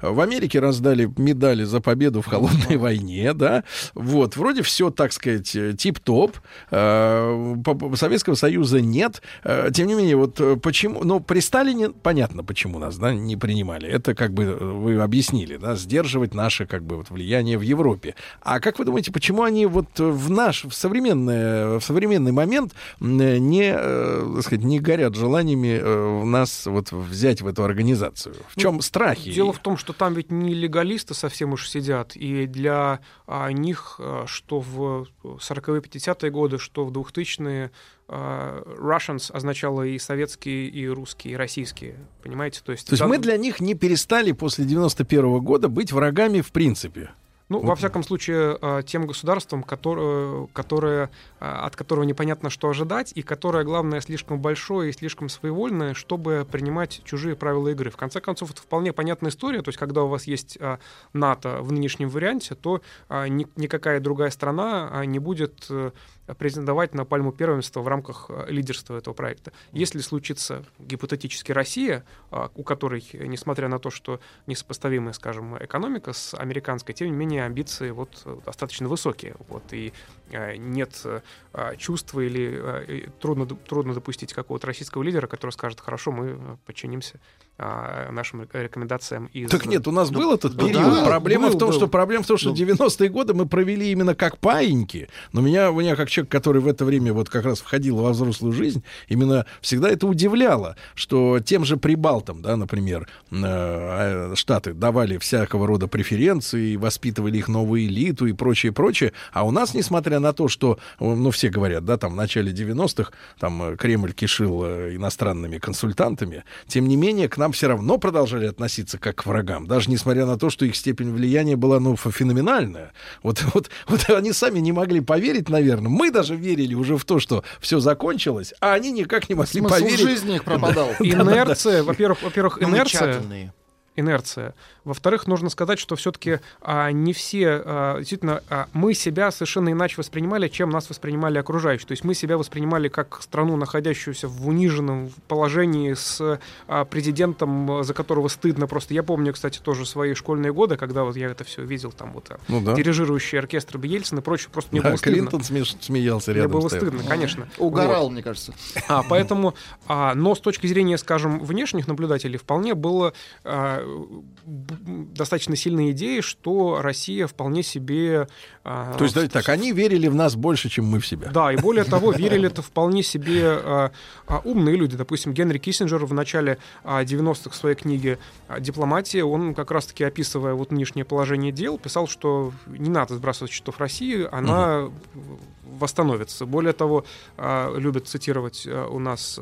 В Америке раздали медали за победу в холодной войне, да. Вот, вроде все, так сказать, э, тип-топ. Э, Советского Союза нет. Э, Тем не менее, вот почему... Ну, при Сталине понятно, почему нас, да, не принимали. Это как бы вы объяснили, да, сдерживать наше, как бы, вот влияние в Европе. А как вы думаете, почему они вот в наш, в, современное, в современный момент не, так сказать, не горят желаниями нас вот взять в эту организацию? В чем страхи? Дело в том, что там ведь не легалисты совсем уж сидят, и для а, них, а, что в 40-е, 50-е годы, что в 2000-е, а, Russians означало и советские, и русские, и российские, понимаете? То есть, То есть мы для них не перестали после 91 -го года быть врагами в принципе? Ну, во всяком случае, а, тем государством, которое, которое, а, от которого непонятно, что ожидать, и которое, главное, слишком большое и слишком своевольное, чтобы принимать чужие правила игры. В конце концов, это вполне понятная история. То есть, когда у вас есть НАТО в нынешнем варианте, то никакая другая страна не будет э, претендовать на пальму первенства в рамках э, лидерства этого проекта. Если случится гипотетически Россия, а, у которой, несмотря на то, что несопоставимая, скажем, экономика с американской, тем не менее амбиции вот достаточно высокие, вот, и э, нет э, чувства или трудно, трудно допустить какого-то российского лидера, который скажет, хорошо, мы подчинимся а, нашим рекомендациям из... Так нет, у нас ну, был этот период. Да, проблема был, в том, был. что проблема в том, что ну. 90-е годы мы провели именно как паиньки. Но меня, меня как человек, который в это время вот как раз входил во взрослую жизнь, именно всегда это удивляло, что тем же прибалтам, да, например, э, а, Штаты давали всякого рода преференции, воспитывали их новую элиту и прочее, прочее. А у нас, несмотря на то, что, ну, все говорят, да, там в начале 90-х там э, Кремль кишил э, иностранными консультантами, тем не менее к нам все равно продолжали относиться как к врагам, даже несмотря на то, что их степень влияния была, ну, феноменальная. Вот, вот, вот они сами не могли поверить, наверное. Мы даже верили уже в то, что все закончилось, а они никак не могли Смысл поверить. жизни их пропадал. Инерция, во-первых, во-первых, инерция инерция. Во-вторых, нужно сказать, что все-таки а, не все, а, действительно, а, мы себя совершенно иначе воспринимали, чем нас воспринимали окружающие. То есть мы себя воспринимали как страну, находящуюся в униженном положении с а, президентом, за которого стыдно просто. Я помню, кстати, тоже свои школьные годы, когда вот я это все видел, там вот а, ну, да. дирижирующий оркестр Ельцин и прочее, просто мне да, было стыдно. Клинтон смеялся рядом. Мне было стоял. стыдно, конечно. Угорал, вот. мне кажется. А, поэтому, а, но с точки зрения, скажем, внешних наблюдателей, вполне было а, достаточно сильные идеи, что Россия вполне себе... А, То есть, давайте так, они верили в нас больше, чем мы в себя. Да, и более того, верили это вполне себе а, а, умные люди. Допустим, Генри Киссинджер в начале 90-х в своей книге «Дипломатия», он как раз-таки описывая вот нынешнее положение дел, писал, что не надо сбрасывать счетов России, она угу восстановится. Более того, любят цитировать а, у нас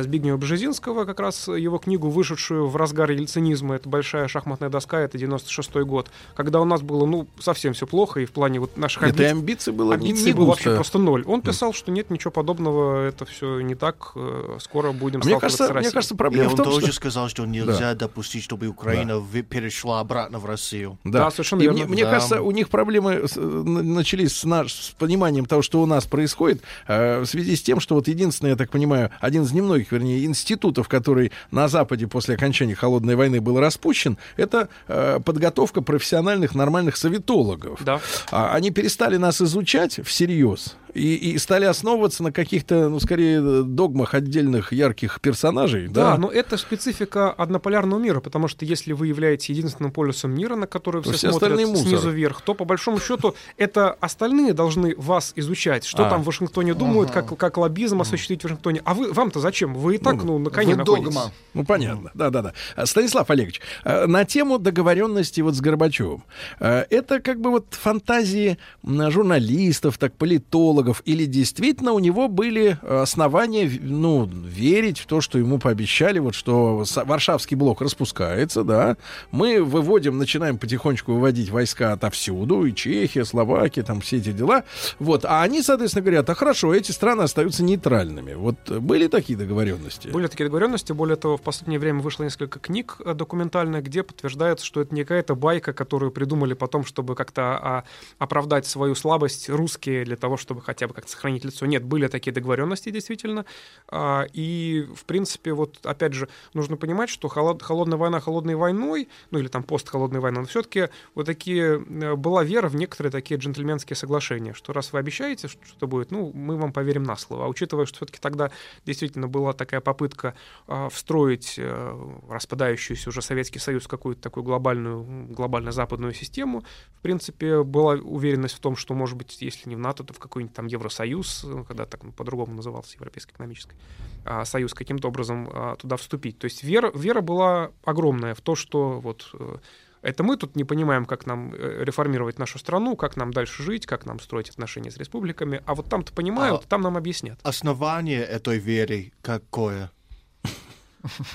Збигнева Бжезинского, как раз его книгу, вышедшую в разгар ельцинизма, это большая шахматная доска, это 96-й год, когда у нас было, ну, совсем все плохо, и в плане вот наших амбиций... Это амбиций было амбиций не, было вообще просто ноль. Он писал, что нет, ничего подобного, это все не так, э, скоро будем а мне кажется, с Россией. Мне кажется, проблема и в том, он тоже что... сказал, что нельзя да. допустить, чтобы Украина да. перешла обратно в Россию. Да, да совершенно верно. Мне, мне да. кажется, у них проблемы начались с, наш, с пониманием того, что у нас происходит э, в связи с тем, что вот единственный, я так понимаю, один из немногих, вернее, институтов, который на Западе после окончания Холодной войны был распущен, это э, подготовка профессиональных нормальных советологов. Да. А, они перестали нас изучать всерьез и, и стали основываться на каких-то, ну, скорее, догмах отдельных ярких персонажей. Да, да, но это специфика однополярного мира, потому что если вы являетесь единственным полюсом мира, на который все, все смотрят снизу вверх, то, по большому счету, это остальные должны вас изучать, что а. там в Вашингтоне думают, ага. как, как лоббизм осуществить в Вашингтоне. А вы, вам-то зачем? Вы и так, ну, ну на коне находитесь. Догма. Ну, понятно. Да-да-да. Станислав Олегович, э, на тему договоренности вот с Горбачевым. Э, это как бы вот фантазии журналистов, так, политологов, политологов, или действительно у него были основания ну, верить в то, что ему пообещали, вот что Варшавский блок распускается, да, мы выводим, начинаем потихонечку выводить войска отовсюду, и Чехия, Словакия, там все эти дела, вот, а они, соответственно, говорят, а хорошо, эти страны остаются нейтральными. Вот были такие договоренности? Были такие договоренности, более того, в последнее время вышло несколько книг э, документальных, где подтверждается, что это не какая-то байка, которую придумали потом, чтобы как-то а, оправдать свою слабость русские для того, чтобы хотя бы как-то сохранить лицо. Нет, были такие договоренности действительно. А, и, в принципе, вот опять же, нужно понимать, что холод, холодная война холодной войной, ну или там постхолодная война, но все-таки вот такие э, была вера в некоторые такие джентльменские соглашения, что раз вы обещаете, что будет, ну, мы вам поверим на слово. А учитывая, что все-таки тогда действительно была такая попытка а, встроить а, распадающийся уже Советский Союз в какую-то такую глобальную, глобально-западную систему, в принципе, была уверенность в том, что, может быть, если не в НАТО, то в какой-нибудь там Евросоюз, ну, когда так по-другому назывался Европейский экономический а, союз, каким-то образом а, туда вступить. То есть вера, вера была огромная в то, что вот э, это мы тут не понимаем, как нам э, реформировать нашу страну, как нам дальше жить, как нам строить отношения с республиками. А вот там-то понимают, А- там нам объяснят. Основание этой веры какое?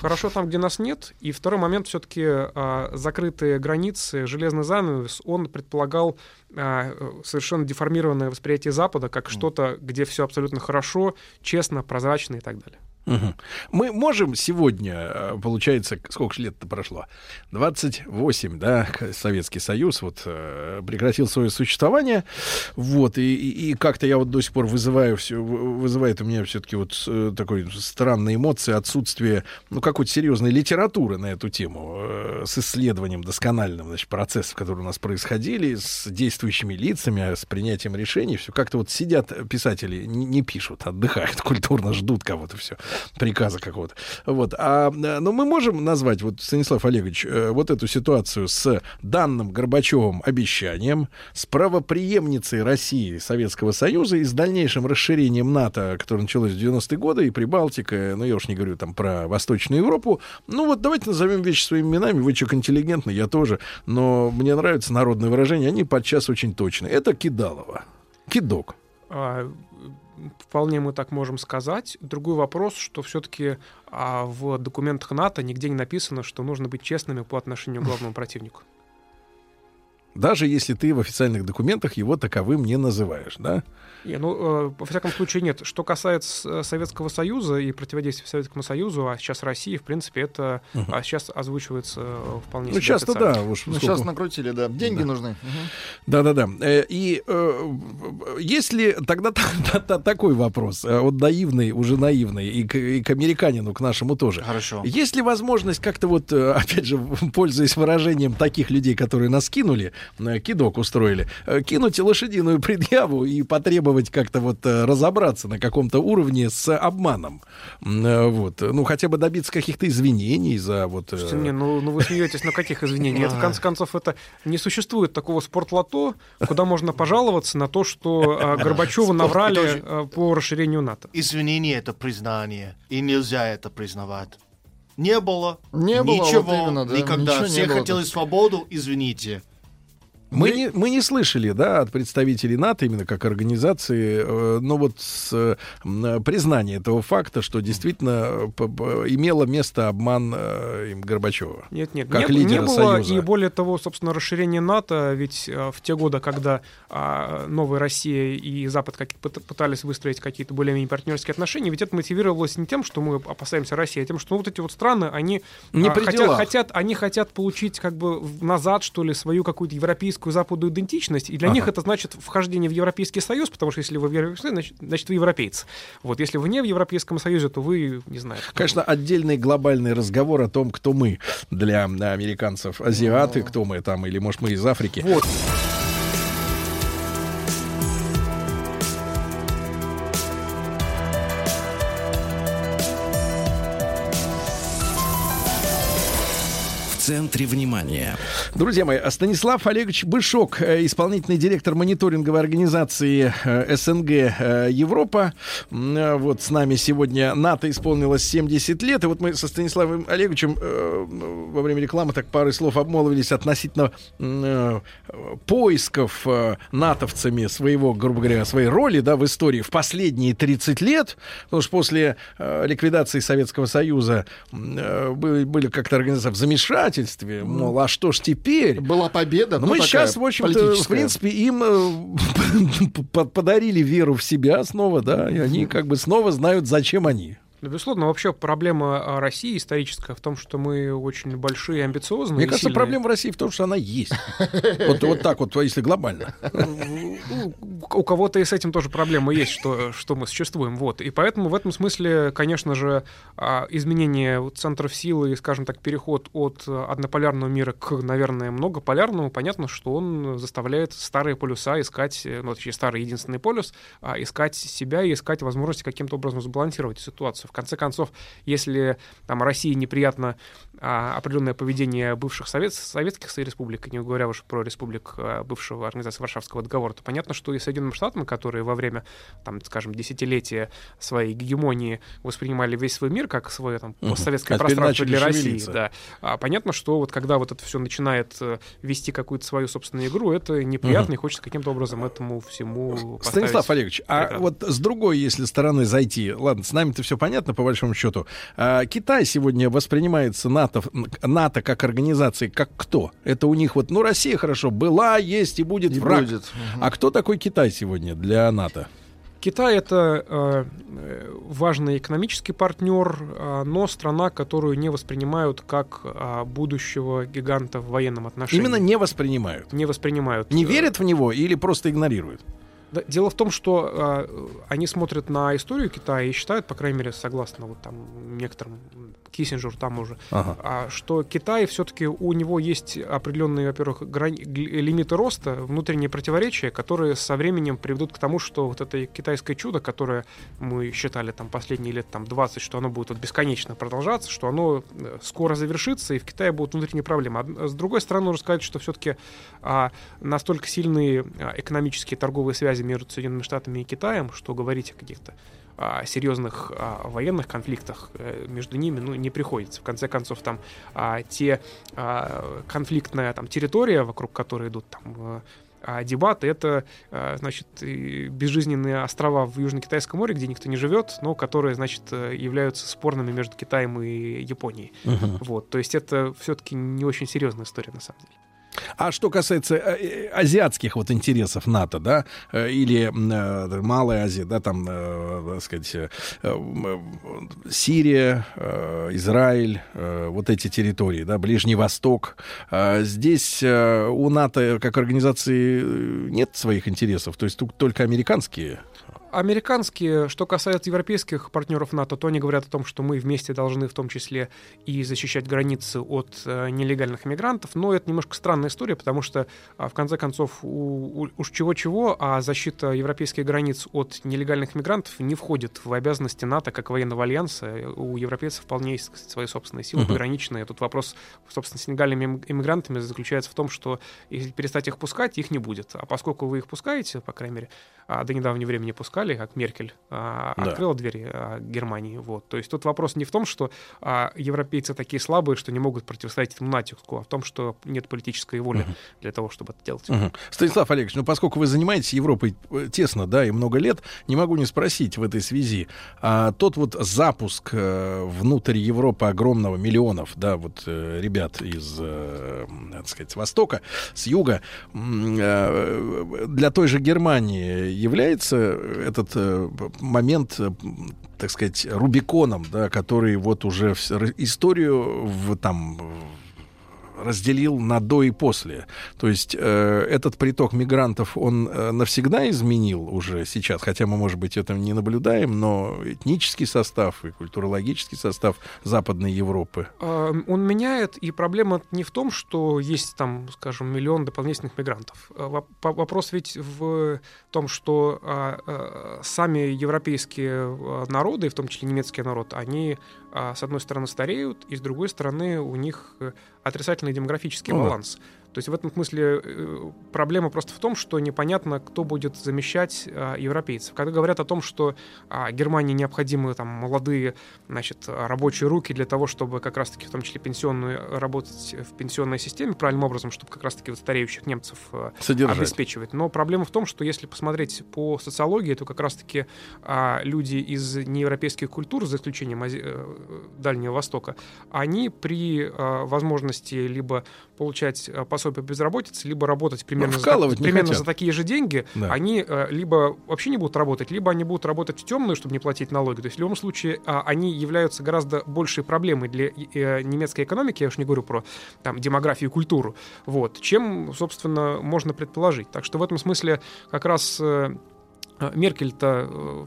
Хорошо там, где нас нет. И второй момент все-таки закрытые границы, железный занавес, он предполагал а, совершенно деформированное восприятие Запада как что-то, где все абсолютно хорошо, честно, прозрачно и так далее. Мгм. Мы можем сегодня, э, получается, сколько лет-то прошло? 28, да, Советский Союз вот э, прекратил свое существование, вот, и, и- и как-то я вот до сих пор вызываю все, вызывает у меня все-таки вот э, такой странные эмоции, отсутствие, ну, какой-то серьезной литературы на эту тему, с исследованием доскональным, значит, процессов, которые у нас происходили, с действующими лицами, с принятием решений, все как-то вот сидят писатели, не, не пишут, отдыхают, культурно ждут кого-то, все, приказа какого-то. Вот. А, э, но мы можем назвать, вот, Станислав Олегович, э, вот эту ситуацию с данным Горбачевым обещанием, с правоприемницей России Советского Союза и с дальнейшим расширением НАТО, которое началось в 90-е годы, и Прибалтика, ну, я уж не говорю там про Восточную Европу. Ну, вот давайте назовем вещи своими именами. Вы человек интеллигентный, я тоже. Но мне нравится народное выражение, они подчас очень точны. Это Кидалова. Кидок. А, Вполне мы так можем сказать. Другой вопрос, что все-таки в документах НАТО нигде не написано, что нужно быть честными по отношению к главному противнику. Даже если ты в официальных документах его таковым не называешь, да? Не, ну, э, во всяком случае, нет. Что касается э, Советского Союза и противодействия Советскому Союзу, а сейчас России, в принципе, это Мгм. а сейчас озвучивается э, вполне Ну, себе часто официально. да, уж Ну, сейчас накрутили, да. Деньги Да. нужны. Да-да-да. Э, И э, если тогда та- та- та- такой вопрос, вот наивный, уже наивный, и к, и к американину, к нашему тоже. Хорошо. Есть ли возможность как-то вот, опять же, пользуясь выражением таких людей, которые нас кинули, кидок устроили, э, кинуть лошадиную предъяву и потребовать как-то вот э, разобраться на каком-то уровне с обманом? Э, Вот. Ну, хотя бы добиться каких-то извинений за вот... э, Слушайте, не, ну, ну вы смеетесь, на каких извинений? Это, в конце концов, это не существует такого спортлото, куда можно пожаловаться на то, что а, Горбачеву Спорт, наврали по расширению НАТО. Извинение — это признание, и нельзя это признавать. Не было, Не было, ничего, вот именно, да, никогда. ничего не Все было. хотели свободу, извините. Мы не, мы не слышали, да, от представителей НАТО, именно как организации, э, но вот с, э, признание этого факта, что действительно э, имело место обман э, им Горбачева. Нет, нет, как не, лидера не было, Союза. и более того, собственно, расширение НАТО, ведь а, в те годы, когда а, новая Россия и Запад как, пыт- пытались выстроить какие-то более-менее партнерские отношения, ведь это мотивировалось не тем, что мы опасаемся России, а тем, что ну, вот эти вот страны, они Не а, хотят, хотят, они хотят получить как бы назад, что ли, свою какую-то европейскую западную идентичность, и для Ага. них это значит вхождение в Европейский Союз, потому что если вы в Европейский Союз, значит, значит, вы европейцы. Вот, если вы не в Европейском Союзе, то вы, не знаю, Конечно, отдельный глобальный разговор о том, кто мы для американцев, азиаты, кто мы там, или, может, мы из Африки. Вот. Центре внимания. Друзья мои, Станислав Олегович Бышок, э, исполнительный директор мониторинговой организации э, СНГ э, Европа. Вот с нами сегодня НАТО исполнилось 70 лет. И вот мы со Станиславом Олеговичем во время рекламы так пары слов обмолвились относительно поисков натовцами своего, грубо говоря, своей роли да, в истории в последние 30 лет. Потому что после ликвидации Советского Союза были как-то организации в замешательстве, мол, а что ж теперь? Была победа, Но ну, мы сейчас, в общем-то, в принципе, им э, подарили веру в себя снова, да, и они как бы снова знают, зачем они. Ну, Безусловно, вообще проблема а, России историческая в том, что мы очень большие и амбициозные. Мне кажется, сильные. проблема в России в том, что она есть. Вот, вот так вот, если глобально. У кого-то и с этим тоже проблема есть, что, что мы существуем. Вот. И поэтому в этом смысле, конечно же, а, изменение центров силы и, скажем так, переход от а, однополярного мира к, наверное, многополярному, понятно, что он заставляет старые полюса искать, э, ну, точнее, старый единственный полюс, а, искать себя и искать возможности каким-то образом сбалансировать ситуацию, конце концов, если там России неприятно а, определенное поведение бывших совет, советских республик, не говоря уж про республик а, бывшего организации Варшавского договора, то понятно, что и Соединенным Штатам, которые во время, там, скажем, десятилетия своей гегемонии воспринимали весь свой мир как свое там, постсоветское теперь пространство для России. Да. А понятно, что вот когда вот это все начинает э, вести какую-то свою собственную игру, это неприятно, Мгм. и хочется каким-то образом этому всему поставить Станислав Олегович, а преграду. вот с другой, если стороны зайти, ладно, с нами-то все понятно, по большому счету. А Китай сегодня воспринимается НАТО, НАТО как организации, как кто? Это у них вот, ну, Россия хорошо, была, есть и будет И враг. будет. А кто такой Китай сегодня для НАТО? Китай это э, э, важный экономический партнер, э, но страна, которую не воспринимают как э, будущего гиганта в военном отношении. Именно не воспринимают. не воспринимают. Не Э, верят в него или просто игнорируют? Дело в том, что э, они смотрят на историю Китая и считают, по крайней мере, согласно вот там некоторым м, Киссинджеру там уже, Ага. а, что Китай все-таки у него есть определенные, во-первых, грани- лимиты роста, внутренние противоречия, которые со временем приведут к тому, что вот это китайское чудо, которое мы считали там последние лет там 20, что оно будет вот бесконечно продолжаться, что оно э, скоро завершится, и в Китае будут внутренние проблемы. А с другой стороны, нужно сказать, что все-таки настолько сильные а, экономические торговые связи между Соединенными Штатами и Китаем, что говорить о каких-то а, серьезных а, военных конфликтах э, между ними ну, не приходится. В конце концов, там а, те а, конфликтная там, территория, вокруг которой идут там э, а дебаты это, а, значит, безжизненные острова в Южно-Китайском море, где никто не живет, но которые, значит, э, являются спорными между Китаем и Японией. Мгм. Вот, то есть это все-таки не очень серьезная история на самом деле. А что касается э, э, азиатских вот интересов НАТО, да, э, или м, Малая Азия, да, там, э, так сказать, Сирия, Израиль, вот эти территории, да, Ближний Восток. Здесь у НАТО как организации нет своих интересов, то есть только американские. Американские, что касается европейских партнеров НАТО, то они говорят о том, что мы вместе должны в том числе и защищать границы от э, нелегальных мигрантов. Но это немножко странная история, потому что, а, в конце концов, у- у- уж чего-чего, а защита европейских границ от нелегальных мигрантов не входит в обязанности НАТО как военного альянса. У европейцев вполне есть сказать, свои собственные силы Мгм. пограничные. Тут вопрос, собственно, с нелегальными им- иммигрантами заключается в том, что если перестать их пускать, их не будет. А поскольку вы их пускаете, по крайней мере, а, до недавнего времени пускали, как Меркель а, Да. открыла двери а, Германии. Вот. То есть тут вопрос не в том, что а, европейцы такие слабые, что не могут противостоять этому натиску, а в том, что нет политической воли для того, чтобы это делать. Мгм. Станислав Олегович, ну поскольку вы занимаетесь Европой э, тесно, да, и много лет, не могу не спросить в этой связи, а тот вот запуск э, внутрь Европы огромного миллионов, да, вот э, ребят из, так сказать, востока, с юга, для той же Германии является этот э, момент, э, так сказать, Рубиконом, да, который вот уже р- историю в там разделил на до и после. То есть э, этот приток мигрантов, он э, навсегда изменил уже сейчас, хотя мы, может быть, это не наблюдаем, но этнический состав и культурологический состав Западной Европы. А, Он меняет, и проблема не в том, что есть там, скажем, миллион дополнительных мигрантов. По- Вопрос ведь в том, что а, а, сами европейские а, народы, в том числе немецкий народ, они, с одной стороны, стареют, и с другой стороны, у них э, отрицательный демографический Ну да. То есть в этом смысле э, проблема просто в том, что непонятно, кто будет замещать а, европейцев. Когда говорят о том, что а, Германии необходимы там молодые, значит, рабочие руки для того, чтобы как раз-таки в том числе пенсионную работать в пенсионной системе правильным образом, чтобы как раз-таки вот стареющих немцев э, Содержать. обеспечивать. Но проблема в том, что если посмотреть по социологии, то как раз-таки а, люди из неевропейских культур, за исключением Ази- э, Дальнего Востока, они при а, возможности либо получать а, пособие по безработице, либо работать примерно, за, примерно хотят. за такие же деньги, Да. они э, либо вообще не будут работать, либо они будут работать в темную, чтобы не платить налоги. То есть в любом случае а, они являются гораздо большей проблемой для э, немецкой экономики, я уж не говорю про там, демографию и культуру, вот, чем, собственно, можно предположить. Так что в этом смысле как раз э, э, Меркель-то э,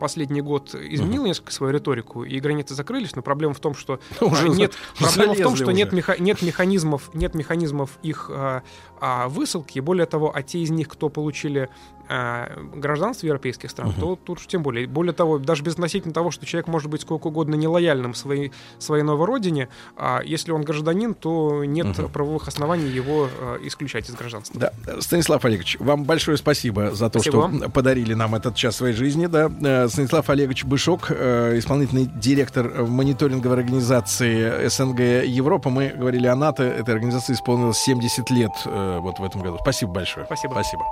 последний год изменила несколько свою риторику, и границы закрылись, но проблема в том, что Уже а, нет, проблема в том, что нет, уже. меха- нет механизмов, нет механизмов их а, а, высылки. И более того, а те из них, кто получили а, гражданство европейских стран, то тут тем более. Более того, даже безотносительно того, что человек может быть сколько угодно нелояльным своей, своей новой родине, а если он гражданин, то нет Мгм. правовых оснований его э, исключать из гражданства. Да. Станислав Олегович, вам большое спасибо за то, Спасибо что вам. подарили нам этот час своей жизни. Да. Э, Станислав Олегович Бышок, э, исполнительный директор мониторинговой организации СНГ Европа. Мы говорили о НАТО. Этой организации исполнилось 70 лет э, вот в этом году. Спасибо большое. Спасибо. Спасибо.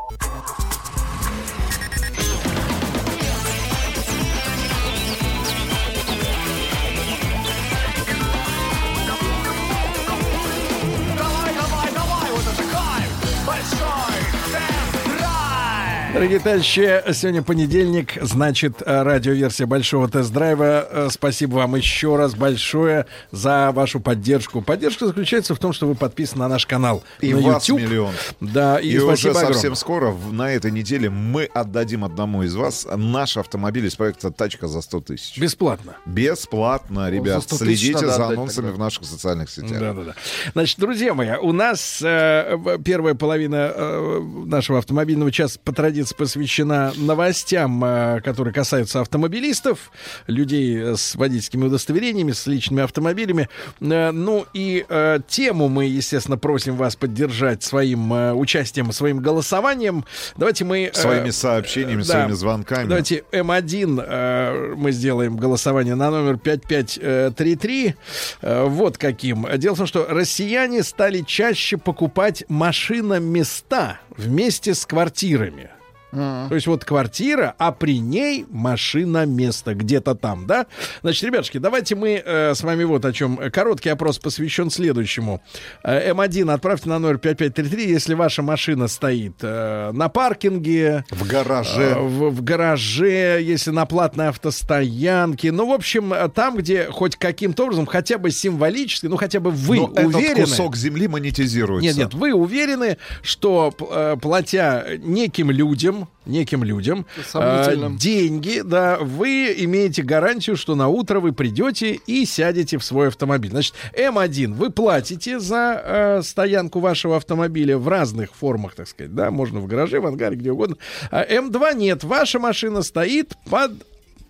Дорогие товарищи, сегодня понедельник, значит, радиоверсия большого тест-драйва. Э, Спасибо вам еще раз большое за вашу поддержку. Поддержка заключается в том, что вы подписаны на наш канал И на вас YouTube. миллион. Да, и, И, уже совсем огромное. скоро, на этой неделе, мы отдадим одному из вас наш автомобиль из проекта «Тачка за 100 тысяч». Бесплатно. Бесплатно, ребят. за 100 тысяч Следите за анонсами тогда. в наших социальных сетях. Да-да-да. Значит, друзья мои, у нас э, первая половина э, нашего автомобильного часа по традиции посвящена новостям, э, которые касаются автомобилистов, людей с водительскими удостоверениями, с личными автомобилями. Э, ну и э, тему мы, естественно, просим вас поддержать своим э, участием, своим голосованием. Давайте мы... э, Своими сообщениями, да. своими звонками. Давайте М1 э, мы сделаем голосование на номер 5533. Э, вот каким. Дело в том, что россияне стали чаще покупать машиноместа вместе с квартирами. То есть вот квартира, а при ней машина место где-то там, да? Значит, ребятушки, давайте мы э, с вами вот о чем. Короткий опрос посвящен следующему. Э, М1 отправьте на номер 5533, если ваша машина стоит э, на паркинге. В гараже. э, в, в гараже, если на платной автостоянке. Ну, в общем, э, там, где хоть каким-то образом, хотя бы символически, ну, хотя бы вы Но этот уверены... кусок земли монетизируется. Нет, нет, вы уверены, что э, платя неким людям, неким людям. Э, деньги, да, вы имеете гарантию, что на утро вы придете и сядете в свой автомобиль. Значит, М1 вы платите за э, стоянку вашего автомобиля в разных формах, так сказать, да, можно в гараже, в ангаре, где угодно. А М2 нет, ваша машина стоит под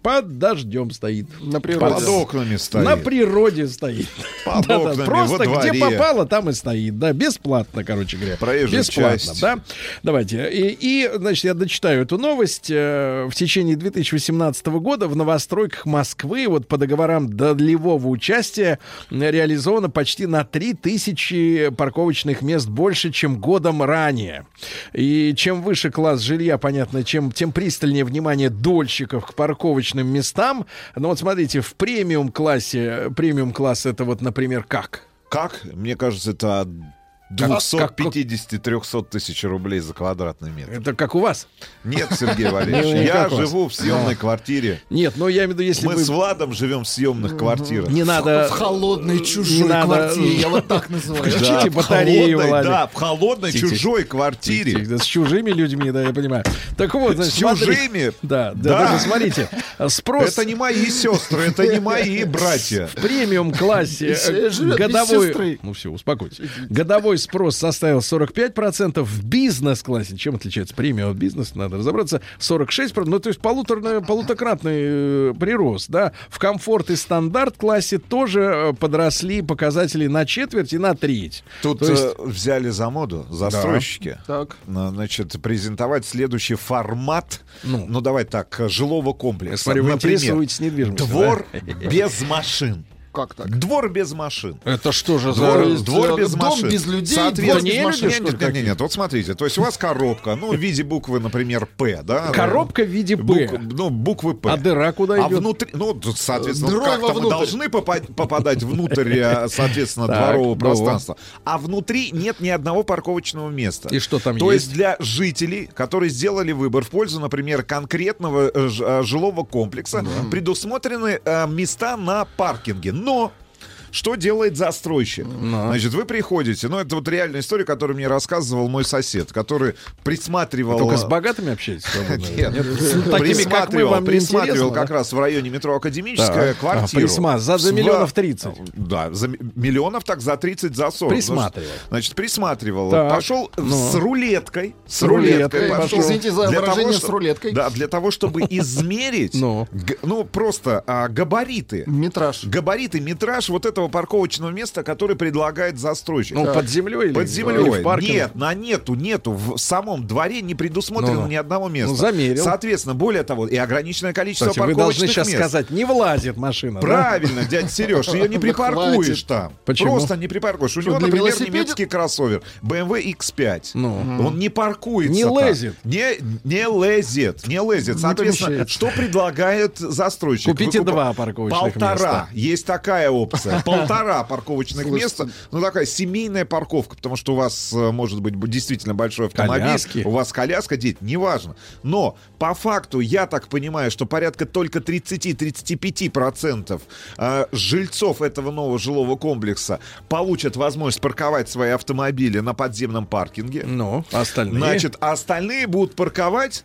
под дождем стоит. На природе. Под окнами стоит. На природе стоит. Под Да-да, окнами, Просто во где попало, там и стоит. Да, бесплатно, короче говоря. Проезжая бесплатно, часть. да. Давайте. И, и, значит, я дочитаю эту новость. Э, В течение 2018 года в новостройках Москвы вот по договорам долевого участия реализовано почти на 3000 парковочных мест больше, чем годом ранее. И чем выше класс жилья, понятно, чем, тем пристальнее внимание дольщиков к парковочным местам. Ну вот смотрите, в премиум классе, премиум класс это вот, например, как? Как? Мне кажется, это 250-300 тысяч рублей за квадратный метр. Это как у вас? Нет, Сергей Валерьевич, я живу в съемной квартире. Нет, но я имею в виду, если Мы с Владом живем в съемных квартирах. Не надо... В холодной чужой квартире, я вот так называю. Включите батарею, да, в холодной чужой квартире. С чужими людьми, да, я понимаю. Так вот, значит, С чужими? Да, да, смотрите. Спрос Это не мои сестры, это не мои братья. в премиум классе э, годовой... Ну все, успокойтесь. Годовой спрос составил 45%, в бизнес-классе, чем отличается премиум от бизнеса, надо разобраться, 46%, ну то есть полуторный, полутократный э, прирост, да. В комфорт и стандарт классе тоже э, подросли показатели на четверть и на треть. Тут То есть- э, взяли за моду застройщики. Так. На- Значит, презентовать следующий формат, Ну. ну, давай так, э, жилого Я комплекса. смотрю, вы Например, интересуетесь недвижимостью. Двор да? без машин. Как так? Двор без машин. Это что же Двор, за... двор без дом машин. без людей, Соответственно, двор без нет, машин, нет, ли, нет, нет, какие? нет, вот смотрите, то есть у вас коробка, ну, в виде буквы, например, П, да? Коробка в виде Бук- П. ну, буквы П. А дыра куда А идет? внутри, ну, соответственно, как-то мы должны попа- попадать внутрь, э, соответственно, Так, дворового ну. пространства. А внутри нет ни одного парковочного места. И что там То есть? есть для жителей, которые сделали выбор в пользу, например, конкретного э, э, жилого комплекса, предусмотрены э, места на паркинге. Но Что делает застройщик? Значит, вы приходите, ну, это вот реальная история, которую мне рассказывал мой сосед, который присматривал... Только с богатыми общаетесь? Нет, присматривал, присматривал как раз в районе метро Академическая квартиру. А, присма- за- миллионов ва- 30. Да, за миллионов так за 30, за 40. Присматривал. Значит, присматривал. Пошел Ну. с рулеткой. С рулеткой пошел. Извините за выражение с рулеткой. Да, для того, чтобы измерить, Ну. ну, просто а, габариты. Метраж. Габариты, метраж вот этого парковочного места, который предлагает застройщик. Ну, под землей или Под в- землей. или в? Нет, на нету, нету. В самом дворе не предусмотрено Ну-ну. ни одного места. Ну, замерил. Соответственно, более того, и ограниченное количество Кстати, вы парковочных должны сейчас мест. сказать, не влазит машина. да? Правильно, дядя Сереж, ее не Да припаркуешь там. Почему? Просто не припаркуешь. У него, например, немецкий кроссовер BMW X5. Ну. Он не паркуется. Не лезет. Не, не лезет. Не лезет. Соответственно, что предлагает застройщик? Купите два парковочных Полтора. места. Есть такая опция. Полтора парковочных места. Ну, такая семейная парковка, потому что у вас э, может быть действительно большой автомобиль. Коляски. У вас коляска, дети, неважно. Но по факту, я так понимаю, что порядка только 30-35% э, жильцов этого нового жилого комплекса получат возможность парковать свои автомобили на подземном паркинге. Ну, а остальные? Значит, а остальные будут парковать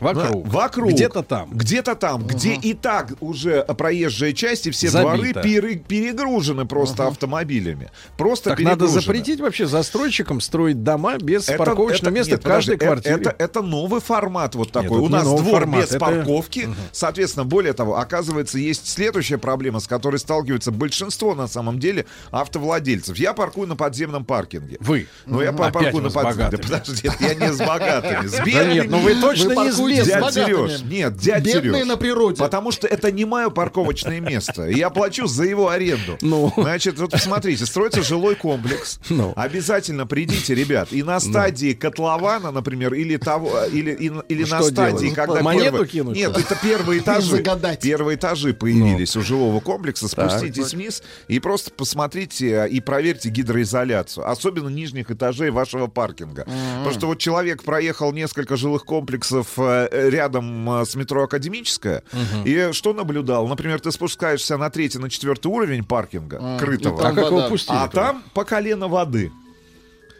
вокруг. вокруг. Где-то там. Где-то там, где и так уже проезжая часть и все Забито. дворы пере- перегружены просто автомобилями. Просто Так надо запретить вообще застройщикам строить дома без Это- парковочного это- места нет, в каждой подожди, э- квартире. Это, это новый формат вот такой. это У нас двор формат, без это- парковки. Соответственно, более того, оказывается, есть следующая проблема, с которой сталкивается большинство на самом деле автовладельцев. Я паркую на подземном паркинге. Вы. Ну, я паркую на подземном. Да подожди, я не с богатыми. С Да бедными. нет, ну вы точно не с с бедными. Дядь богатыми. Сереж, нет, дядь Бедные Сереж. на природе. Потому что это не мое парковочное место. Я плачу за его аренду. Ну. Значит, вот посмотрите, строится жилой комплекс. Ну. Обязательно придите, ребят. И на стадии котлована, например, или того, или, и- или на Что стадии, делать? когда Монету первые- кинуть? Нет, это первые этажи. Первые этажи появились у жилого комплекса. Так. Спуститесь вниз и просто посмотрите э, и проверьте гидроизоляцию. Особенно нижних этажей вашего паркинга. Потому что вот человек проехал несколько жилых комплексов э, рядом э, с метро Академическая. И что наблюдал? Например, ты спускаешься на третий, на четвертый уровень паркинга, крытого. там А как его пустили? А там по колено воды.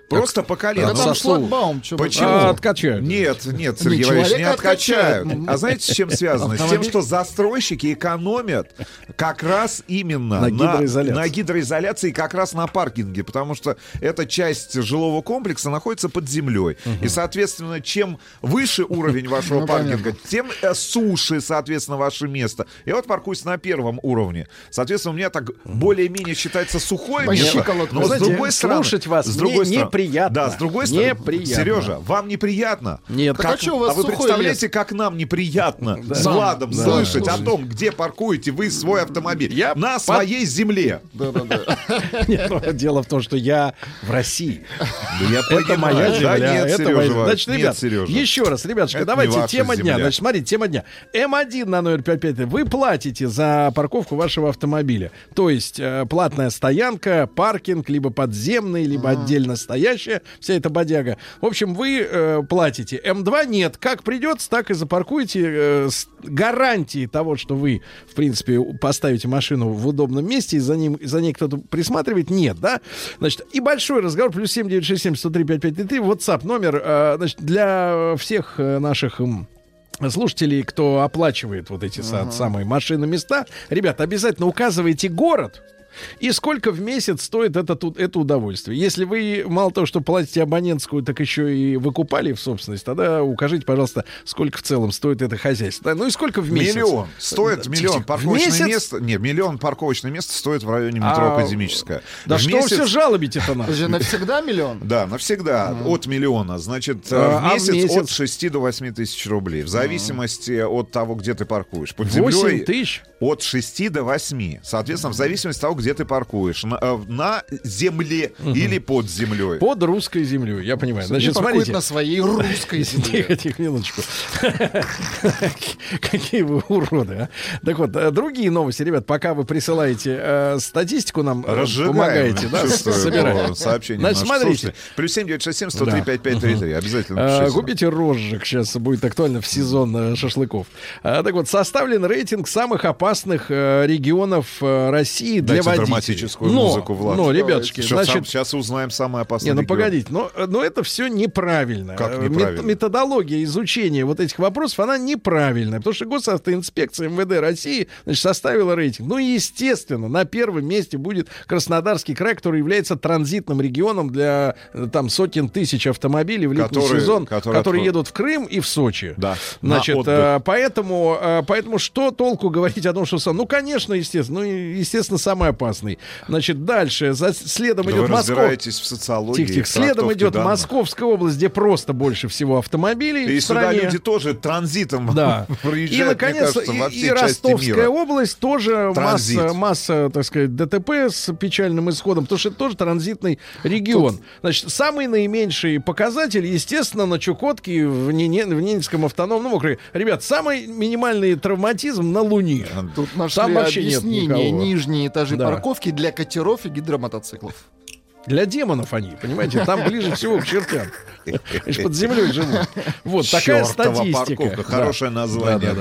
Просто по колено. Ну, там шлагбаум. Почему? А, откачают. Нет, нет, Не, Сергей Валерьевич, не откачают. откачают. А знаете, с чем связано? С тем, что застройщики экономят как раз именно На гидроизоляции. на гидроизоляции и как раз на паркинге, потому что эта часть жилого комплекса находится под землей. И, соответственно, чем выше уровень вашего Ну, паркинга, тем э, суше, соответственно, ваше место. Я вот паркуюсь на первом уровне. Соответственно, у меня так более-менее считается сухое место. Но с другой стороны... слушать вас с другой стороны- неприятно. Да, с другой стороны... Неприятно. Сережа, вам неприятно? Нет. Так а у вас вы сухой представляете, как нам неприятно с Владом Да. слышать Да. о том, где паркуете вы свой автомобиль? Я на под- своей земле. Да-да-да. Ну, дело в том, что я в России. я это моя Да земля. нет, Сережа, Значит, ребят, еще раз, ребятушка, давайте тема дня. Значит, смотрите, тема дня. М1 на номер 55. Вы платите за парковку вашего автомобиля. То есть э, платная стоянка, паркинг, либо подземный, либо отдельно стоящая, вся эта бодяга. В общем, вы э, платите. М2 нет. Как придется, так и запаркуете. э, с гарантией того, что вы, в принципе, поставите машину в удобном месте, и за, ним, за ней кто-то присматривает, нет, да? Значит, и большой разговор, плюс 7967 103 5533, WhatsApp номер, э, значит, для всех э, наших... слушателей, кто оплачивает вот эти са- самые машины места, ребята, обязательно указывайте город. И сколько в месяц стоит это, тут, это удовольствие? Если вы мало того, что платите абонентскую, так еще и выкупали в собственность, тогда укажите, пожалуйста, сколько в целом стоит это хозяйство. Да, Ну и сколько в месяц? Миллион. Стоит Да, миллион месяц? место. Нет, миллион парковочное место стоит в районе метро А, Академическая. Да В что месяц- все жалобите-то нас? Это же навсегда миллион? Да, навсегда. От миллиона. Значит, э, А, в, а в месяц от 6 до 8 тысяч рублей. В зависимости от того, где ты паркуешь. Под 8 землей тысяч? от 6 до 8. Соответственно, в зависимости от того, где ты паркуешь. На, э, на земле или под землей. Под русской землей, я понимаю. Значит, смотрите. на своей русской земле. Тихо, тихо, минуточку. Какие вы уроды, а. Так вот, э, другие новости, ребят, пока вы присылаете э, статистику нам, Разжигаем, помогаете, да, собирать. по сообщениям Значит, смотрите. слушателей. Плюс 7967 103 Да. 5533. Обязательно Э, пишите. Купите розжиг, сейчас будет актуально в сезон шашлыков. А, Так вот, составлен рейтинг самых опасных регионов России для Дайте водителей. драматическую Но, музыку, Влад. но, ребятушки, Сейчас, значит, сейчас узнаем самый опасный Не, ну регион. погодите, но, но это все неправильно. Как неправильно? мет- методология изучения вот этих вопросов, она неправильная, потому что госавтоинспекция МВД России значит, составила рейтинг. Ну, естественно, на первом месте будет Краснодарский край, который является транзитным регионом для э, там сотен тысяч автомобилей в летний Которые- сезон, которые которые, едут в Крым и в Сочи. Да, Значит, э, поэтому, э, поэтому что толку говорить о том, что сам... Ну, конечно, естественно, ну, естественно, самый опасный. Значит, дальше, за, следом Да идет вы Москва. в социологии. Тихо, тихо. Следом идет данных. Московская область, где просто больше всего автомобилей И в сюда стране. люди тоже транзитом Да. проезжают, И, мне наконец, кажется, во и, все и части Ростовская мира. область тоже Транзит. масса, масса, так сказать, ДТП с печальным исходом, потому что это тоже транзитный регион. Значит, самый наименьший показатель, естественно, на Чукотке в, Нене- в Ненецком автономном округе. Ребят, самый минимальный травматизм на Луне. Тут нашли Там вообще нет объяснение никого. нижние этажи Да. Парковки для катеров и гидромотоциклов. Для демонов они, понимаете, там ближе всего к чертям. Ж под землей живут. Вот такая статистика. парковка. Хорошее название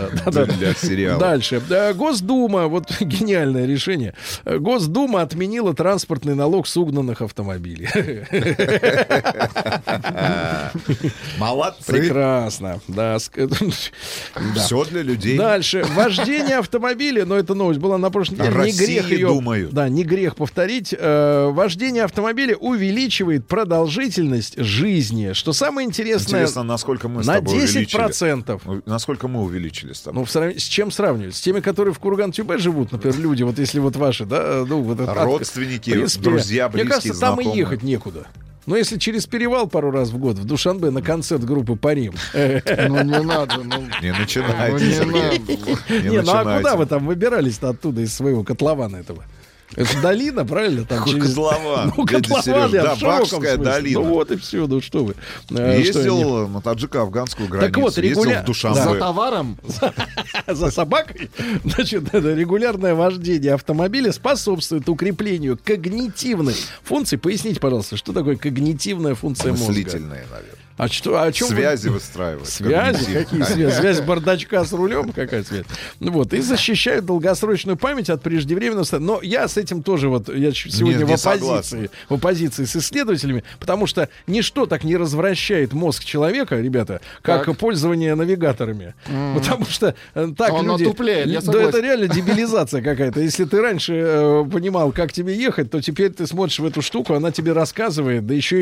для сериала. Дальше. Э, Госдума, вот гениальное решение. Э, Госдума отменила транспортный налог с угнанных автомобилей. Молодцы. Прекрасно. Да. да. Все для людей. Дальше. Вождение автомобиля, но эта новость была на прошлой неделе. Не грех ее. Да, не грех повторить. Э, вождение автомобиля увеличивает продолжительность жизни. Что самое интересное, Интересно, насколько мы с на тобой 10%. увеличили. Насколько мы увеличили с тобой? Ну, в сравнении- с чем сравнивать? С теми, которые в Курган-Тюбе живут, например, люди, вот если вот ваши, да, ну, вот это- Родственники, принципе, друзья, Мне близкие, кажется, там и знакомые. ехать некуда. Но если через перевал пару раз в год в Душанбе на концерт группы Парим. Ну не надо, ну. Не начинайте, Ну, не Сергей. надо. Не Не, ну а куда вы там выбирались-то оттуда из своего котлована этого? Это долина, правильно? Там через... котлован, Ну, котлован, я да, в долина. Ну вот и все, ну что вы. Э, Ездил на таджико-афганскую границу. Так вот, регуля-. За товаром? за собакой, значит, регулярное вождение автомобиля способствует укреплению когнитивных функций. Поясните, пожалуйста, что такое когнитивная функция мозга? Мыслительные, наверное. А что, о чем вы- Связи выстраивать. Связи? когнитивные. Какие связи? Связь бардачка с рулем? Какая связь? Ну Вот. И защищают долгосрочную память от преждевременного Но я с этим тоже вот, я сегодня Не- в не оппозиции, согласен. в оппозиции с исследователями, потому что ничто так не развращает мозг человека, ребята, как Так. пользование навигаторами. Потому что э, так Он люди... отупляет, я да это реально дебилизация какая-то. Если ты раньше э, понимал, как тебе ехать, то теперь ты смотришь в эту штуку, она тебе рассказывает, да еще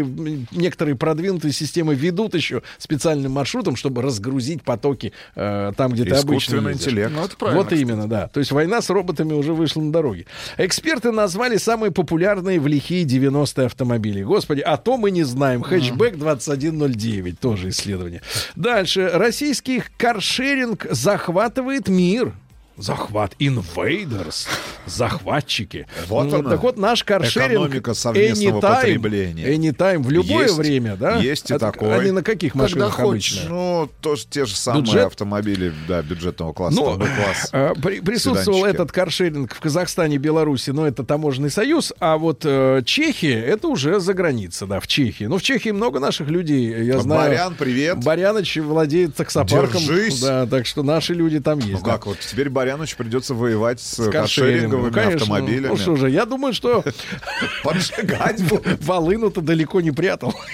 и некоторые продвинутые системы ведут еще специальным маршрутом, чтобы разгрузить потоки э, там, где ты обычно Искусственный ездишь. интеллект. Ну, это правильно, Вот именно, да. То есть война с роботами уже вышла на дороге. Эксперты назвали самые популярные в лихие 90-е автомобили. Господи, а то мы не знаем. Хэтчбэк 2109, тоже исследование. Дальше. Российский каршеринг захватывает мир. Захват. Invaders. Захватчики. Вот Ну, она. Так вот, наш каршеринг Экономика совместного anytime, потребления. anytime, в любое Есть, время, да? есть и А- такой. Они на каких Когда машинах хочешь. обычно? Ну, тоже те же самые Бюджет? автомобили, да, бюджетного класса. Ну, Б-класс. э, при- присутствовал Седанчики. этот каршеринг в Казахстане, Беларуси, но это таможенный союз, а вот э, Чехия это уже за граница, да, в Чехии. Ну, в Чехии много наших людей, я знаю. Барян, привет. Баряныч владеет таксопарком. Держись. Да, так что наши люди там есть. Ну да. как, вот теперь Барянович придется воевать с, С каршерингом. каршеринговыми Ну, конечно. автомобилями. Ну что же, я думаю, что Поджигать волыну-то далеко не прятал.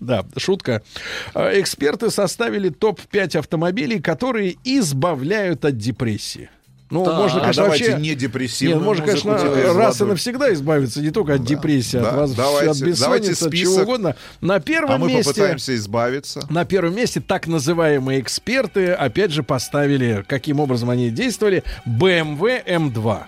Да, шутка. Э, Эксперты составили топ-5 автомобилей, которые избавляют от депрессии. Ну, Так. можно, А конечно, давайте вообще... не депрессивную Нет, можно, музыку конечно, раз и навсегда избавиться не только от депрессии, да, от, вас, давайте- от бессонницы, от чего угодно. На первом А мы месте... попытаемся избавиться. На первом месте так называемые эксперты, опять же, поставили, каким образом они действовали, BMW M2.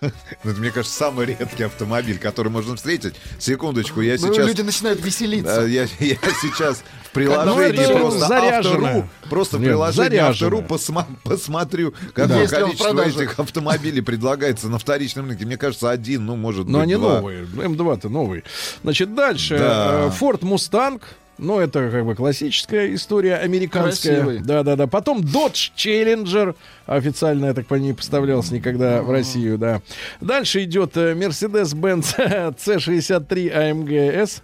Ну, Это, мне кажется, самый редкий автомобиль, который можно встретить. Секундочку, я Ну, сейчас... люди начинают Да, веселиться. я, я сейчас в Ну, приложении это просто заряженное. автору, просто в Нет, приложении заряженное. автору посма- посмотрю, какое в количество этих автомобилей предлагается на вторичном рынке. Мне кажется, один, ну, может Но быть, они два. новые. М2-то новый. Значит, дальше. Да. э, Ford Mustang. Ну, это как бы классическая история американская. Красивый. Да-да-да. Потом Dodge Challenger. Официально, я так понимаю, не поставлялся никогда в Россию, да. Дальше идет э, Mercedes-Benz C63 AMG S.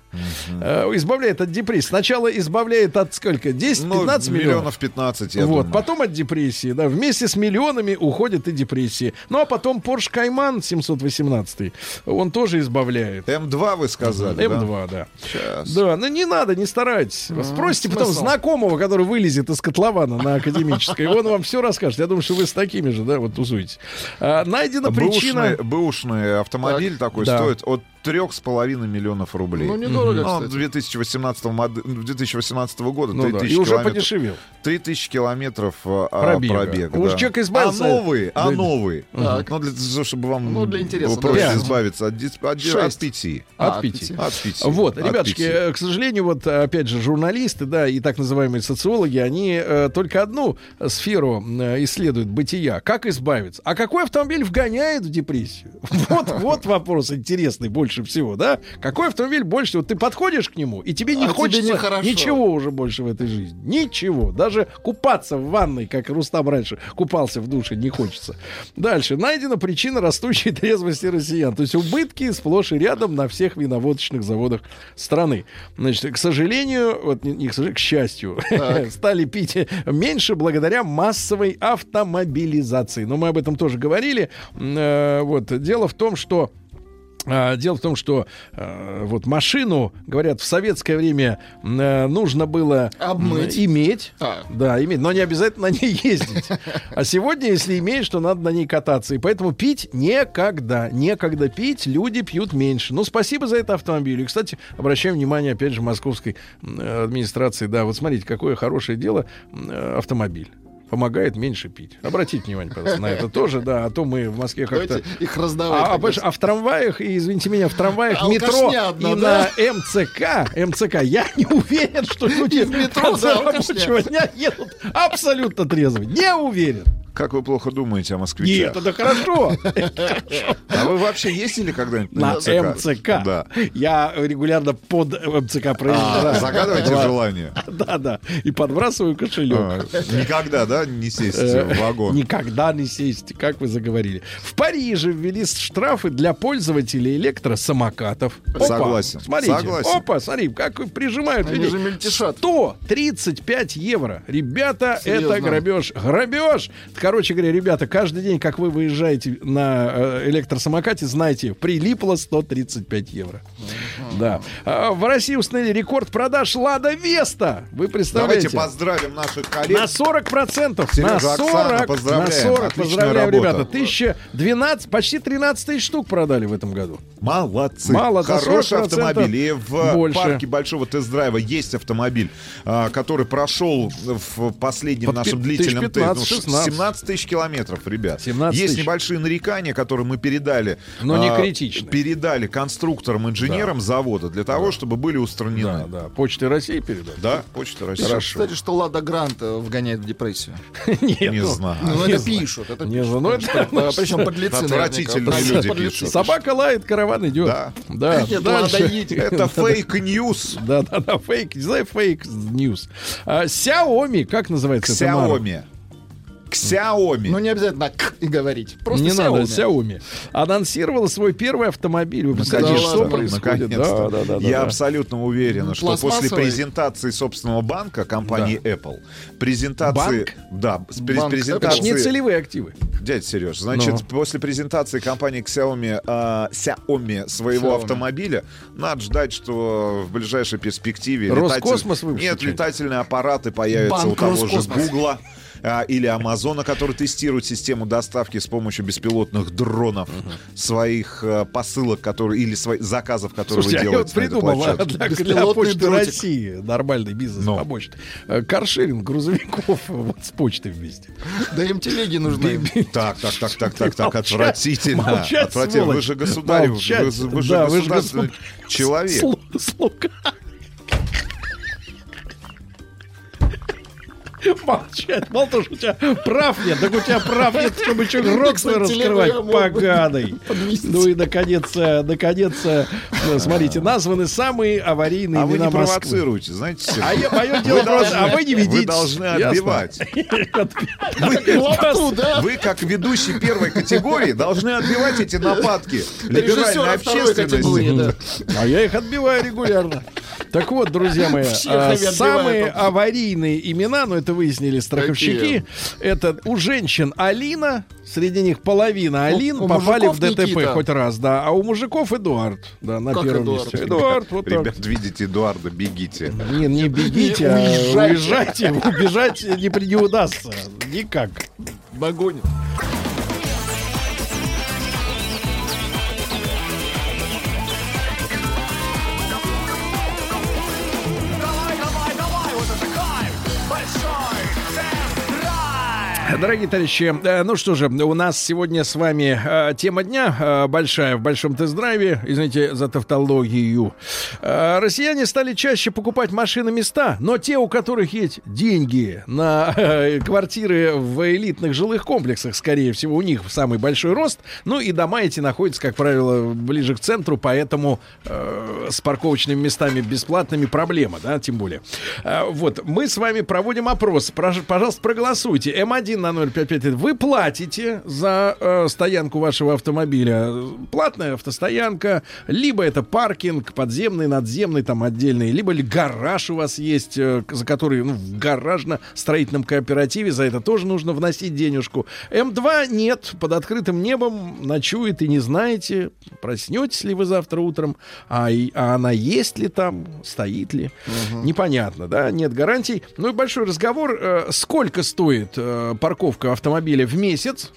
Э, Избавляет от депрессии. Сначала избавляет от сколько? 10-15 Ну, миллионов? миллионов 15, я вот, думаю. потом от депрессии, да, вместе с миллионами уходит и депрессии. Ну, а потом Porsche Cayman 718, он тоже избавляет. М2 вы сказали, да? М2, да. Сейчас. Да, ну не надо, не старайтесь. Спросите потом смысл? знакомого, который вылезет из котлована на академической, и он вам все расскажет. Я думаю, что вы с такими же, да, вот тусуетесь. А, найдена причина... Бэушный, бэушный автомобиль такой Да. стоит от трех с половиной миллионов рублей. Ну, недорого, Ну, кстати. 2018, моды- 2018 года Ну 3000 да, и уже километров. подешевел. 3000 километров а, Пробега. пробега. Уж да. человек избавился- А новые, а новые. Так. Ну, для чтобы вам Ну, для интереса, проще да. избавиться от, дис- от, от пяти. От А, пяти. пяти. От пяти. Вот, От ребятушки, э, к сожалению, вот опять же журналисты, да, и так называемые социологи, они э, только одну сферу э, исследуют бытия. Как избавиться? А какой автомобиль вгоняет в депрессию? Вот, вот вопрос интересный больше всего, да? Какой автомобиль больше? Вот ты подходишь к нему, и тебе не А тебе хочется нехорошо. ничего уже больше в этой жизни. Ничего. Даже купаться в ванной, как Рустам раньше купался в душе, не хочется. Дальше. Найдена причина растущей трезвости россиян. То есть убытки сплошь и рядом на всех виноводочных заводах страны. Значит, к сожалению, вот не, не к сожалению, к счастью, стали пить меньше благодаря массовой автомобилизации. Но мы об этом тоже говорили. Э, Вот. Дело в том, что Дело в том, что э, вот машину, говорят, в советское время э, нужно было Обмыть. иметь. А. Да, иметь, но не обязательно на ней ездить. А сегодня, если имеешь, то надо на ней кататься. И поэтому пить некогда. Некогда пить, люди пьют меньше. Ну, спасибо за это автомобилю. И, кстати, обращаем внимание, опять же, московской администрации. Да, вот смотрите, какое хорошее дело э, автомобиль. Помогает меньше пить. Обратите внимание, пожалуйста, на это тоже, да, а то мы в Москве как-то... Их раздавать. А, а, а в трамваях, и, извините меня, в трамваях метро Алкашня одна, и да? на МЦК, МЦК, я не уверен, что люди в метро, да, рабочего дня едут абсолютно трезвые. Не уверен. Как вы плохо думаете о москвичах? Нет, это хорошо. А вы вообще ездили когда-нибудь На МЦК? МЦК. Да. Я регулярно под МЦК А, проезжаю. загадываете Да. желание? Да, да. И подбрасываю кошелек. А, Никогда, да, не сесть Э, в вагон? Никогда не сесть, как вы заговорили. В Париже ввели штрафы для пользователей электросамокатов. Согласен, Смотрите, согласен. опа, смотри, как прижимают Они людей. же мельтешат. 135 евро. Ребята, это грабеж. Грабеж. Короче говоря, ребята, каждый день, как вы выезжаете на э, электросамокате, знайте, прилипло 135 евро. Да. А, в России установили рекорд продаж Лада Веста. Вы представляете? Давайте поздравим наших коллег. На 40 процентов. На Оксана, 40. На поздравляем. 40. Отличная Поздравляем, работа. ребята. 1012, почти 13 тысяч штук продали в этом году. Молодцы. Мало, Хороший 40% автомобиль. И в больше. парке большого тест-драйва есть автомобиль, а, который прошел в последнем Вот нашем длительном тысяч 15, тесте. 16. 17 тысяч километров, ребят. 17 есть тысяч. небольшие нарекания, которые мы передали. Но не а, критичны. Передали конструкторам, инженерам завода для того, чтобы были устранены. Да, да. Почты России передали. Да, Почта России. Пишут, кстати, что Лада Гранта э, вгоняет в депрессию. Нет, Не ну, знаю. Ну, это пишут. Это Не знаю, ну, это- Причем подлецы Отвратительные люди пишут. Собака лает, караван идет. Да. Да. Идите. Это fake news. Да, да, да, фейк, не знаю, fake news. А, Xiaomi, как называется эта марка? Xiaomi. Xiaomi. Ну, не обязательно «к» и говорить. Просто не надо, Xiaomi. Xiaomi. Анонсировала свой первый автомобиль. Вы представляете, что происходит? Да, да, да, Я абсолютно уверен, что после презентации собственного банка компании Apple, презентации... Банк? Да, Банк Это ж не презентации... целевые активы. Дядя Сереж, значит, Ну. после презентации компании Xiaomi, а, Xiaomi своего Xiaomi. автомобиля, надо ждать, что в ближайшей перспективе... Роскосмос летатель- Нет, летательные аппараты появятся Банк у того же Роскосмос. Гугла а, или Амазона, который тестирует систему доставки с помощью беспилотных дронов своих э, посылок, которые или своих заказов, которые Слушайте, вы а я вот делаете на этой придумал а, для, для Почты дротик. России нормальный бизнес Ну. побочный. Э, Каршеринг грузовиков вот с почтой вместе. Да им телеги нужны. Так, так, так, так, так, так, отвратительно. молчать, Отвратительно. Вы же государь, вы, же Да, вы же государственный человек. Слу- Слуга. Молчать. Мало того, что у тебя прав нет, так у тебя прав нет, чтобы что рот свой раскрывать. Поганый. Ну и, наконец, э, наконец, э, смотрите, названы самые аварийные А вы имена не Москвы. провоцируете, знаете, Сергей? А я, мое дело Вы просто, а вы не ведите. Вы должны отбивать. Вы, как ведущий первой категории, должны отбивать эти нападки либеральной общественности. А я их отбиваю регулярно. Так вот, друзья мои, а, отбивают. самые аварийные имена, ну это выяснили страховщики, это у женщин Алина, среди них половина Алин у попали в ДТП Никита. хоть раз, да, а у мужиков Эдуард, да, на Как первом Эдуард? месте. Эдуард, вот так. Ребят, видите Эдуарда, бегите. Не, не бегите, а Уезжайте. убежать не, не удастся. Никак. Догонит. Дорогие товарищи, э, ну что же, у нас сегодня с вами э, тема дня э, большая в большом тест-драйве. Извините за тавтологию. Россияне стали чаще покупать машины места, но те, у которых есть деньги на квартиры в элитных жилых комплексах, скорее всего, у них самый большой рост. Ну и дома эти находятся, как правило, ближе к центру, поэтому с парковочными местами бесплатными проблема, да, тем более. Вот, мы с вами проводим опрос. Пожалуйста, проголосуйте. М1 на 0555. Вы платите за э, стоянку вашего автомобиля. Платная автостоянка, либо это паркинг подземный, надземный, там отдельный, либо ли гараж у вас есть, э, за который, ну, в гаражно-строительном кооперативе, за это тоже нужно вносить денежку. М2 нет, под открытым небом ночует и не знаете, проснетесь ли вы завтра утром, а, и- а она есть ли там, стоит ли. Непонятно, да, нет гарантий. Ну и большой разговор, э, сколько стоит э, парковка автомобиля в месяц.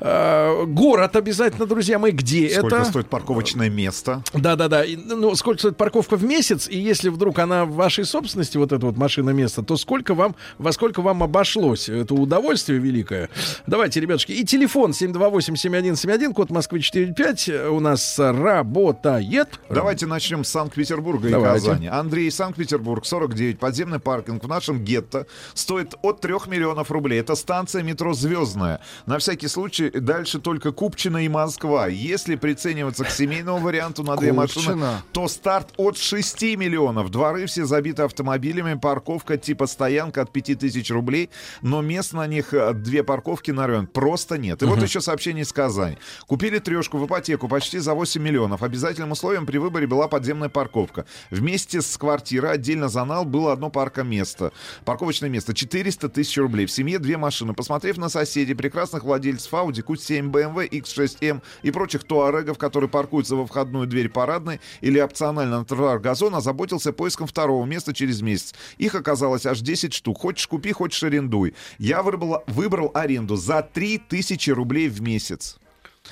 Э, город обязательно, друзья мои, где Сколько это? стоит парковочное место? Да-да-да. Ну, сколько стоит парковка в месяц, и если вдруг она в вашей собственности, вот эта вот машина место, то сколько вам, во сколько вам обошлось? Это удовольствие великое. Давайте, ребятушки. И телефон 728-7171, код Москвы 45 у нас работает. Давайте начнем с Санкт-Петербурга и Давайте. Казани. Андрей, Санкт-Петербург, 49, подземный паркинг в нашем гетто стоит от 3 миллионов рублей. Это станция метро «Звездная». На всякий случай дальше только Купчино и Москва. Если прицениваться к семейному варианту на две машины, то старт от 6 миллионов. Дворы все забиты автомобилями, парковка типа стоянка от 5 тысяч рублей, но мест на них э, две парковки на район просто нет. И вот еще сообщение из Казани. Купили трешку в ипотеку почти за 8 миллионов. Обязательным условием при выборе была подземная парковка. Вместе с квартирой отдельно за нал было одно паркоместо. Парковочное место 400 тысяч рублей. В семье две машины. Посмотрев на соседей, прекрасных владельцев Audi, Q7, BMW, X6M и прочих туарегов, которые паркуются во входную дверь парадной или опционально на тротуар газон, озаботился поиском второго места через месяц. Их оказалось аж 10 штук. Хочешь купи, хочешь арендуй. Я выбрал, выбрал аренду за 3000 рублей в месяц.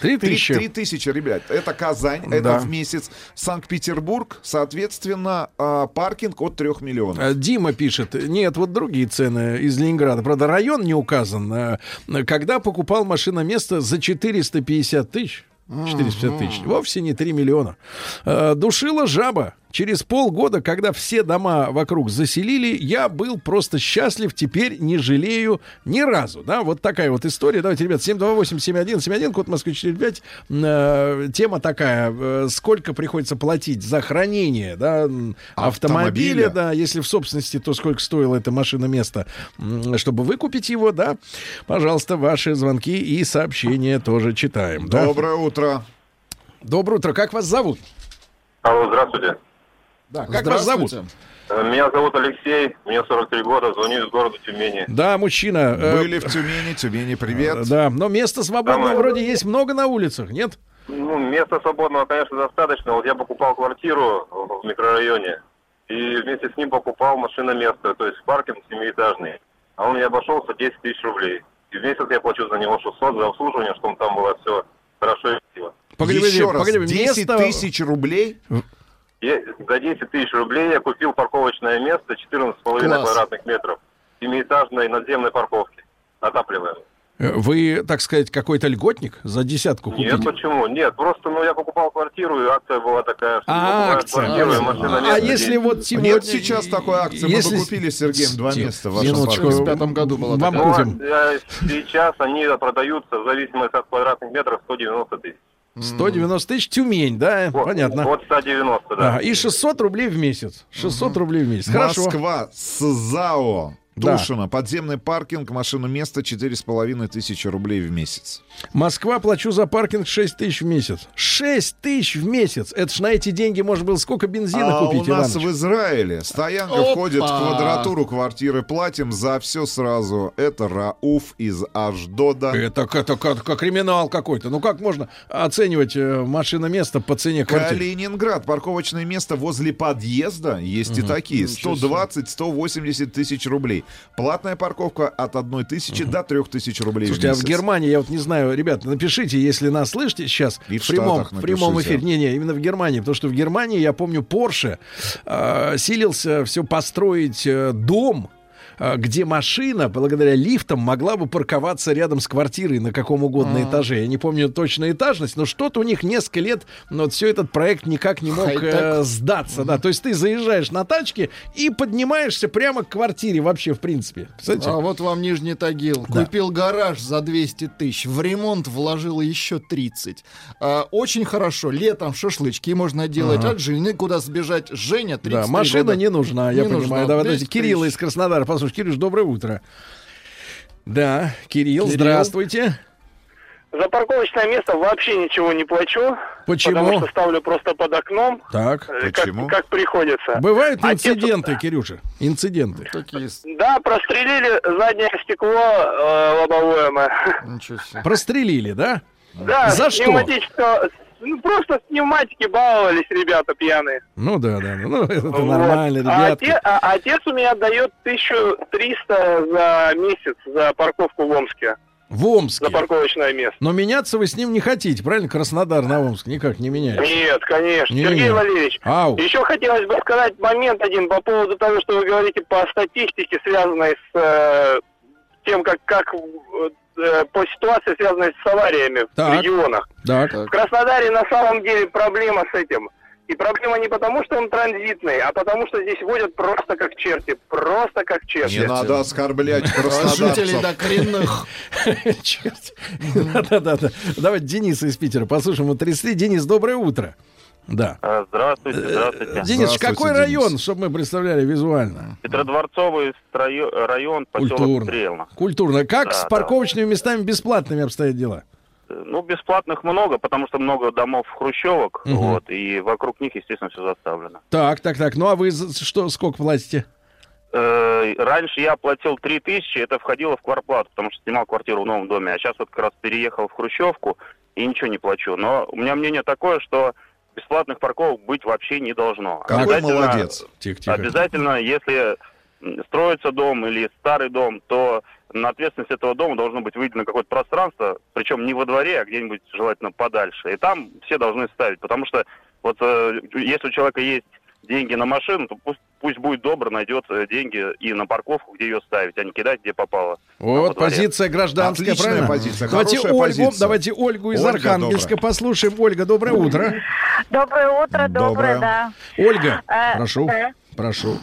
Три тысячи. три тысячи, ребят. Это Казань, Да. это в месяц. Санкт-Петербург, соответственно, а, паркинг от 3 миллионов. А, Дима пишет, нет, вот другие цены из Ленинграда. Правда, район не указан. А, Когда покупал машина место за 450 тысяч, 450 тысяч, вовсе не 3 миллиона. А, Душила жаба. Через полгода, когда все дома вокруг заселили, я был просто счастлив, теперь не жалею ни разу. Да, вот такая вот история. Давайте, ребят, 728-7171, код Москвы 45. Э, тема такая, э, сколько приходится платить за хранение, да, автомобиля, Автомобиля. да, если в собственности, то сколько стоило это машина место, чтобы выкупить его, да. Пожалуйста, ваши звонки и сообщения тоже читаем. да. Доброе утро. Доброе утро. Как вас зовут? Алло, здравствуйте. Да, как вас зовут? Э, Меня зовут Алексей, мне 43 года, звоню из города Тюмени. Да, мужчина. э, Были в Тюмени, Тюмени, привет. Да, но места свободного Давай. вроде есть много на улицах, нет? Ну, места свободного, конечно, достаточно. Вот я покупал квартиру в микрорайоне, и вместе с ним покупал машиноместо, то есть паркинг семиэтажный. А он мне обошелся 10 тысяч рублей. И в месяц я плачу за него 600 за обслуживание, чтобы там было все хорошо и красиво. Погоди, Еще погоди, раз, погоди, 10 место- тысяч рублей? Я за 10 тысяч рублей я купил парковочное место 14,5 Класс. квадратных метров семиэтажной надземной парковки, отапливаемой. Э, Вы, так сказать, какой-то льготник за десятку Нет, купить? почему? Нет, просто, ну, я покупал квартиру, и акция была такая, что А, акция. квартиру, и машина А если здесь. вот сегодня... Нет сейчас такой акции. Мы Если- бы купили с Сергеем два места в вашем минуточку. парке. В пятом году была Вам такая. купим. Вот, э, сейчас они продаются в зависимости от квадратных метров 190 тысяч. 190 тысяч, Тюмень, да? Вот, Понятно. Вот 190, да. Ага, и 600 рублей в месяц. 600 рублей в месяц. Хорошо. Москва, СЗАО. Да. Тушино, подземный паркинг, машина место 4,5 тысячи рублей в месяц. Москва, плачу за паркинг 6 тысяч в месяц. 6 тысяч в месяц! Это ж на эти деньги можно было сколько бензина а купить, у нас Иваныч? в Израиле стоянка Опа! входит в квадратуру квартиры, платим за все сразу. Это Рауф из Аждода. Это, как- это как, как криминал какой-то. Ну как можно оценивать э, машина-место по цене квартиры? Калининград. Парковочное место возле подъезда. Есть и такие. 120-180 тысяч рублей. Платная парковка от 1 тысячи до 3 тысяч рублей Слушайте, в а месяц. в Германии, я вот не знаю, ребята, напишите, если нас слышите сейчас И в в прямом, в прямом эфире. Не-не, именно в Германии, потому что в Германии, я помню, Porsche э, силился все построить э, дом, где машина, благодаря лифтам, могла бы парковаться рядом с квартирой на каком угодно этаже. Я не помню точно этажность, но что-то у них несколько лет, но вот все этот проект никак не мог э, сдаться. Да. То есть ты заезжаешь на тачке и поднимаешься прямо к квартире вообще, в принципе. Представляете? А вот вам Нижний Тагил. Да. Купил гараж за 200 тысяч. В ремонт вложил еще 30. А, очень хорошо. Летом шашлычки можно делать. Ага. От жены куда сбежать. Женя, 30 Да, машина не нужна, я Не понимаю. нужна. Давай, 200 давайте Кирилла из Краснодара. Послушай, Кирилл, доброе утро. Да, Кирилл, Кирилл. здравствуйте. За парковочное место вообще ничего не плачу. Почему? Потому что ставлю просто под окном. Так. э, Как, как приходится. Бывают инциденты, Кирюша, инциденты. Да, прострелили заднее стекло э, лобовое мы. Ничего себе. Прострелили, да? Да, За с что? пневматического- Ну, просто с пневматики баловались ребята пьяные. Ну да, да, ну это Вот. нормально, А, ребятки. оте- а отец у меня дает 1300 за месяц за парковку в Омске. В Омске. За парковочное место. Но меняться вы с ним не хотите, правильно? Краснодар на Омск никак не меняется. Нет, конечно. Не, Сергей не. Валерьевич, Ау. еще хотелось бы сказать момент один по поводу того, что вы говорите по статистике, связанной с э, тем, как, как э, по ситуации, связанной с авариями в Так. регионах. Так. В Краснодаре на самом деле проблема с этим. И проблема не потому, что он транзитный, а потому, что здесь водят просто как черти. Просто как черти. Не надо оскорблять краснодарцев. до коренных. Черт. Да-да-да. Давайте Дениса из Питера послушаем. Вот 33. Денис, доброе утро. Да. А, Здравствуйте, здравствуйте. Денис, какой район, чтобы мы представляли визуально? Петродворцовый район, поселок Культурно. Стрелно. Культурно. Как Да, с да. парковочными местами бесплатными обстоят дела? Ну, бесплатных много, потому что много домов хрущевок, Мгм. вот, и вокруг них, естественно, все заставлено. Так, так, так. Ну а вы за- что, сколько платите? Э, раньше я платил 3 тысячи, это входило в кварплату, потому что снимал квартиру в новом доме, а сейчас вот как раз переехал в хрущевку и ничего не плачу. Но у меня мнение такое, что бесплатных парковок быть вообще не должно. Какой Обязательно- молодец. Тихо, Обязательно, если строится дом или старый дом, то на ответственность этого дома должно быть выделено какое-то пространство, причем не во дворе, а где-нибудь желательно подальше. И там все должны ставить, потому что вот э, если у человека есть деньги на машину, то пусть, пусть будет добр, найдет э, деньги и на парковку, где ее ставить, а не кидать, где попало. Вот позиция гражданская, Отличная правильно? позиция, Давайте Ольгу, позиция. давайте Ольгу из Ольга, Архангельска послушаем. Ольга, доброе утро. Доброе утро, доброе, Доброе. да. Ольга, Э, прошу, да. прошу.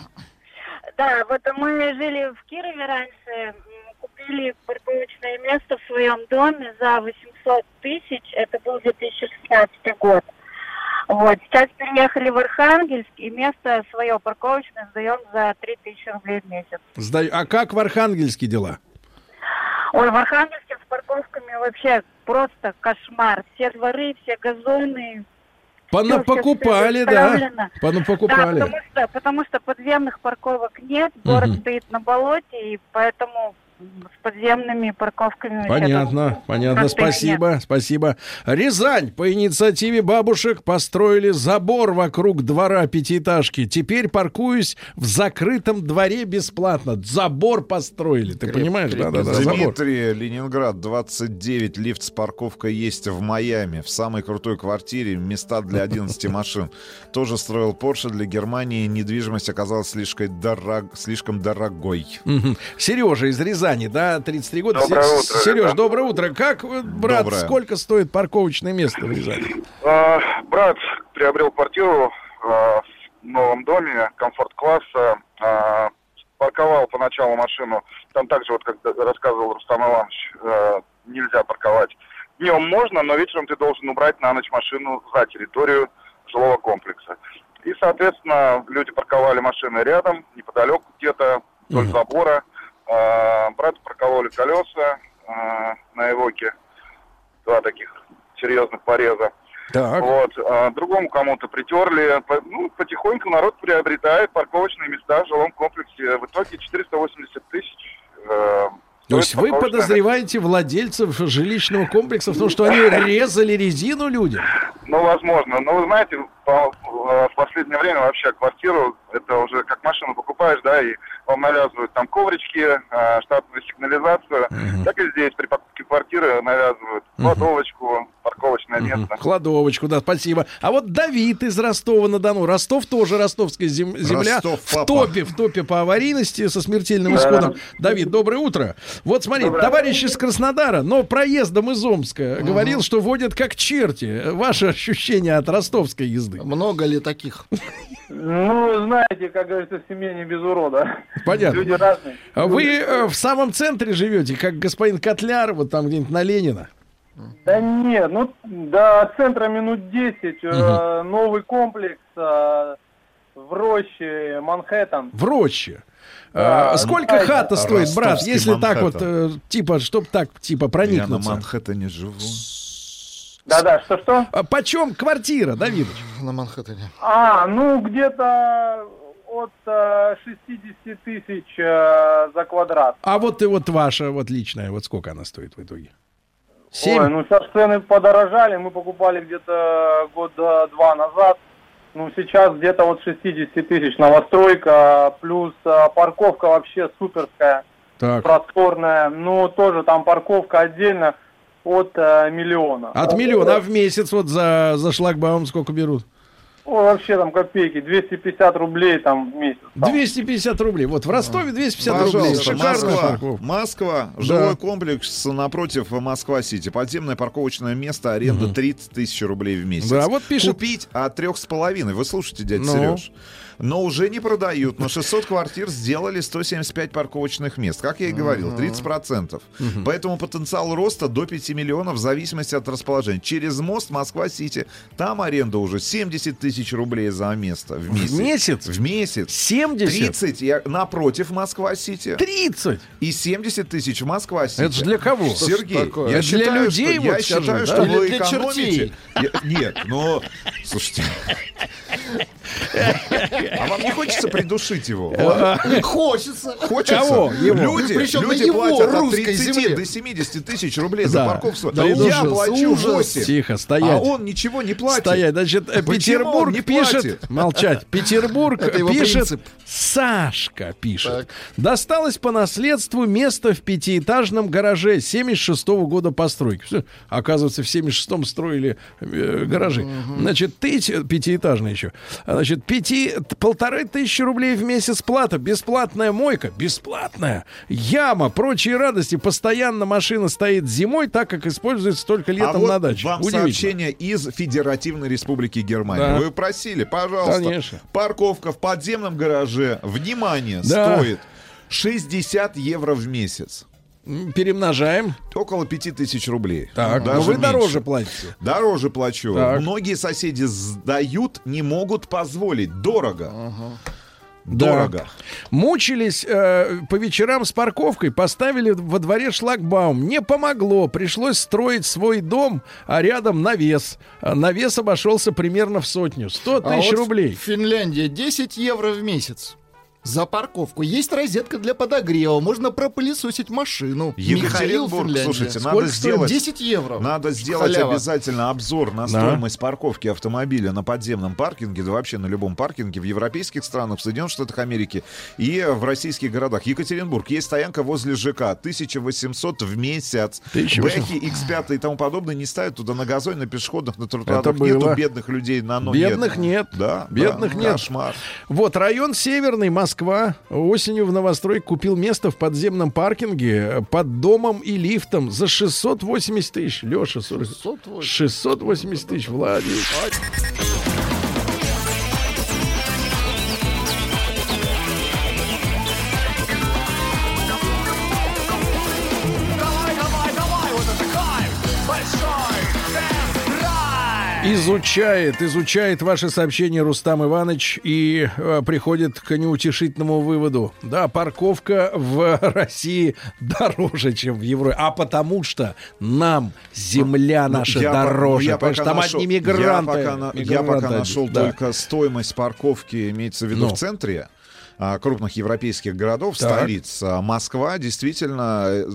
Да, вот мы жили в Кирове раньше, купили парковочное место в своем доме за 800 тысяч, это был 2016 год. Вот, сейчас переехали в Архангельск, и место свое парковочное сдаем за 3000 рублей в месяц. Сдаю. А как в Архангельске дела? Ой, в Архангельске с парковками вообще просто кошмар. Все дворы, все газоны, Пона Всё, всё, покупали, всё да? заставлено. Пона Да, потому что, потому что подземных парковок нет, город Мгм. стоит на болоте, и поэтому с подземными парковками... Понятно, понятно, простых нет. спасибо, спасибо. Рязань по инициативе бабушек построили забор вокруг двора пятиэтажки. Теперь паркуюсь в закрытом дворе бесплатно. Забор построили, ты понимаешь? Да, да, да, забор. Дмитрий, Ленинград, 29, лифт с парковкой есть в Майами, в самой крутой квартире, места для 11 машин. Тоже строил Porsche для Германии, недвижимость оказалась слишком, дорог... слишком дорогой. Сережа из Рязани Рязани, да, 33 года. Доброе утро, Сереж, ребят. доброе утро. Как, э, брат, Доброе. сколько стоит парковочное место в Рязани? А, Брат приобрел квартиру а, в новом доме, комфорт-класса. а, Парковал поначалу машину. Там также, вот как рассказывал Рустам Иванович, а, нельзя парковать. Днем можно, но вечером ты должен убрать на ночь машину за территорию жилого комплекса. И, соответственно, люди парковали машины рядом, неподалеку где-то, вдоль забора. А, Брату прокололи колеса а, на Эвоке. Два таких серьезных пореза. Так. Вот. а другому кому-то притерли. Ну, потихоньку народ приобретает парковочные места в жилом комплексе. В итоге 480 тысяч. э, То есть вы подозреваете владельцев жилищного комплекса в том, что они резали резину людям? Ну, возможно. Но вы знаете, по- в последнее время вообще квартиру, это уже как машину покупаешь, да, и вам навязывают там коврички, э, штатную сигнализацию. Так и здесь при покупке квартиры навязывают кладовочку, парковочное место. Кладовочку, да, спасибо. А вот Давид из Ростова-на-Дону. Ростов тоже ростовская зем- земля. Ростов, в топе, в топе по аварийности со смертельным Да. исходом. Давид, доброе утро. Вот смотри, Доброе. товарищ из Краснодара, но проездом из Омска говорил, что водят как черти. Ваши ощущения от ростовской езды? Много ли таких? Ну, знаете, как говорится, в семье не без урода. Понятно. Люди разные. А Вы э, в самом центре живете, как господин Котляр, вот там где-нибудь на Ленина. Да нет, ну до центра минут 10. э, новый комплекс э, в роще Манхэттен. В роще. Да, А, сколько знаете, хата стоит, брат, Ростовский если так вот, Манхэттен. э, типа, чтоб так, типа, Я на проникнуться? Манхэттене живу. Да-да, что-что? А почем квартира, Давидыч? На Манхэттене. А, ну где-то от э, 60 тысяч э, за квадрат. А вот и вот ваша, вот личная, вот сколько она стоит в итоге? Семь? Ой, ну сейчас цены подорожали, мы покупали где-то года два назад. Ну, сейчас где-то от 60 тысяч новостройка, плюс э, парковка вообще суперская, Так. просторная. Ну, тоже там парковка отдельно от э, миллиона. От миллиона, а в месяц вот за, за шлагбаум сколько берут? Ой, вообще там копейки, 250 рублей там в месяц. 250 рублей. Вот в Ростове 250 рублей. Пожалуйста, Шикарная Москва, парковка. Москва, Да. жилой комплекс напротив Москва-Сити. Подземное парковочное место, аренда 30 тысяч рублей в месяц. Да, вот пишет- Купить от трех с половиной. Вы слушайте, дядя Ну. Сереж. Но уже не продают. На 600 квартир сделали 175 парковочных мест. Как я и говорил, 30%. Поэтому потенциал роста до 5 миллионов в зависимости от расположения. Через мост Москва-Сити. Там аренда уже 70 тысяч рублей за место в месяц. месяц? В месяц. 70? 30 я, напротив Москва-Сити. 30? И 70 тысяч Москва-Сити. Это ж для кого? Что Сергей, такое? я для считаю, людей, что, вот я считаю, да? что Или вы для экономите. чертей? Я- нет, ну, слушайте. А вам не хочется придушить его? Хочется. Хочется. Кого? Люди, люди платят от русской 30 земле. до 70 тысяч рублей за. Да я плачу ужас. 8. Тихо, А стоять. он ничего не платит. Стоять. Значит, э, Петербург пишет... Молчать. Петербург пишет... Сашка пишет. Досталось по наследству место в пятиэтажном гараже 76 года постройки. Оказывается, в 76-м строили э, гаражи. Значит, тысяч, пятиэтажный еще. А, Значит, пяти, полторы тысячи рублей в месяц плата. Бесплатная мойка. Бесплатная. Яма. Прочие радости. Постоянно машина стоит зимой, так как используется только летом а вот на даче. вам сообщение из Федеративной Республики Германия. Да. Вы просили, пожалуйста. Конечно. Парковка в подземном гараже, внимание, Да. стоит 60 евро в месяц. Перемножаем. Около 5000 рублей. Так, Даже но вы меньше. дороже платите. Дороже плачу. Так. Многие соседи сдают, не могут позволить. Дорого. Да. Дорого. Мучились э, по вечерам с парковкой, поставили во дворе шлагбаум. Не помогло, пришлось строить свой дом, а рядом навес. А Навес обошелся примерно в сотню. 100 А тысяч вот рублей. Финляндия 10 евро в месяц. За парковку. Есть розетка для подогрева. Можно пропылесосить машину. Михаил, Екатеринбург, Финляндия. слушайте, Сколько надо сделать... 10 евро. Надо сделать Халява. обязательно обзор на стоимость парковки автомобиля на подземном паркинге, да вообще на любом паркинге в европейских странах, в Соединенных Штатах Америки и в российских городах. Екатеринбург. Есть стоянка возле ЖК. 1800 в месяц. 1800. Бэхи, X5 и тому подобное не ставят туда на газоне, на пешеходных, на тротуарах. Нету бедных людей на но Бедных нет. Да, Бедных да, нет. Кошмар. Вот район Северный, Москва. Москва. Осенью в новостройке купил место в подземном паркинге э, под домом и лифтом за 680 тысяч. Леша, 680, 680 тысяч, Владик. Изучает, изучает ваши сообщения Рустам Иванович и э, приходит к неутешительному выводу. Да, парковка в России дороже, чем в Европе. А потому что нам земля Ну, наша я по- ну, дороже. я Понимаешь, пока там нашел- одни мигранты. Я пока, на- я мигранты пока нашел да. только стоимость парковки, имеется в виду Ну. в центре а, крупных европейских городов, Так. столиц. А, Москва действительно э,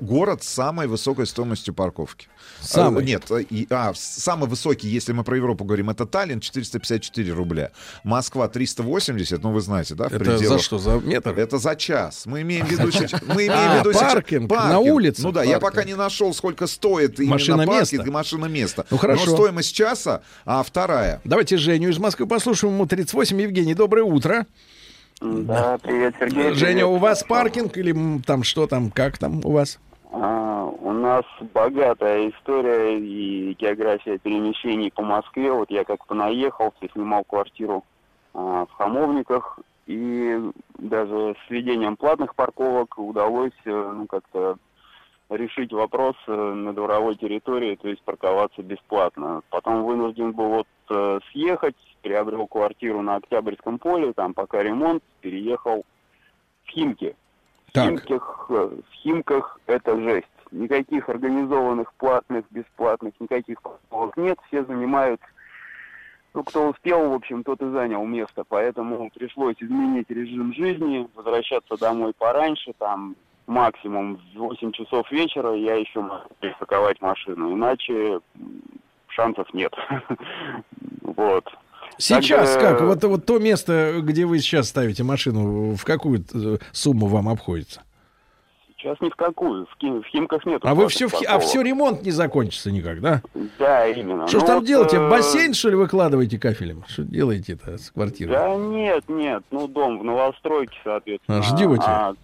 город с самой высокой стоимостью парковки. Самый? А, нет, и- а, самый высокий, если мы про Европу говорим, это Таллин, 454 рубля. Москва 380, ну вы знаете, да, в Это пределах- за что, за метр? Это за час. Мы имеем в виду, мы имеем А, в виду паркинг на улице, Ну да, я пока не нашел, сколько стоит именно паркинг и машина место. Ну, хорошо. Но стоимость часа, а вторая. Давайте Женю из Москвы послушаем. Ему 38. Евгений, доброе утро. Да, привет, Сергей. Женя, привет. у вас паркинг или там что там, как там у вас? А, у нас богатая история и география перемещений по Москве. Вот я как понаехал, снимал квартиру а, в Хамовниках, и даже с введением платных парковок удалось э, ну, как-то решить вопрос э, на дворовой территории, то есть парковаться бесплатно. Потом вынужден был вот э, съехать, приобрел квартиру на Октябрьском поле, там пока ремонт, переехал в Химки. В Химках, э, в Химках это жесть. Никаких организованных платных, бесплатных, никаких парковок нет. Все занимают, ну, кто успел, в общем, тот и занял место. Поэтому пришлось изменить режим жизни, возвращаться домой пораньше, там максимум в 8 часов вечера я еще могу припарковать машину. Иначе шансов нет. Вот. Сейчас Также- как? Вот, вот то место, где вы сейчас ставите машину, в какую э, сумму вам обходится? Сейчас ни в какую. В, в Химках нет. А вы все, в а все ремонт не закончится никак, да? Да, именно. Что ж Ну там вот, делаете? э, Бассейн, что ли, выкладываете кафелем? Что делаете-то с квартирой? Да нет, нет. Ну, дом в новостройке, соответственно. А, ждете? А,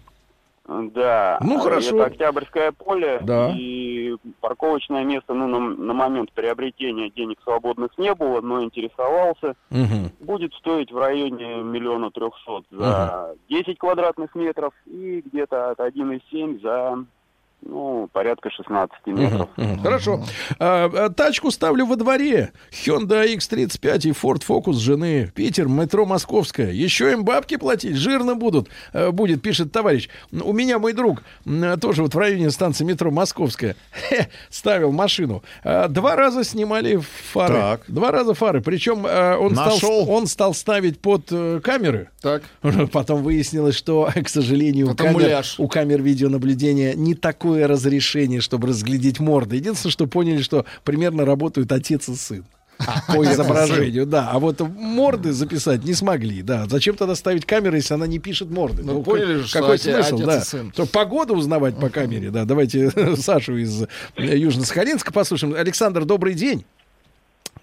да. Ну, А хорошо. Это Октябрьское поле. Да. И парковочное место, ну, на, на момент приобретения денег свободных не было, но интересовался. Мгм. Будет стоить в районе миллиона трехсот за 10 квадратных метров и где-то от 1,7 за, ну, порядка 16 метров. Мгм, мгм. Хорошо. А, а, тачку ставлю во дворе. Hyundai X35 и Ford Focus жены. Питер, метро Московская. Еще им бабки платить. Жирно будут. э, будет, пишет товарищ. У меня мой друг тоже вот в районе станции метро Московская хе, ставил машину. А, Два раза снимали фары. Так. Два раза фары. Причем он, стал, Нашел? он стал ставить под э, камеры. Так. Потом выяснилось, что, к сожалению, у камер, муляж. у камер видеонаблюдения не такое разрешение, чтобы разглядеть морды. Единственное, что поняли, что примерно работают отец и сын. По изображению, да. А вот морды записать не смогли, да. Зачем тогда ставить камеру, если она не пишет морды? Ну, поняли же, что какой смысл, отец да? и сын. То погоду узнавать по камере, да. Давайте Сашу из Южно-Сахалинска послушаем. Александр, добрый день.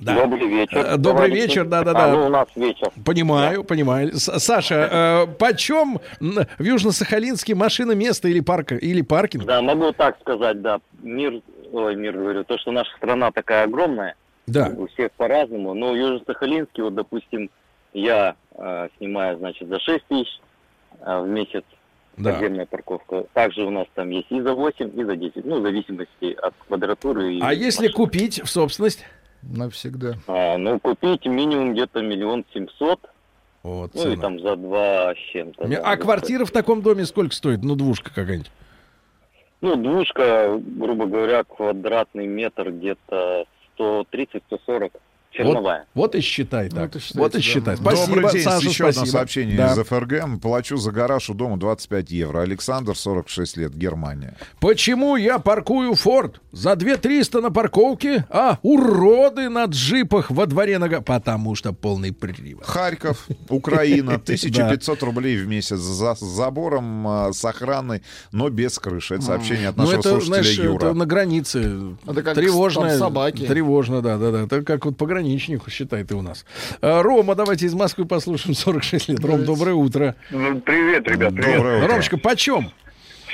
Да. Добрый вечер. Э, Добрый Товарищи. вечер, да-да-да. А, ну, у нас вечер. Понимаю, понимаю. С- Саша, э, почем в Южно-Сахалинске машина место или парка или паркинг? Да, могу так сказать, да. Мир, ой, мир говорю, то, что наша страна такая огромная, Да. у всех по-разному, но в Южно-Сахалинске, вот, допустим, я э, снимаю, значит, за 6 тысяч э, в месяц Да. подземная парковка. Также у нас там есть и за 8, и за 10, ну, в зависимости от квадратуры. и А если купить в собственность? Навсегда. А, ну, купить минимум где-то миллион семьсот, Вот, ну, и там за два с чем-то. да, А квартира в таком доме сколько стоит? Ну, двушка какая-нибудь. Ну, двушка, грубо говоря, квадратный метр где-то 130-140. Черновая. Вот, вот и считай так. это считайте, вот и да. считай. Спасибо, Добрый день. Саша, Еще одно спасибо. сообщение Да. из ФРГ. Плачу за гараж у дома 25 евро. Александр, 46 лет, Германия. Почему я паркую Форд за 2 300 на парковке, а уроды на джипах во дворе нога? Потому что полный привод. Харьков, Украина, 1500 рублей в месяц за с забором, а, с охраной, но без крыши. Это сообщение от Ну, нашего это, слушателя Юра. это на границе. Это как Тревожно. там собаки. Тревожно, да, да, да. Это как вот пограничник пограничник, считай ты у нас. А, Рома, давайте из Москвы послушаем 46 лет. Ром, доброе утро. Привет, ребят, привет. Доброе утро. Ромочка, почем?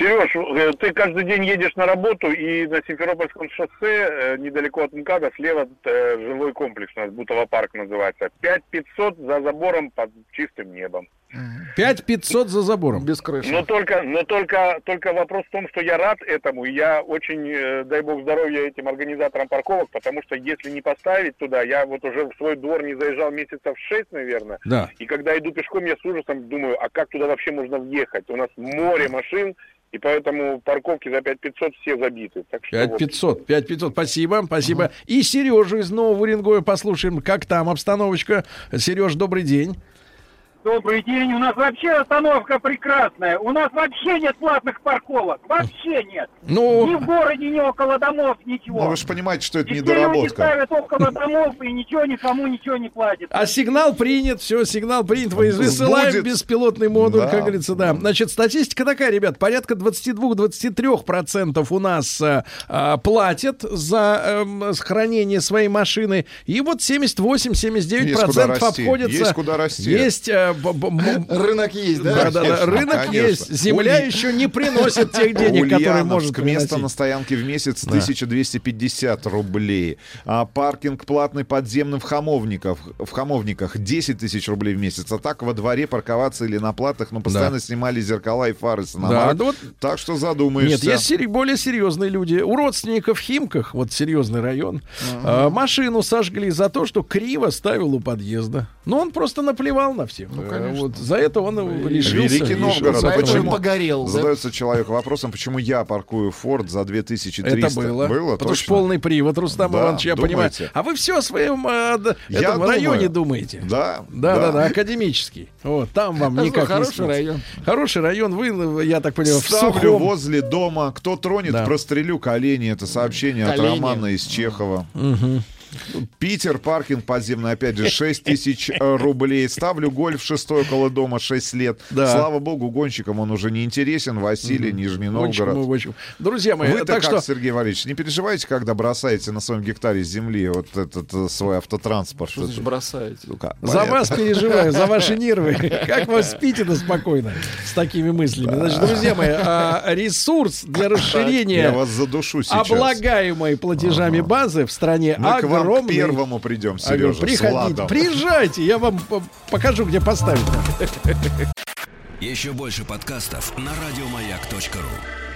Сереж, э, ты каждый день едешь на работу, и на Симферопольском шоссе, э, недалеко от МКАДа, слева э, жилой комплекс, у нас Бутово парк называется. 5500 за забором под чистым небом. 5500 за забором. Без крыши. Но только, но только, только вопрос в том, что я рад этому, и я очень, дай бог здоровья этим организаторам парковок, потому что если не поставить туда, я вот уже в свой двор не заезжал месяцев 6, наверное, Да. и когда иду пешком, я с ужасом думаю, а как туда вообще можно въехать? У нас море машин, и поэтому парковки за 5500 все забиты. Так что вот. 5500, 5500, спасибо, спасибо. И Сережу из Нового Уренгоя послушаем, как там обстановочка. Сереж, добрый день. Добрый день. У нас вообще остановка прекрасная. У нас вообще нет платных парковок. Вообще нет. Ну... Ни в городе, ни около домов, ничего. Ну, вы же понимаете, что это И все люди недоработка. ставят около домов и ничего никому ничего не платят. А сигнал принят, все, сигнал принят, вы высылаем Будет. беспилотный модуль, Да. как говорится, да. Значит, статистика такая, ребят, порядка 22-23% у нас а, а, платят за эм, хранение своей машины, и вот 78-79% Есть куда расти, обходятся. есть куда расти. Есть, э, Рынок есть, да? Да, да, Рынок есть. Земля еще не приносит тех денег, которые может Ульяновск, место приносить. на стоянке в месяц Да. 1250 рублей. А паркинг платный подземным в Хамовниках, в Хамовниках 10 тысяч рублей в месяц. А так во дворе парковаться или на платах, ну, постоянно снимали зеркала и фары с Так что задумаешься. Нет, есть более серьезные люди. У родственников в Химках, вот серьезный район, а, машину сожгли за то, что криво ставил у подъезда. Но он просто наплевал на всех. Э, вот за это он лишился. Великий Новгород. лишился Почему? погорел, да? Задается человек вопросом, почему я паркую Форд за 2300. Это было. Было, Потому что полный привод, Рустам Да, Иванович, я думаете? понимаю. А вы все о своем э, этом думаю. районе думаете. Да, Да, да, да. да, академический. Вот, там вам А никак не хороший район. Хороший район. Вы, я так понимаю, в Ставлю сухом. возле дома. Кто тронет, Да. прострелю колени. Это сообщение Колени. от Романа из Чехова. Мгм. Питер, паркинг подземный, опять же, 6 тысяч э, рублей. Ставлю гольф шестой около дома 6 лет. Да. Слава богу, гонщикам он уже не интересен. Василий, Нижний Очень, Новгород. очень. Друзья мои, Вы-то так как, что Сергей Валерьевич, не переживайте, когда бросаете на своем гектаре земли вот этот э, свой автотранспорт? Что значит бросаете? Ну-ка, За понятно. вас переживаю, за ваши нервы. Как вы спите-то спокойно с такими мыслями? Значит, друзья мои, а, ресурс для Я расширения вас задушу сейчас. облагаемой платежами базы в стране Мы вам к огромный. первому придем, Сережа, Приходите, приезжайте, я вам покажу, где поставить. Еще больше подкастов на радиомаяк.ру.